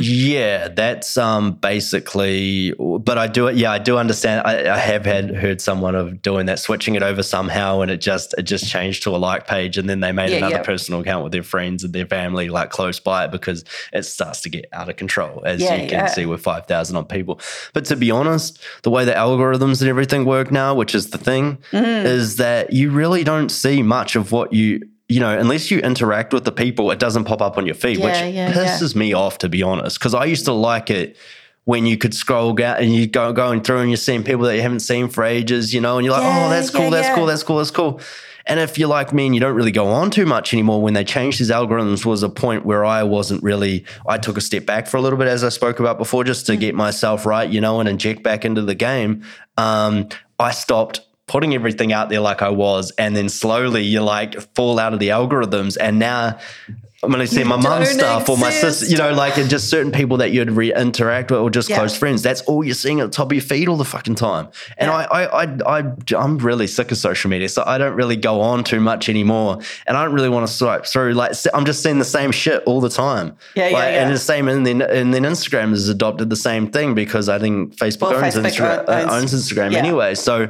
yeah, that's um basically. But I do it. Yeah, I do understand. I, I have had heard someone of doing that, switching it over somehow, and it just it just changed to a like page, and then they made Yeah, another yeah. personal account with their friends and their family, like close by it, because it starts to get out of control, as Yeah, you can see with five thousand on people. But to be honest, the way the algorithms and everything work now, which is the thing, Mm. is that you really don't see much of what you. You know, unless you interact with the people, it doesn't pop up on your feed, Yeah, which yeah, yeah. pisses me off to be honest. Because I used to like it when you could scroll down and you go going through and you're seeing people that you haven't seen for ages, you know, and you're like, Yeah, oh, that's cool, yeah, that's yeah. cool, that's cool, that's cool. And if you're like me and you don't really go on too much anymore, when they changed these algorithms was a point where I wasn't really, I took a step back for a little bit, as I spoke about before, just to get myself right, you know, and inject back into the game. Um, I stopped putting everything out there like I was, and then slowly you like fall out of the algorithms. And now I'm going to see my mum's don't stuff or my sister, you know, like and just certain people that you'd re- interact with or just Yeah. close friends. That's all you're seeing at the top of your feed all the fucking time. And Yeah. I, I, I, I, I'm really sick of social media, so I don't really go on too much anymore, and I don't really want to swipe through. Like I'm just seeing the same shit all the time. Yeah, yeah, Like, yeah. And the same, and then and then Instagram has adopted the same thing because I think Facebook Well, owns, Facebook Instagram, owns- uh, owns Instagram yeah. anyway. So.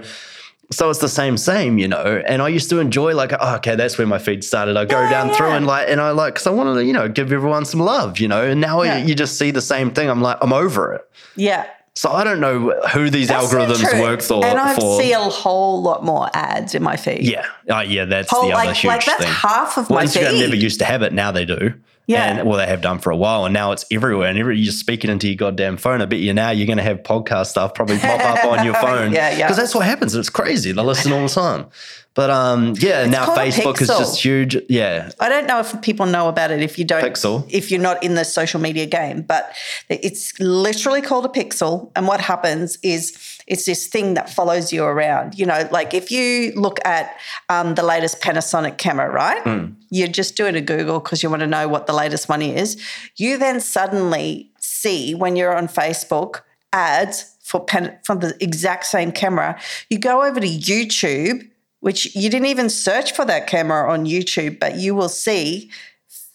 So it's the same, same, you know. And I used to enjoy like, oh, okay, that's where my feed started. I go Yeah, down through and like, and I like, because I wanted to, you know, give everyone some love, you know. And now Yeah. you, you just see the same thing. I'm like, I'm over it. yeah. So I don't know who these That's algorithms work for. And I for. see a whole lot more ads in my feed. yeah, oh yeah, that's Whole, the other like, huge like that's thing. half of well, my Instagram feed. never used to have it. Now they do. Yeah. And well, they have done for a while, and now it's everywhere. And every, you're speaking into your goddamn phone. I bet you now you're going to have podcast stuff probably pop up on your *laughs* phone. Yeah, yeah. Because that's what happens. It's crazy. They listen all the time. But um, yeah, now Facebook is just huge. Yeah, I don't know if people know about it if you don't Pixel. if you're not in the social media game, but it's literally called a pixel. And what happens is it's this thing that follows you around. You know, like if you look at um, the latest Panasonic camera, right? Hmm. You're just doing a Google because you want to know what the latest one is. You then suddenly see when you're on Facebook ads for pen, from the exact same camera. You go over to YouTube, which you didn't even search for that camera on YouTube, but you will see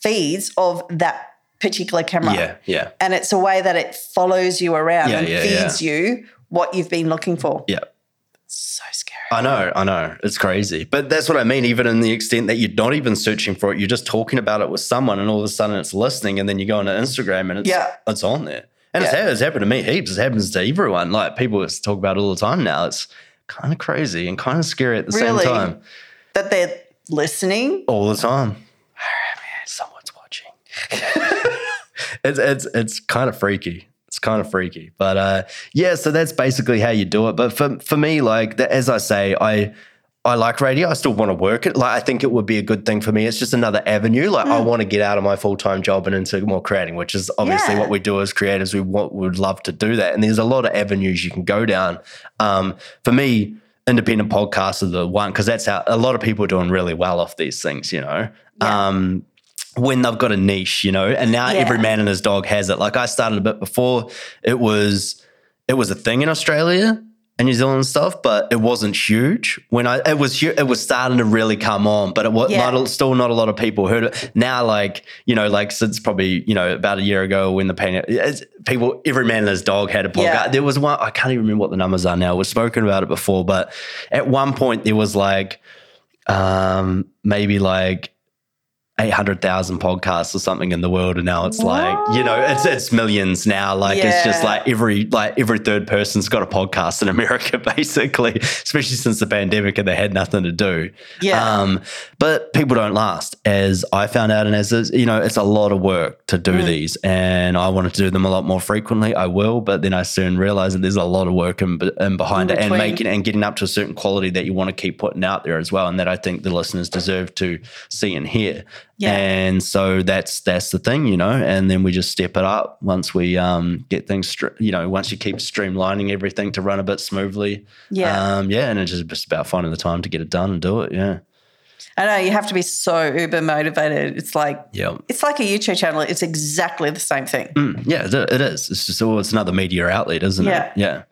feeds of that particular camera. Yeah, yeah, And it's a way that it follows you around Yeah, and yeah, feeds you what you've been looking for. yeah. So scary. I know, I know. It's crazy. But that's what I mean, even in the extent that you're not even searching for it, you're just talking about it with someone and all of a sudden it's listening and then you go on Instagram and it's Yeah. it's on there. And it's, Yeah. it's happened to me heaps. It happens to everyone. Like people talk about it all the time now. It's kind of crazy and kind of scary at the Really? same time. That they're listening. All the time. Someone's watching. *laughs* it's it's it's kind of freaky. It's kind of freaky, but uh, yeah. So that's basically how you do it. But for for me, like as I say, I I like radio. I still want to work it. Like I think it would be a good thing for me. It's just another avenue. Like I want to get out of my full time job and into more creating, which is obviously Yeah. what we do as creators. We want, would love to do that, and there's a lot of avenues you can go down. Um, for me, independent podcasts are the one because that's how a lot of people are doing really well off these things. You know. Yeah. Um, when they've got a niche, you know, and now Yeah. every man and his dog has it. Like I started a bit before, it was it was a thing in Australia and New Zealand stuff, but it wasn't huge. When I it was hu- it was starting to really come on, but it was Yeah. not, still not a lot of people heard it. Now, like you know, like since probably you know about a year ago when the pandemic, people every man and his dog had a podcast. Yeah. There was one I can't even remember what the numbers are now. We've spoken about it before, but at one point there was like um maybe like 800,000 podcasts or something in the world and now it's like you know it's it's millions now. Like it's just like every like every third person's got a podcast in America *laughs* basically especially since the pandemic and they had nothing to do. Yeah. um but people don't last as I found out and as you know it's a lot of work to do these and I wanted to do them a lot more frequently. I will but then I soon realized that there's a lot of work in, in behind In it and making and getting up to a certain quality that you want to keep putting out there as well and that I think the listeners deserve to see and hear Yeah. and so that's that's the thing, you know. And then we just step it up once we um, get things, you know, once you keep streamlining everything to run a bit smoothly. Yeah. um, yeah. And it's just just about finding the time to get it done and do it. Yeah, I know you have to be so uber motivated. It's like yeah, it's like a YouTube channel. It's exactly the same thing. Mm, yeah. It, it is. It's just oh, it's another media outlet, isn't Yeah. it? Yeah,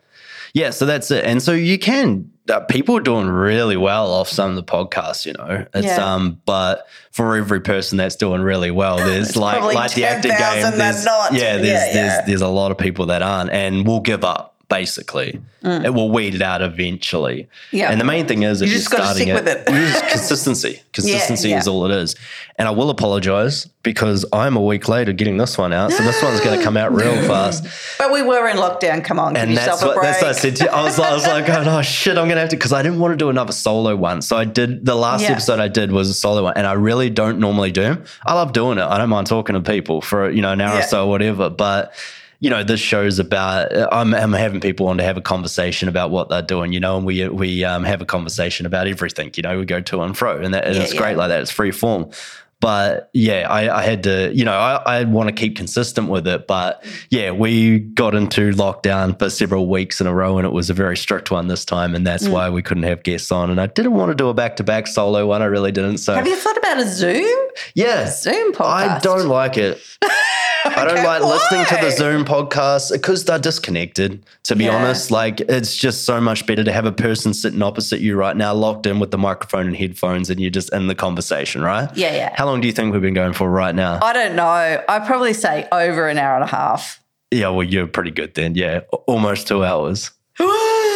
yeah. So that's it. And so you can. Uh, people are doing really well off some of the podcasts, you know. It's Yeah. um, but for every person that's doing really well, *laughs* there's like like the acting 10,000 game. There's, not. yeah, there's Yeah, there's yeah. there's a lot of people that aren't, and we'll give up. Basically, it will weed it out eventually. Mm. Yeah. and the main thing is if You you're just gotta starting stick with it. just consistency. *laughs* Consistency yeah. is all it is. And I will apologize because I'm a week later getting this one out, so this one's going to come out real *gasps* fast. But we were in lockdown. Come on, give And yourself that's a what, break. that's what I said to you. I was, I was like, *laughs* oh shit, I'm gonna have to because I didn't want to do another solo one. So I did the last Yeah. episode I did was a solo one, and I really don't normally do. I love doing it. I don't mind talking to people for you know an hour or so or whatever. But you know, this show's about I'm, I'm having people on to have a conversation about what they're doing. You know, and we we um, have a conversation about everything. You know, we go to and fro, and, that, and Yeah, it's great like that. It's free form. But yeah, I, I had to, you know, I, I want to keep consistent with it. But yeah, we got into lockdown for several weeks in a row, and it was a very strict one this time, and Mm. that's why we couldn't have guests on. And I didn't want to do a back to back solo one. I really didn't. So Have you thought about a Zoom? yeah, Zoom podcast. I don't like it. *laughs* *laughs* I don't like listening to the Zoom podcasts because they're disconnected. To be Yeah. honest, like it's just so much better to have a person sitting opposite you right now, locked in with the microphone and headphones, and you're just in the conversation, right? Yeah, yeah. How long do you think we've been going for right now? I don't know. I'd probably say over an hour and a half. yeah, well, you're pretty good then. Yeah, almost two hours. *gasps* *laughs*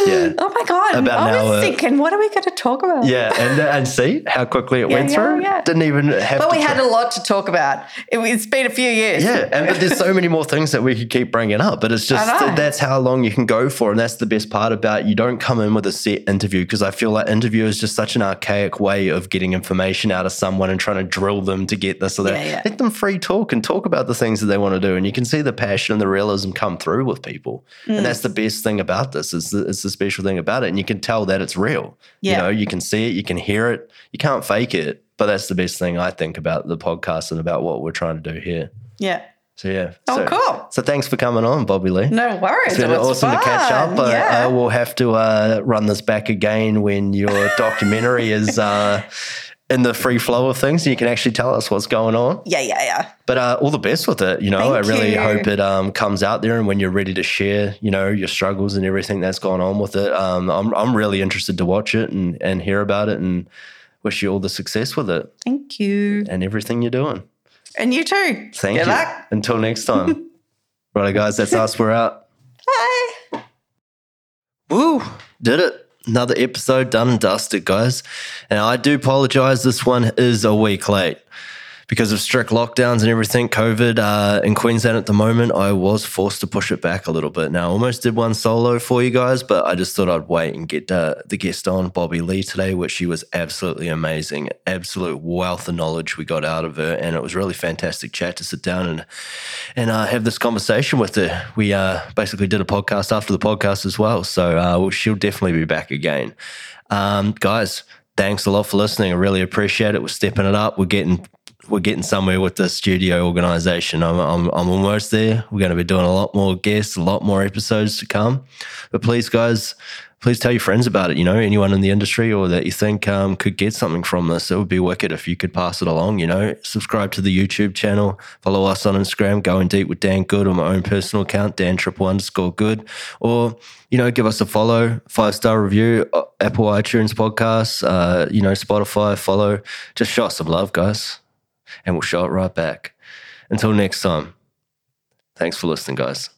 Yeah. Oh my god! About I was hour. thinking, what are we going to talk about? Yeah, and and see how quickly it Yeah, went yeah, through. yeah. Didn't even have. But we had a lot to talk about. It, it's been a few years. Yeah, and but there's so many more things that we could keep bringing up, but it's just that's how long you can go for, and that's the best part about you don't come in with a set interview because I feel like interview is just such an archaic way of getting information out of someone and trying to drill them to get this or that. Let them free talk and talk about the things that they want to do, and you can see the passion and the realism come through with people, Mm. and that's the best thing about this. Is the, it's the special thing about it, and you can tell that it's real. Yeah. You know, you can see it, you can hear it, you can't fake it. But that's the best thing I think about the podcast and about what we're trying to do here. Yeah. So yeah. Oh, so, cool. So thanks for coming on, Bobby Lee. No worries. It's been It was awesome to catch up. But yeah. I will have to uh, run this back again when your documentary is uh, in the free flow of things, and you can actually tell us what's going on. Yeah, yeah, yeah. But uh, all the best with it. You know, Thank I really you. hope it um, comes out there, and when you're ready to share, you know, your struggles and everything that's gone on with it, um, I'm I'm really interested to watch it and and hear about it, and wish you all the success with it Thank you. and everything you're doing. And you too. Thank Good you. luck. Until next time. *laughs* right, guys, that's us. We're out. Bye. Woo! Did it. Another episode done and dusted, guys. And I do apologize. This one is a week late because of strict lockdowns and everything. COVID uh, in Queensland at the moment, I was forced to push it back a little bit. Now, I almost did one solo for you guys, but I just thought I'd wait and get uh, the guest on, Bobby Lee, today, which she was absolutely amazing. Absolute wealth of knowledge we got out of her. And it was really fantastic chat to sit down and and uh, have this conversation with her. We uh, basically did a podcast after the podcast as well. So uh, she'll definitely be back again. Um, guys, thanks a lot for listening. I really appreciate it. We're stepping it up. We're getting we're getting somewhere with the studio organization. I'm, I'm, I'm almost there. We're going to be doing a lot more guests, a lot more episodes to come. But please, guys, please tell your friends about it. You know, anyone in the industry or that you think um, could get something from this, it would be wicked if you could pass it along. You know, subscribe to the YouTube channel, follow us on Instagram, going deep with Dan Good on my own personal account, Dan triple underscore good, or you know, give us a follow, five star review, uh, Apple iTunes podcasts, uh, you know, Spotify, follow. Just show us some love, guys, and we'll show it right back. Until next time, thanks for listening, guys.